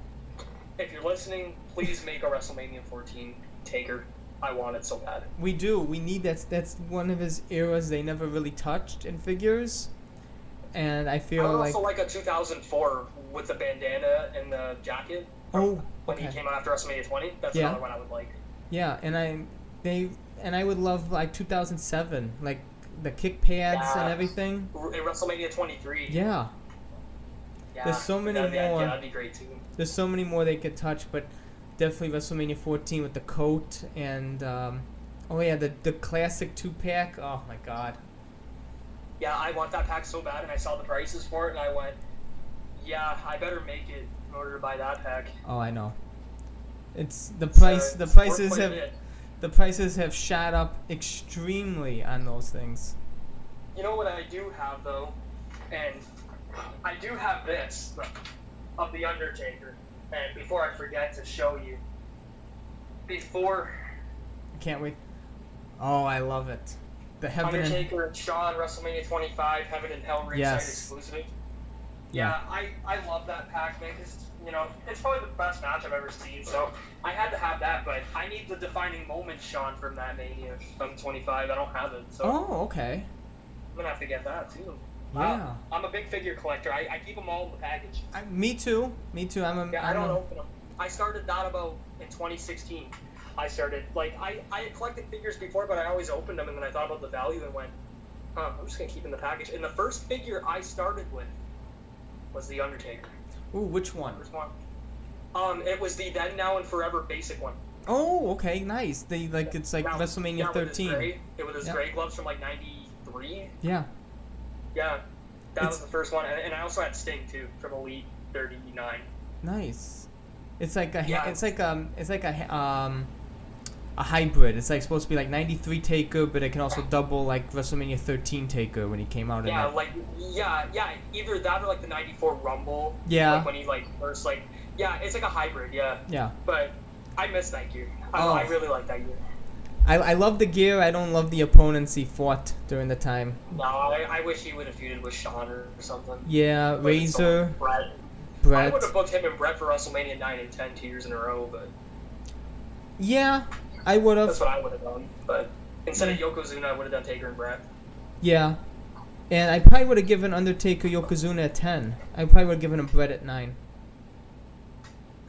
if you're listening, please make a WrestleMania 14 Taker. I want it so bad. We do. We need that's that's one of his eras they never really touched in figures, and I I feel would like also like a 2004 with the bandana and the jacket. oh When okay he came out after WrestleMania 20, that's Yeah. another one I would like. yeah, and I they and I would love like 2007 like the kick pads and everything. In WrestleMania 23. Yeah, Yeah, There's so many that'd be, more. Yeah, that'd be great too. there's so many more they could touch, but definitely WrestleMania 14 with the coat and um, oh yeah the the classic two pack. Oh my god. Yeah, I want that pack so bad, and I saw the prices for it, and I went, yeah, I better make it in order to buy that pack. Oh I know. It's the So price. the prices have bit. The prices have shot up extremely on those things. You know what I do have though, and I do have this of the Undertaker. And before I forget to show you, before I can't wait. Oh, I love it. The heaven Undertaker and Shawn WrestleMania 25 Heaven and Hell ringside Yes. exclusive. Yeah. Yeah, I, I love that pack, man, because, you know, it's probably the best match I've ever seen, so I had to have that, but I need the defining moment, Shawn, from that Mania from 25. I don't have it, so Oh, okay. I'm to have to get that, too. Uh, yeah. I'm a big figure collector. I, I keep them all in the package. I, me too. Me too. I'm a. Yeah, I I'm don't a- open them. I started that about in 2016. I started, like, I, I had collected figures before, but I always opened them, and then I thought about the value and went, huh, I'm just going to keep in the package. And the first figure I started with was The Undertaker. Ooh, which one? First one. Um, it was the then, now, and forever basic one. Oh, okay, nice. They like it's like WrestleMania yeah, with his 13. Gray, it was his Yeah. gray gloves from like '93. Yeah. Yeah, that It's- was the first one, and, and I also had Sting too from Elite 39. Nice. It's like a. Yeah. It's like um. It's like a um. A hybrid. It's like supposed to be like 93 Taker, but it can also double like WrestleMania 13 Taker when he came out. in Yeah, like yeah, yeah, either that or like the '94 Rumble. Yeah. Like when he like first like yeah, it's like a hybrid. Yeah, Yeah. but I miss that gear. I, Oh. I really like that gear. I, I love the gear. I don't love the opponents he fought during the time. No, I, I wish he would have feuded with Shawn or something. Yeah, Like Razor, someone- Bret. I would have booked him and Bret for WrestleMania 9 and 10 two years in a row, but Yeah, I would have. that's what I would have done. But instead of Yokozuna, I would have done Taker and Bret. Yeah. And I probably would have given Undertaker Yokozuna a 10. I probably would have given him Bret at 9.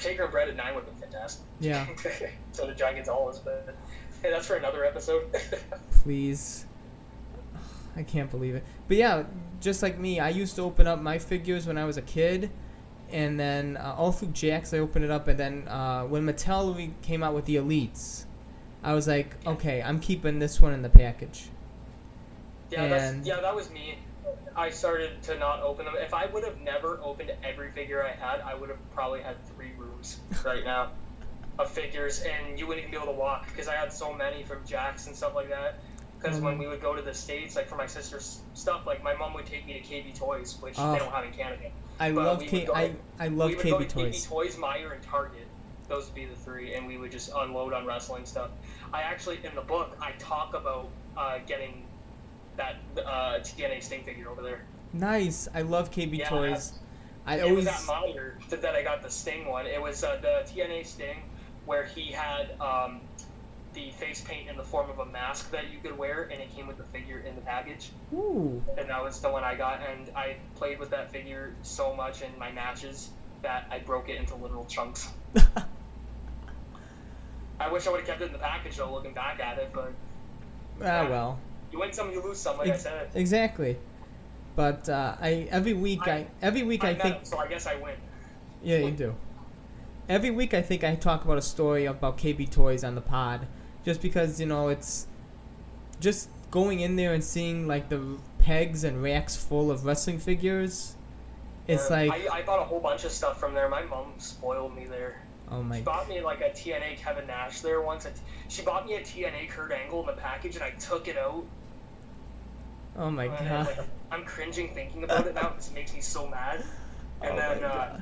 Taker and Bret at 9 would have been fantastic. Yeah. so the Giant Gonzalez, but hey, that's for another episode. Please. I can't believe it. But yeah, just like me, I used to open up my figures when I was a kid. And then uh, all through Jakks, I opened it up. And then uh, when Mattel came out with the Elites, I was like, okay, I'm keeping this one in the package. yeah, And- that's, yeah, that was me. I started to not open them. If I would have never opened every figure I had, I would have probably had three rooms right now of figures, and you wouldn't even be able to walk because I had so many from Jakks and stuff like that. Because when Mhm. we would go to the states, like for my sister's stuff, like my mom would take me to KB Toys, which Oh. they don't have in Canada. I But love K. go- I I love we would go to KB KB Toys. Toys, Meijer, and Target. Those would be the three, and we would just unload on wrestling stuff. I actually, in the book, I talk about uh, getting that uh, TNA Sting figure over there. Nice. I love KB Yeah, Toys. I always. was that that I got the Sting one. It was uh, the TNA Sting where he had um, the face paint in the form of a mask that you could wear, and it came with the figure in the package. Ooh. And that was the one I got, and I played with that figure so much in my matches that I broke it into literal chunks. I wish I would have kept it in the package though, looking back at it, but ah well. you win some, you lose some, like I said. Exactly. But uh, I every week I, I- every week I, I, think him, so I guess I win. yeah you do. Every week I think I talk about a story about KB Toys on the pod, just because you know it's just going in there and seeing like the pegs and racks full of wrestling figures. It's like I, I bought a whole bunch of stuff from there. My mom spoiled me there. Oh my She bought me like a TNA Kevin Nash there once. She bought me a TNA Kurt Angle in the package, and I took it out. oh my and god. like, I'm cringing thinking about it now. This makes me so mad. And Oh then uh,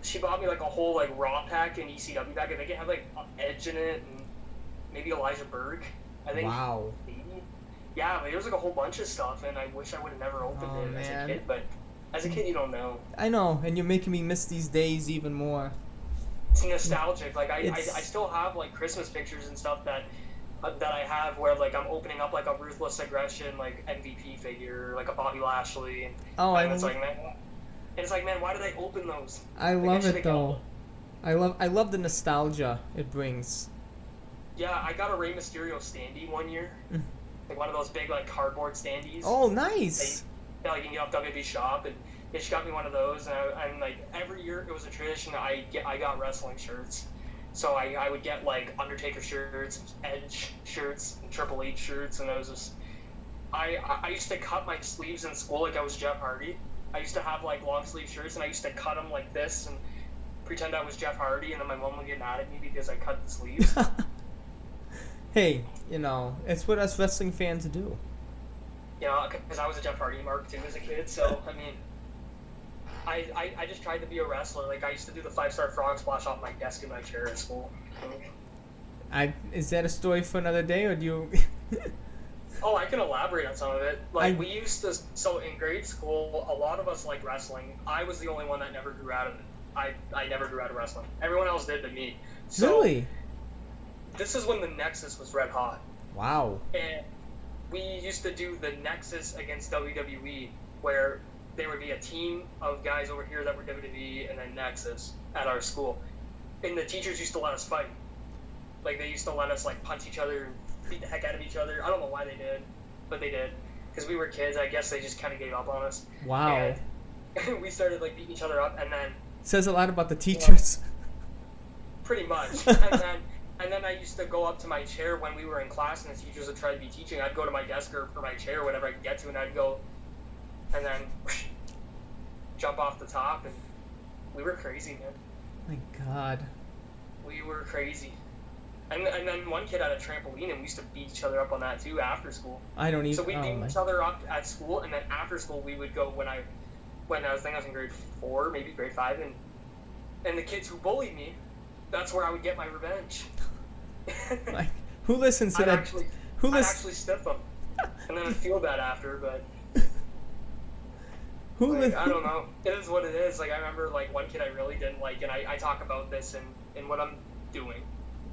she bought me like a whole like Raw pack and ECW pack. I think it had like Edge in it and maybe Elijah Burke. I think. Wow. Maybe. Yeah, but there was like a whole bunch of stuff, and I wish I would have never opened Oh, it as a kid. But as a kid, you don't know. I know, and you're making me miss these days even more. It's nostalgic. Like I, I, It's- I still have like Christmas pictures and stuff that uh, that I have where like I'm opening up like a ruthless aggression like MVP figure, like a Bobby Lashley, and, Oh, I and it's lo- like man, and it's like man, why did I open those? I Like, love should've it though. I love I love the nostalgia it brings. Yeah, I got a Rey Mysterio standee one year, Mm. like one of those big like cardboard standees. Oh, nice. Yeah, like you can get off WWE shop, and yeah, she got me one of those, and I, I'm like every year it was a tradition. I get I got wrestling shirts, so I, I would get like Undertaker shirts, Edge shirts, and Triple H shirts, and I was just I I- I used to cut my sleeves in school like I was Jeff Hardy. I used to have like long sleeve shirts, and I used to cut them like this and pretend I was Jeff Hardy, and then my mom would get mad at me because I cut the sleeves. hey, you know, it's what us wrestling fans do. you know, because I was a Jeff Hardy mark too as a kid. So I mean, I, I I just tried to be a wrestler. Like I used to do the five star frog splash off my desk in my chair at school. I is that a story for another day, or do you? Oh, I can elaborate on some of it. Like I- we used to. So in grade school, a lot of us like wrestling. I was the only one that never grew out of it. I I never grew out of wrestling. Everyone else did, but me. So really? this is when the Nexus was red hot. Wow. And we used to do the Nexus against WWE, where there would be a team of guys over here that were WWE and then Nexus at our school. And the teachers used to let us fight. Like they used to let us like punch each other, beat the heck out of each other. I don't know why they did, but they did. Because we were kids, I guess they just kind of gave up on us. Wow. And we started like beating each other up, and then Says a lot about the teachers. pretty much. and then and then I used to go up to my chair when we were in class and the teachers would try to be teaching. I'd go to my desk or, or my chair, whatever I could get to, and I'd go, and then jump off the top, and we were crazy, man. My God. We were crazy. And, and then one kid had a trampoline, and we used to beat each other up on that too after school. I don't even. So we oh beat my. each other up at school, and then after school we would go when I, when I was thinking I was in grade four, maybe grade five, and and the kids who bullied me, that's where I would get my revenge. Like, who listens to I'd that? actually, who listens? actually stiff them, and then I'd feel bad after. But Who like, li- I don't know. It is what it is. Like I remember like one kid I really didn't like, and I, I talk about this in in what I'm doing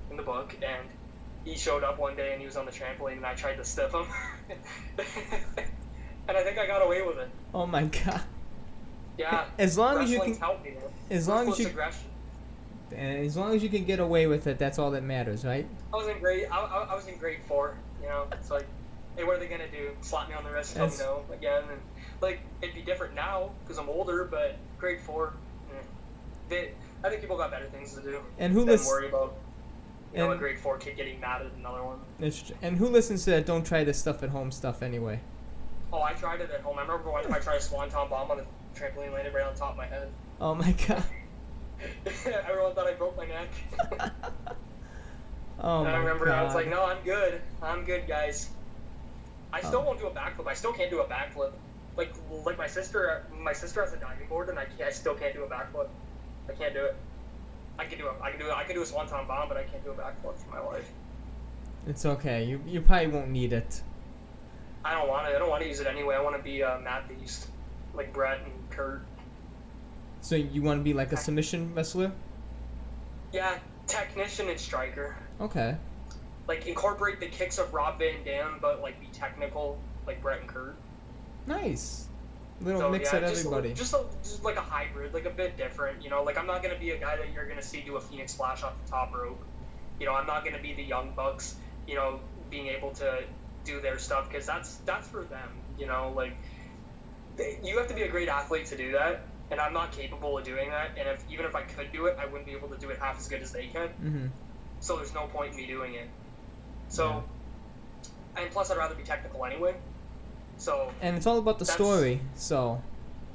in the book, and he showed up one day and he was on the trampoline, and I tried to stiff him, and I think I got away with it. Oh my God. Yeah. As long as you can, helped me, as long as you, aggression. Eh, as long as you can get away with it, that's all that matters, right? I was in grade. I, I, I was in grade four. You know, it's like, hey, what are they gonna do? Slap me on the wrist? Tell me no again? And like, it'd be different now because I'm older. But grade four, eh, they. I think people got better things to do And who listens? worry about. You know, a grade four kid getting mad at another one. It's And who listens to that? Don't try this stuff at home stuff anyway. Oh, I tried it at home. I remember one time I tried a swanton bomb on the trampoline, landed right on top of my head. Oh my God. Everyone thought I broke my neck. Oh And I remember God. I was like, no, I'm good. I'm good, guys. I still Oh. won't do a backflip. I still can't do a backflip. Like like my sister my sister has a diving board and I can't, I still can't do a backflip. I can't do it. I can do a I can do a, I can do a swanton bomb, but I can't do a backflip for my life. It's okay. You you probably won't need it. I don't want to. I don't want to use it anyway. I want to be uh, Matt Beast, like Bret and Kurt. So you want to be like a submission wrestler? Yeah, technician and striker. Okay. Like incorporate the kicks of Rob Van Dam, but like be technical, like Bret and Kurt. Nice. Little So, mix yeah, at just, everybody. Just, a, just like a hybrid, like a bit different. You know, like I'm not gonna be a guy that you're gonna see do a Phoenix splash off the top rope. You know, I'm not gonna be the young bucks. You know, being able to do their stuff because that's that's for them. You know, like they, you have to be a great athlete to do that, and I'm not capable of doing that. And if even if I could do it, I wouldn't be able to do it half as good as they can. mm-hmm. So there's no point in me doing it. So, and plus, I'd rather be technical anyway. So And it's all about the story. So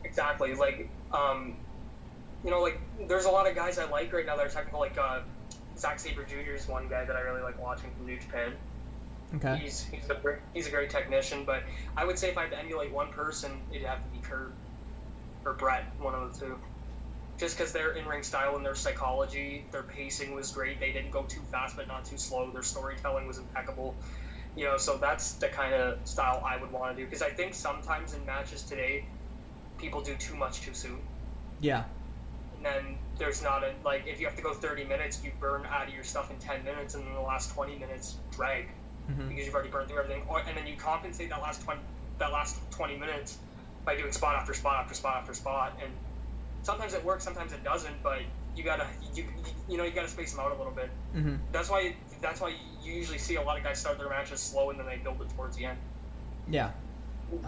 exactly, like, um, you know, like there's a lot of guys I like right now that are technical. Like uh, Zack Sabre Jr. is one guy that I really like watching from New Japan. okay. He's he's a great, he's a great technician, but I would say if I had to emulate one person, it'd have to be Kurt or Bret, one of the two. Just because their in-ring style and their psychology, their pacing was great. They didn't go too fast, but not too slow. Their storytelling was impeccable. You know, so that's the kind of style I would want to do. Because I think sometimes in matches today, people do too much too soon Yeah. and then there's not a like if you have to go 30 minutes you burn out of your stuff in 10 minutes and then the last 20 minutes drag hmm because you've already burned through everything or, and then you compensate that last 20 that last 20 minutes by doing spot after spot after spot after spot and sometimes it works sometimes it doesn't but you gotta you, you, you know you gotta space them out a little bit hmm that's why that's why you usually see a lot of guys start their matches slow and then they build it towards the end Yeah.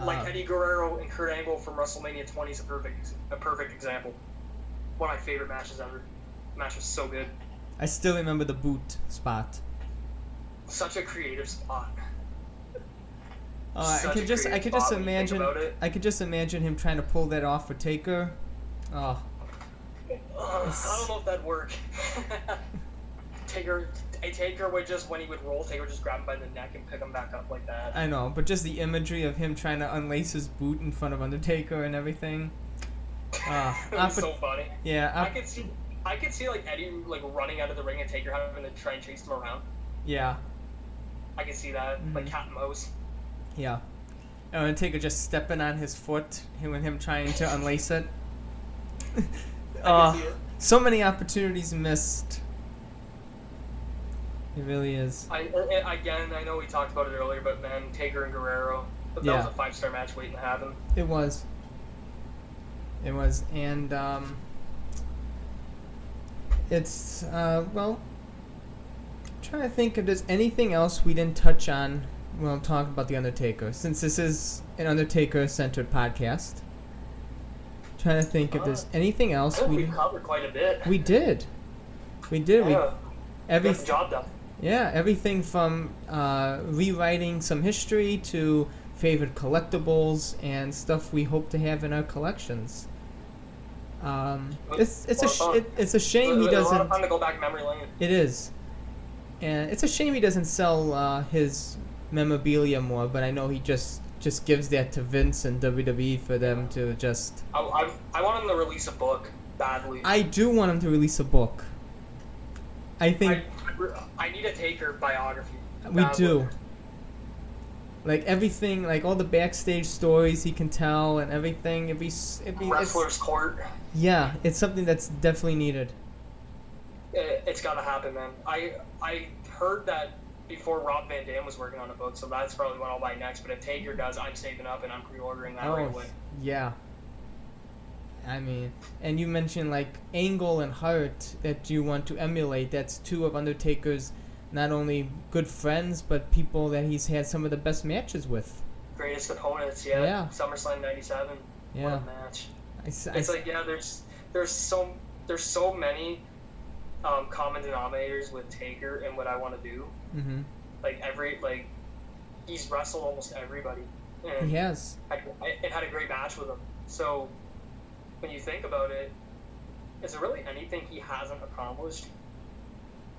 like Uh, Eddie Guerrero and Kurt Angle from WrestleMania 20 is a perfect a perfect example. One of my favorite matches ever. The match was so good. I still remember the boot spot. Such a creative spot. Uh, I could just I could just spot when you think imagine. I could just imagine him trying to pull that off for Taker. Oh, Uh, I don't know if that'd work. Taker, Taker would just when he would roll, Taker would just grab him by the neck and pick him back up like that. I know, but just the imagery of him trying to unlace his boot in front of Undertaker and everything. Uh, so funny. yeah, I could see, I could see like Eddie like running out of the ring and Taker having to try and chase him around. yeah, I could see that, like Mhm. cat and mouse. yeah. And Undertaker just stepping on his foot, him and him trying to unlace it. Uh, it. so many opportunities missed. It really is. I, I- again, I know we talked about it earlier, but man, Taker and Guerrero, that Yeah. was a five star match waiting to happen. It was. It was, and um, it's uh, well. I'm trying to think if there's anything else we didn't touch on when I'm talking about the Undertaker, since this is an Undertaker-centered podcast. Trying to think if there's anything I else we we covered quite a bit. we did. We did. We every job done. Yeah, everything from uh, rewriting some history to favorite collectibles and stuff we hope to have in our collections. Um, it's it's a sh- it, it's a shame he It was a lot doesn't. of fun to go back memory lane. It is, and it's a shame he doesn't sell uh, his memorabilia more. But I know he just just gives that to Vince and WWE for them to just. I, I, I want him to release a book badly. I do want him to release a book. I think I, I need a Taker biography. We badly. do. Like everything, like all the backstage stories he can tell and everything. It'd be, it'd be it's, Wrestler's Court. yeah, it's something that's definitely needed. It, it's got to happen, man. I I heard that before Rob Van Dam was working on a book, so that's probably what I'll buy next. But if Taker does, I'm saving up and I'm pre-ordering that oh, right Oh, away. yeah. I mean, and you mentioned like Angle and Hart that you want to emulate. That's two of Undertaker's not only good friends, but people that he's had some of the best matches with. Greatest opponents, yeah. Yeah. SummerSlam '97. What Yeah, a match. I, s- I It's like yeah, there's there's so there's so many um, common denominators with Taker and what I want to do. mhm. Like every like he's wrestled almost everybody, and he has. I, I, and had a great match with him. So when you think about it, is there really anything he hasn't accomplished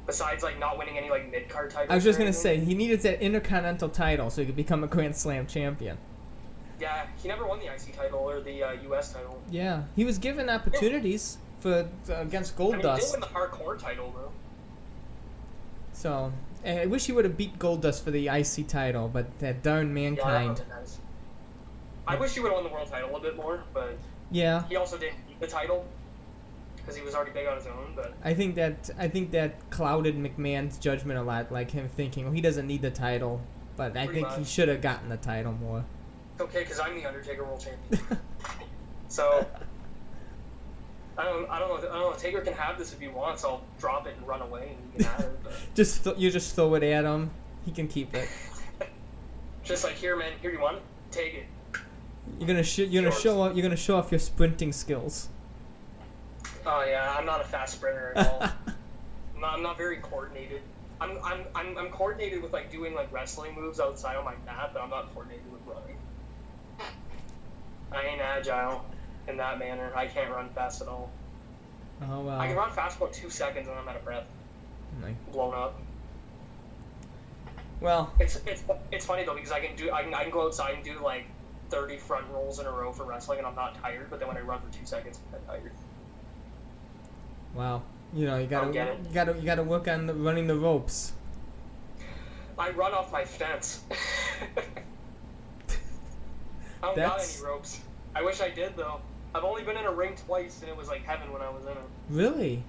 besides like not winning any like mid card titles? I was just gonna say he needed that Intercontinental title so he could become a Grand Slam champion. Yeah, he never won the IC title or the uh, US title. Yeah, he was given opportunities for against Goldust. I mean, he did win the hardcore title though. So I wish he would have beat Goldust for the IC title, but that darn Yeah, mankind. would've nice. I wish he would have won the world title a bit more, but Yeah, he also didn't need the title because he was already big on his own. But I think that I think that clouded McMahon's judgment a lot, like him thinking, "Oh, he doesn't need the title," but I think he should have gotten the title more. it's okay because I'm the Undertaker World Champion. So I don't, I don't know. I don't know. Taker can have this if he wants. I'll drop it and run away, and he can have it. Just th- you just throw it at him, he can keep it. just like here, man. Here you want it. Take it. You're gonna sh- you're gonna Yours. show off you're gonna show off your sprinting skills. Oh yeah, I'm not a fast sprinter at all. I'm not, I'm not very coordinated. I'm, I'm, I'm, I'm coordinated with like doing like wrestling moves outside on my mat, but I'm not coordinated with running. I ain't agile in that manner. I can't run fast at all. oh wow. I can run fast for about two seconds and I'm out of breath, Nice. blown up. Well, It's it's it's funny though because I can do I can I can go outside and do like 30 front rolls in a row for wrestling and I'm not tired, but then when I run for two seconds, I'm tired. wow. You know you gotta you gotta you gotta work on the, running the ropes. I run off my fence. I don't got any ropes. I wish I did though. I've only been in a ring twice, and it was like heaven when I was in it. Really?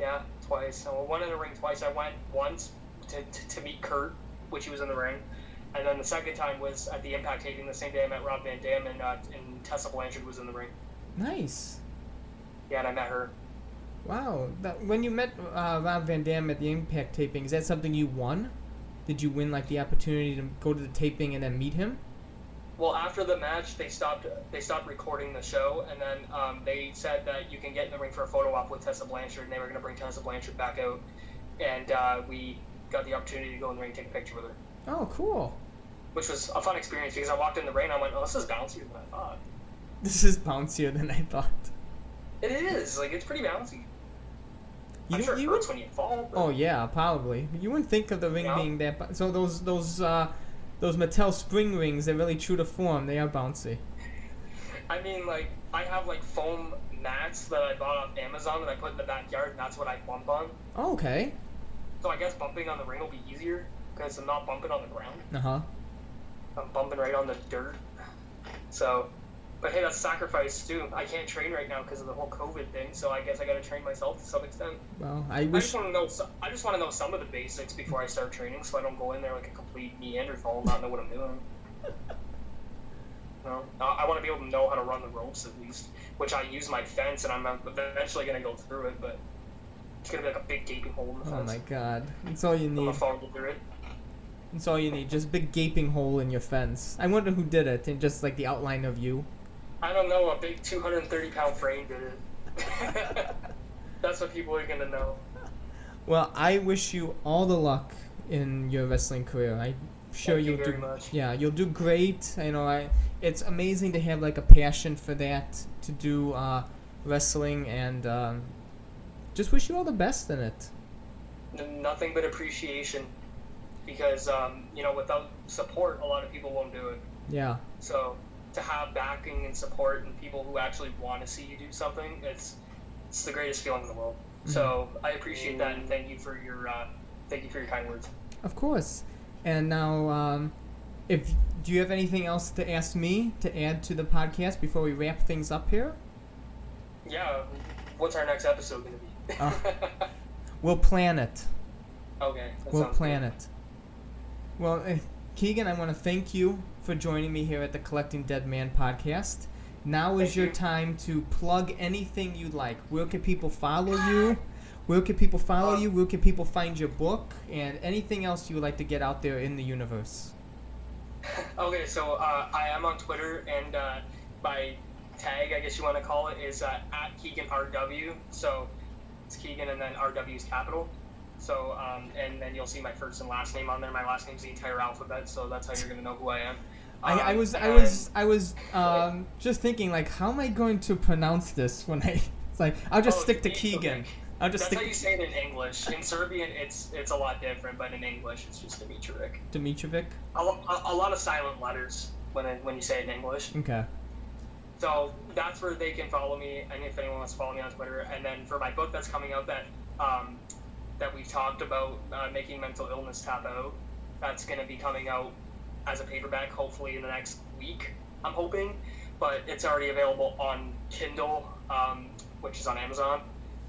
Yeah, twice. I went in a ring twice. I went once to, to, to meet Kurt, which he was in the ring, and then the second time was at the Impact taping the same day I met Rob Van Dam, and, uh, and Tessa Blanchard was in the ring. Nice. Yeah, and I met her. Wow. That, when you met uh, Rob Van Dam at the Impact taping, is that something you won? Did you win like the opportunity to go to the taping and then meet him? Well, after the match, they stopped. They stopped recording the show, and then um, they said that you can get in the ring for a photo op with Tessa Blanchard, and they were going to bring Tessa Blanchard back out, and uh, we got the opportunity to go in the ring and take a picture with her, Oh, cool. which was a fun experience because I walked in the rain. and I went, "Oh, this is bouncier than I thought." This is bouncier than I thought. It is like it's pretty bouncy. You, I'm sure it you hurts would- when you fall. Oh yeah, probably. You wouldn't think of the ring Yeah. being that. So those those uh, those Mattel spring rings, they're really true to form. They are bouncy. I mean, like I have like foam mats that I bought off Amazon that I put in the backyard, and that's what I bump on. Oh, okay. So I guess bumping on the ring will be easier because I'm not bumping on the ground. Uh huh. I'm bumping right on the dirt. So, but hey, that's sacrifice too. I can't train right now because of the whole COVID thing. So I guess I got to train myself to some extent. Well, I wish... I just want to know. I just want to know some of the basics before I start training, so I don't go in there like a complete Neanderthal and not know what I'm doing. No, I, want to be able to know how to run the ropes at least, which I use my fence, and I'm eventually gonna go through it, but it's gonna be like a big gaping hole in the Oh fence. my God. That's all you need. I'm gonna fall through it. That's all you need. Just a big gaping hole in your fence. I wonder who did it, and just like the outline of you. I don't know. A big 230 pound frame did it. That's what people are gonna know. Well, I wish you all the luck in your wrestling career. I'm sure Thank you you'll do. much. Yeah, you'll do great. You know, I. It's amazing to have like a passion for that to do uh, wrestling, and um, just wish you all the best in it. Nothing but appreciation, because um, you know, without support, a lot of people won't do it. Yeah. So to have backing and support and people who actually want to see you do something, it's it's the greatest feeling in the world. So I appreciate that and thank you for your uh, thank you for your kind words. Of course. And now, um, if do you have anything else to ask me to add to the podcast before we wrap things up here? Yeah, what's our next episode gonna be? Uh, We'll plan it. okay, We'll plan good. it. Well, uh, Keegan, I want to thank you for joining me here at the Collecting Dead Man podcast. Now is Thank your you. time to plug anything you'd like. Where can people follow you? Where can people follow you? Where can people find your book? And anything else you would like to get out there in the universe? Okay, so uh, I am on Twitter, and uh, my tag, I guess you want to call it, is uh, at Keegan RW. So it's Keegan, and then RW is capital. So um, and then you'll see my first and last name on there. My last name's the entire alphabet, so that's how you're gonna know who I am. I, I Um, was I was I was um, just thinking like how am I going to pronounce this when I it's like I'll just Oh, stick to. Keegan. I'll just That's how you say it in English. In Serbian, it's it's a lot different, but in English, it's just Dimitrovic. Dimitrovic. A, a, a lot of silent letters. when I, when you say it in English. Okay. So that's where they can follow me, and if anyone wants to follow me on Twitter. And then for my book that's coming out that um, that we've talked about, uh, making mental illness tap out, that's going to be coming out as a paperback, hopefully in the next week. I'm hoping, but it's already available on Kindle, um, which is on Amazon,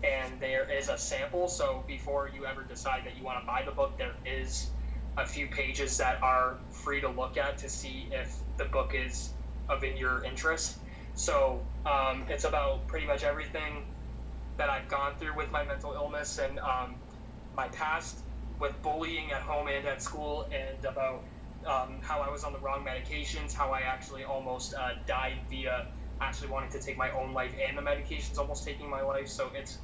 and there is a sample. So before you ever decide that you want to buy the book, there is a few pages that are free to look at to see if the book is of in your interest. So um, it's about pretty much everything that I've gone through with my mental illness and um, my past with bullying at home and at school, and about um, how I was on the wrong medications, how I actually almost uh, died via actually wanting to take my own life and the medications almost taking my life. So it's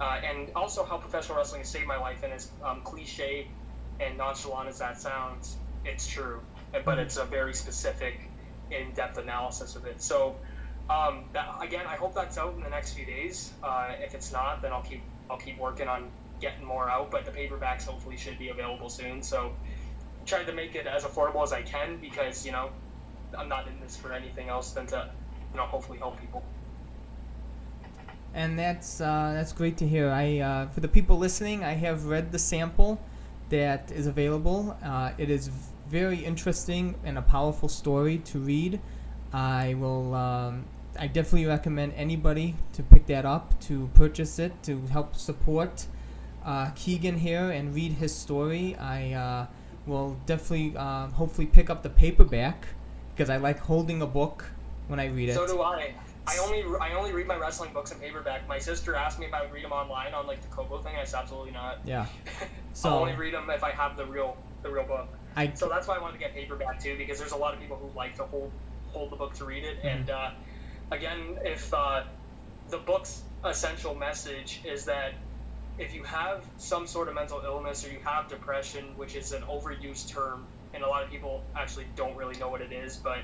uh, and also how professional wrestling has saved my life, and as um, cliche and nonchalant as that sounds, it's true. But it's a very specific, in-depth analysis of it. So um, that, again, I hope that's out in the next few days. Uh, if it's not, then I'll keep I'll keep working on getting more out. But the paperbacks hopefully should be available soon. So I'm to make it as affordable as I can because you know I'm not in this for anything else than to you know hopefully help people. And that's uh, that's great to hear. I uh, for the people listening, I have read the sample that is available. Uh, it is very interesting and a powerful story to read. I will. Um, I definitely recommend anybody to pick that up, to purchase it, to help support uh, Keegan here and read his story. I uh, will definitely, uh, hopefully, pick up the paperback because I like holding a book when I read it. So do I. I only I only read my wrestling books in paperback. My sister asked me if I would read them online on like the Kobo thing. I said absolutely not. Yeah. So I'll only read them if I have the real the real book. I So that's why I wanted to get paperback too, because there's a lot of people who like to hold hold the book to read it. And uh, again, if uh, the book's essential message is that if you have some sort of mental illness or you have depression, which is an overused term, and a lot of people actually don't really know what it is, but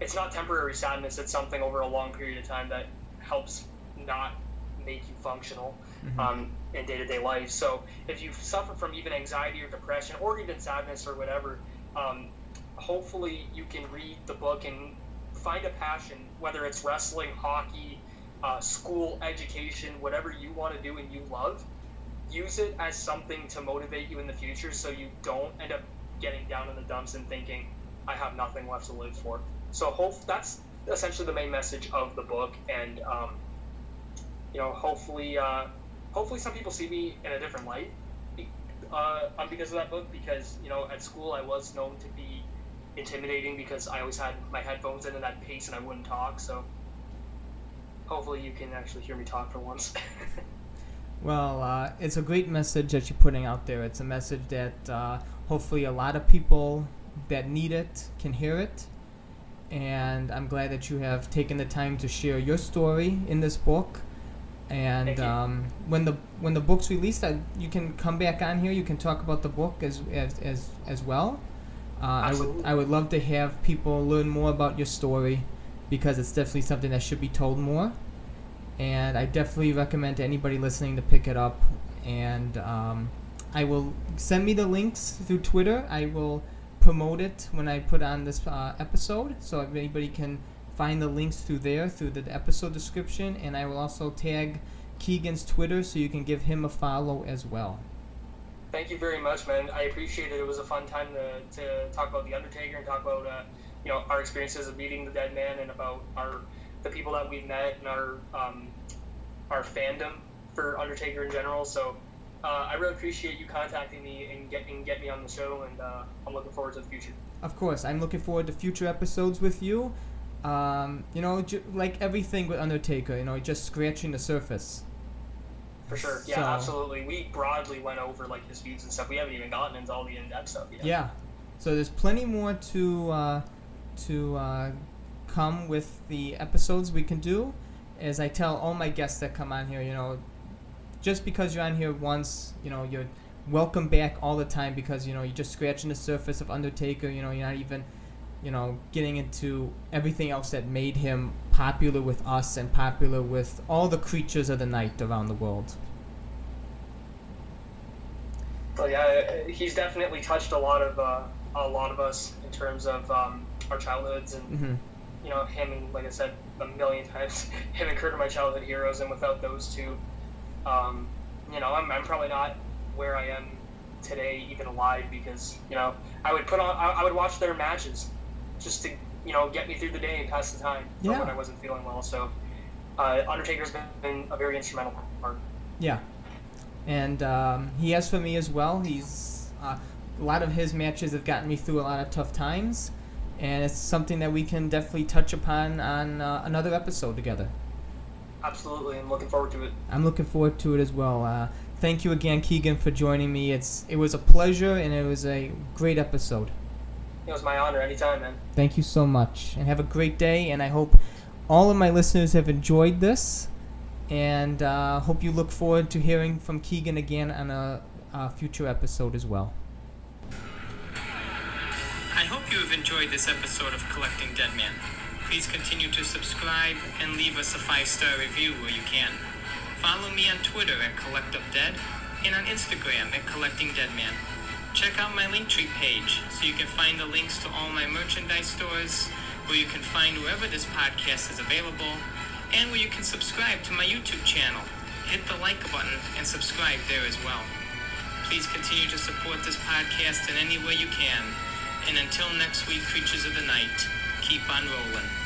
it's not temporary sadness. It's something over a long period of time that helps not make you functional um, in day to day life. So if you suffer from even anxiety or depression or even sadness or whatever, um, hopefully you can read the book and find a passion, whether it's wrestling, hockey, uh, school, education, whatever you want to do and you love. Use it as something to motivate you in the future so you don't end up getting down in the dumps and thinking, I have nothing left to live for. So hope that's essentially the main message of the book, and um, you know, hopefully, uh, hopefully some people see me in a different light uh, um, because of that book. Because you know, at school I was known to be intimidating because I always had my headphones in at that pace and I wouldn't talk. So hopefully you can actually hear me talk for once. Well, uh, it's a great message that you're putting out there. It's a message that uh, hopefully a lot of people that need it can hear it. And I'm glad that you have taken the time to share your story in this book. And um, when the when the book's released, I, you can come back on here. You can talk about the book as as as, as well. Uh, I would I would love to have people learn more about your story because it's definitely something that should be told more and I definitely recommend to anybody listening to pick it up. And um, I will send me the links through Twitter. I will promote it when I put on this uh, episode, so if anybody can find the links through there through the episode description. And I will also tag Keegan's Twitter so you can give him a follow as well. Thank you very much, man. I appreciate it. It was a fun time to, to talk about the Undertaker and talk about uh, you know our experiences of meeting the dead man and about our the people that we've met and our um, our fandom for Undertaker in general. So uh, I really appreciate you contacting me and getting get me on the show, and uh, I'm looking forward to the future. Of course, I'm looking forward to future episodes with you. Um, you know, ju- like everything with Undertaker, you know, just scratching the surface. For sure. Yeah, So- absolutely. We broadly went over like his views and stuff. We haven't even gotten into all the in-depth stuff yet. Yeah. So there's plenty more to uh, to uh, come with the episodes we can do. As I tell all my guests that come on here, you know, just because you're on here once, you know, you're welcome back all the time because you know you're just scratching the surface of Undertaker. You know, you're not even, you know, getting into everything else that made him popular with us and popular with all the creatures of the night around the world. But yeah, he's definitely touched a lot of uh, a lot of us in terms of um, our childhoods, and hmm you know him and like I said a million times, him and Kurt are my childhood heroes, and without those two, um, you know I'm, I'm probably not where I am today even alive because you know I would put on I, I would watch their matches just to you know get me through the day and pass the time Yeah. when I wasn't feeling well. So uh, Undertaker's been, been a very instrumental part. Yeah, and um, he has for me as well. He's uh, a lot of his matches have gotten me through a lot of tough times, and it's something that we can definitely touch upon on uh, another episode together. Absolutely, I'm looking forward to it. I'm looking forward to it as well. Uh, thank you again, Keegan, for joining me. It's it was a pleasure, and it was a great episode. It was my honor. Anytime, man. Thank you so much, and have a great day. And I hope all of my listeners have enjoyed this, and uh, hope you look forward to hearing from Keegan again on a, a future episode as well. I hope you have enjoyed this episode of Collecting Dead Man. Please continue to subscribe and leave us a five star review where you can. Follow me on Twitter at CollectUpDead and on Instagram at Collecting Dead Man. Check out my Linktree page so you can find the links to all my merchandise stores, where you can find wherever this podcast is available, and where you can subscribe to my YouTube channel. Hit the like button and subscribe there as well. Please continue to support this podcast in any way you can. And until next week, Creatures of the Night, keep on rolling.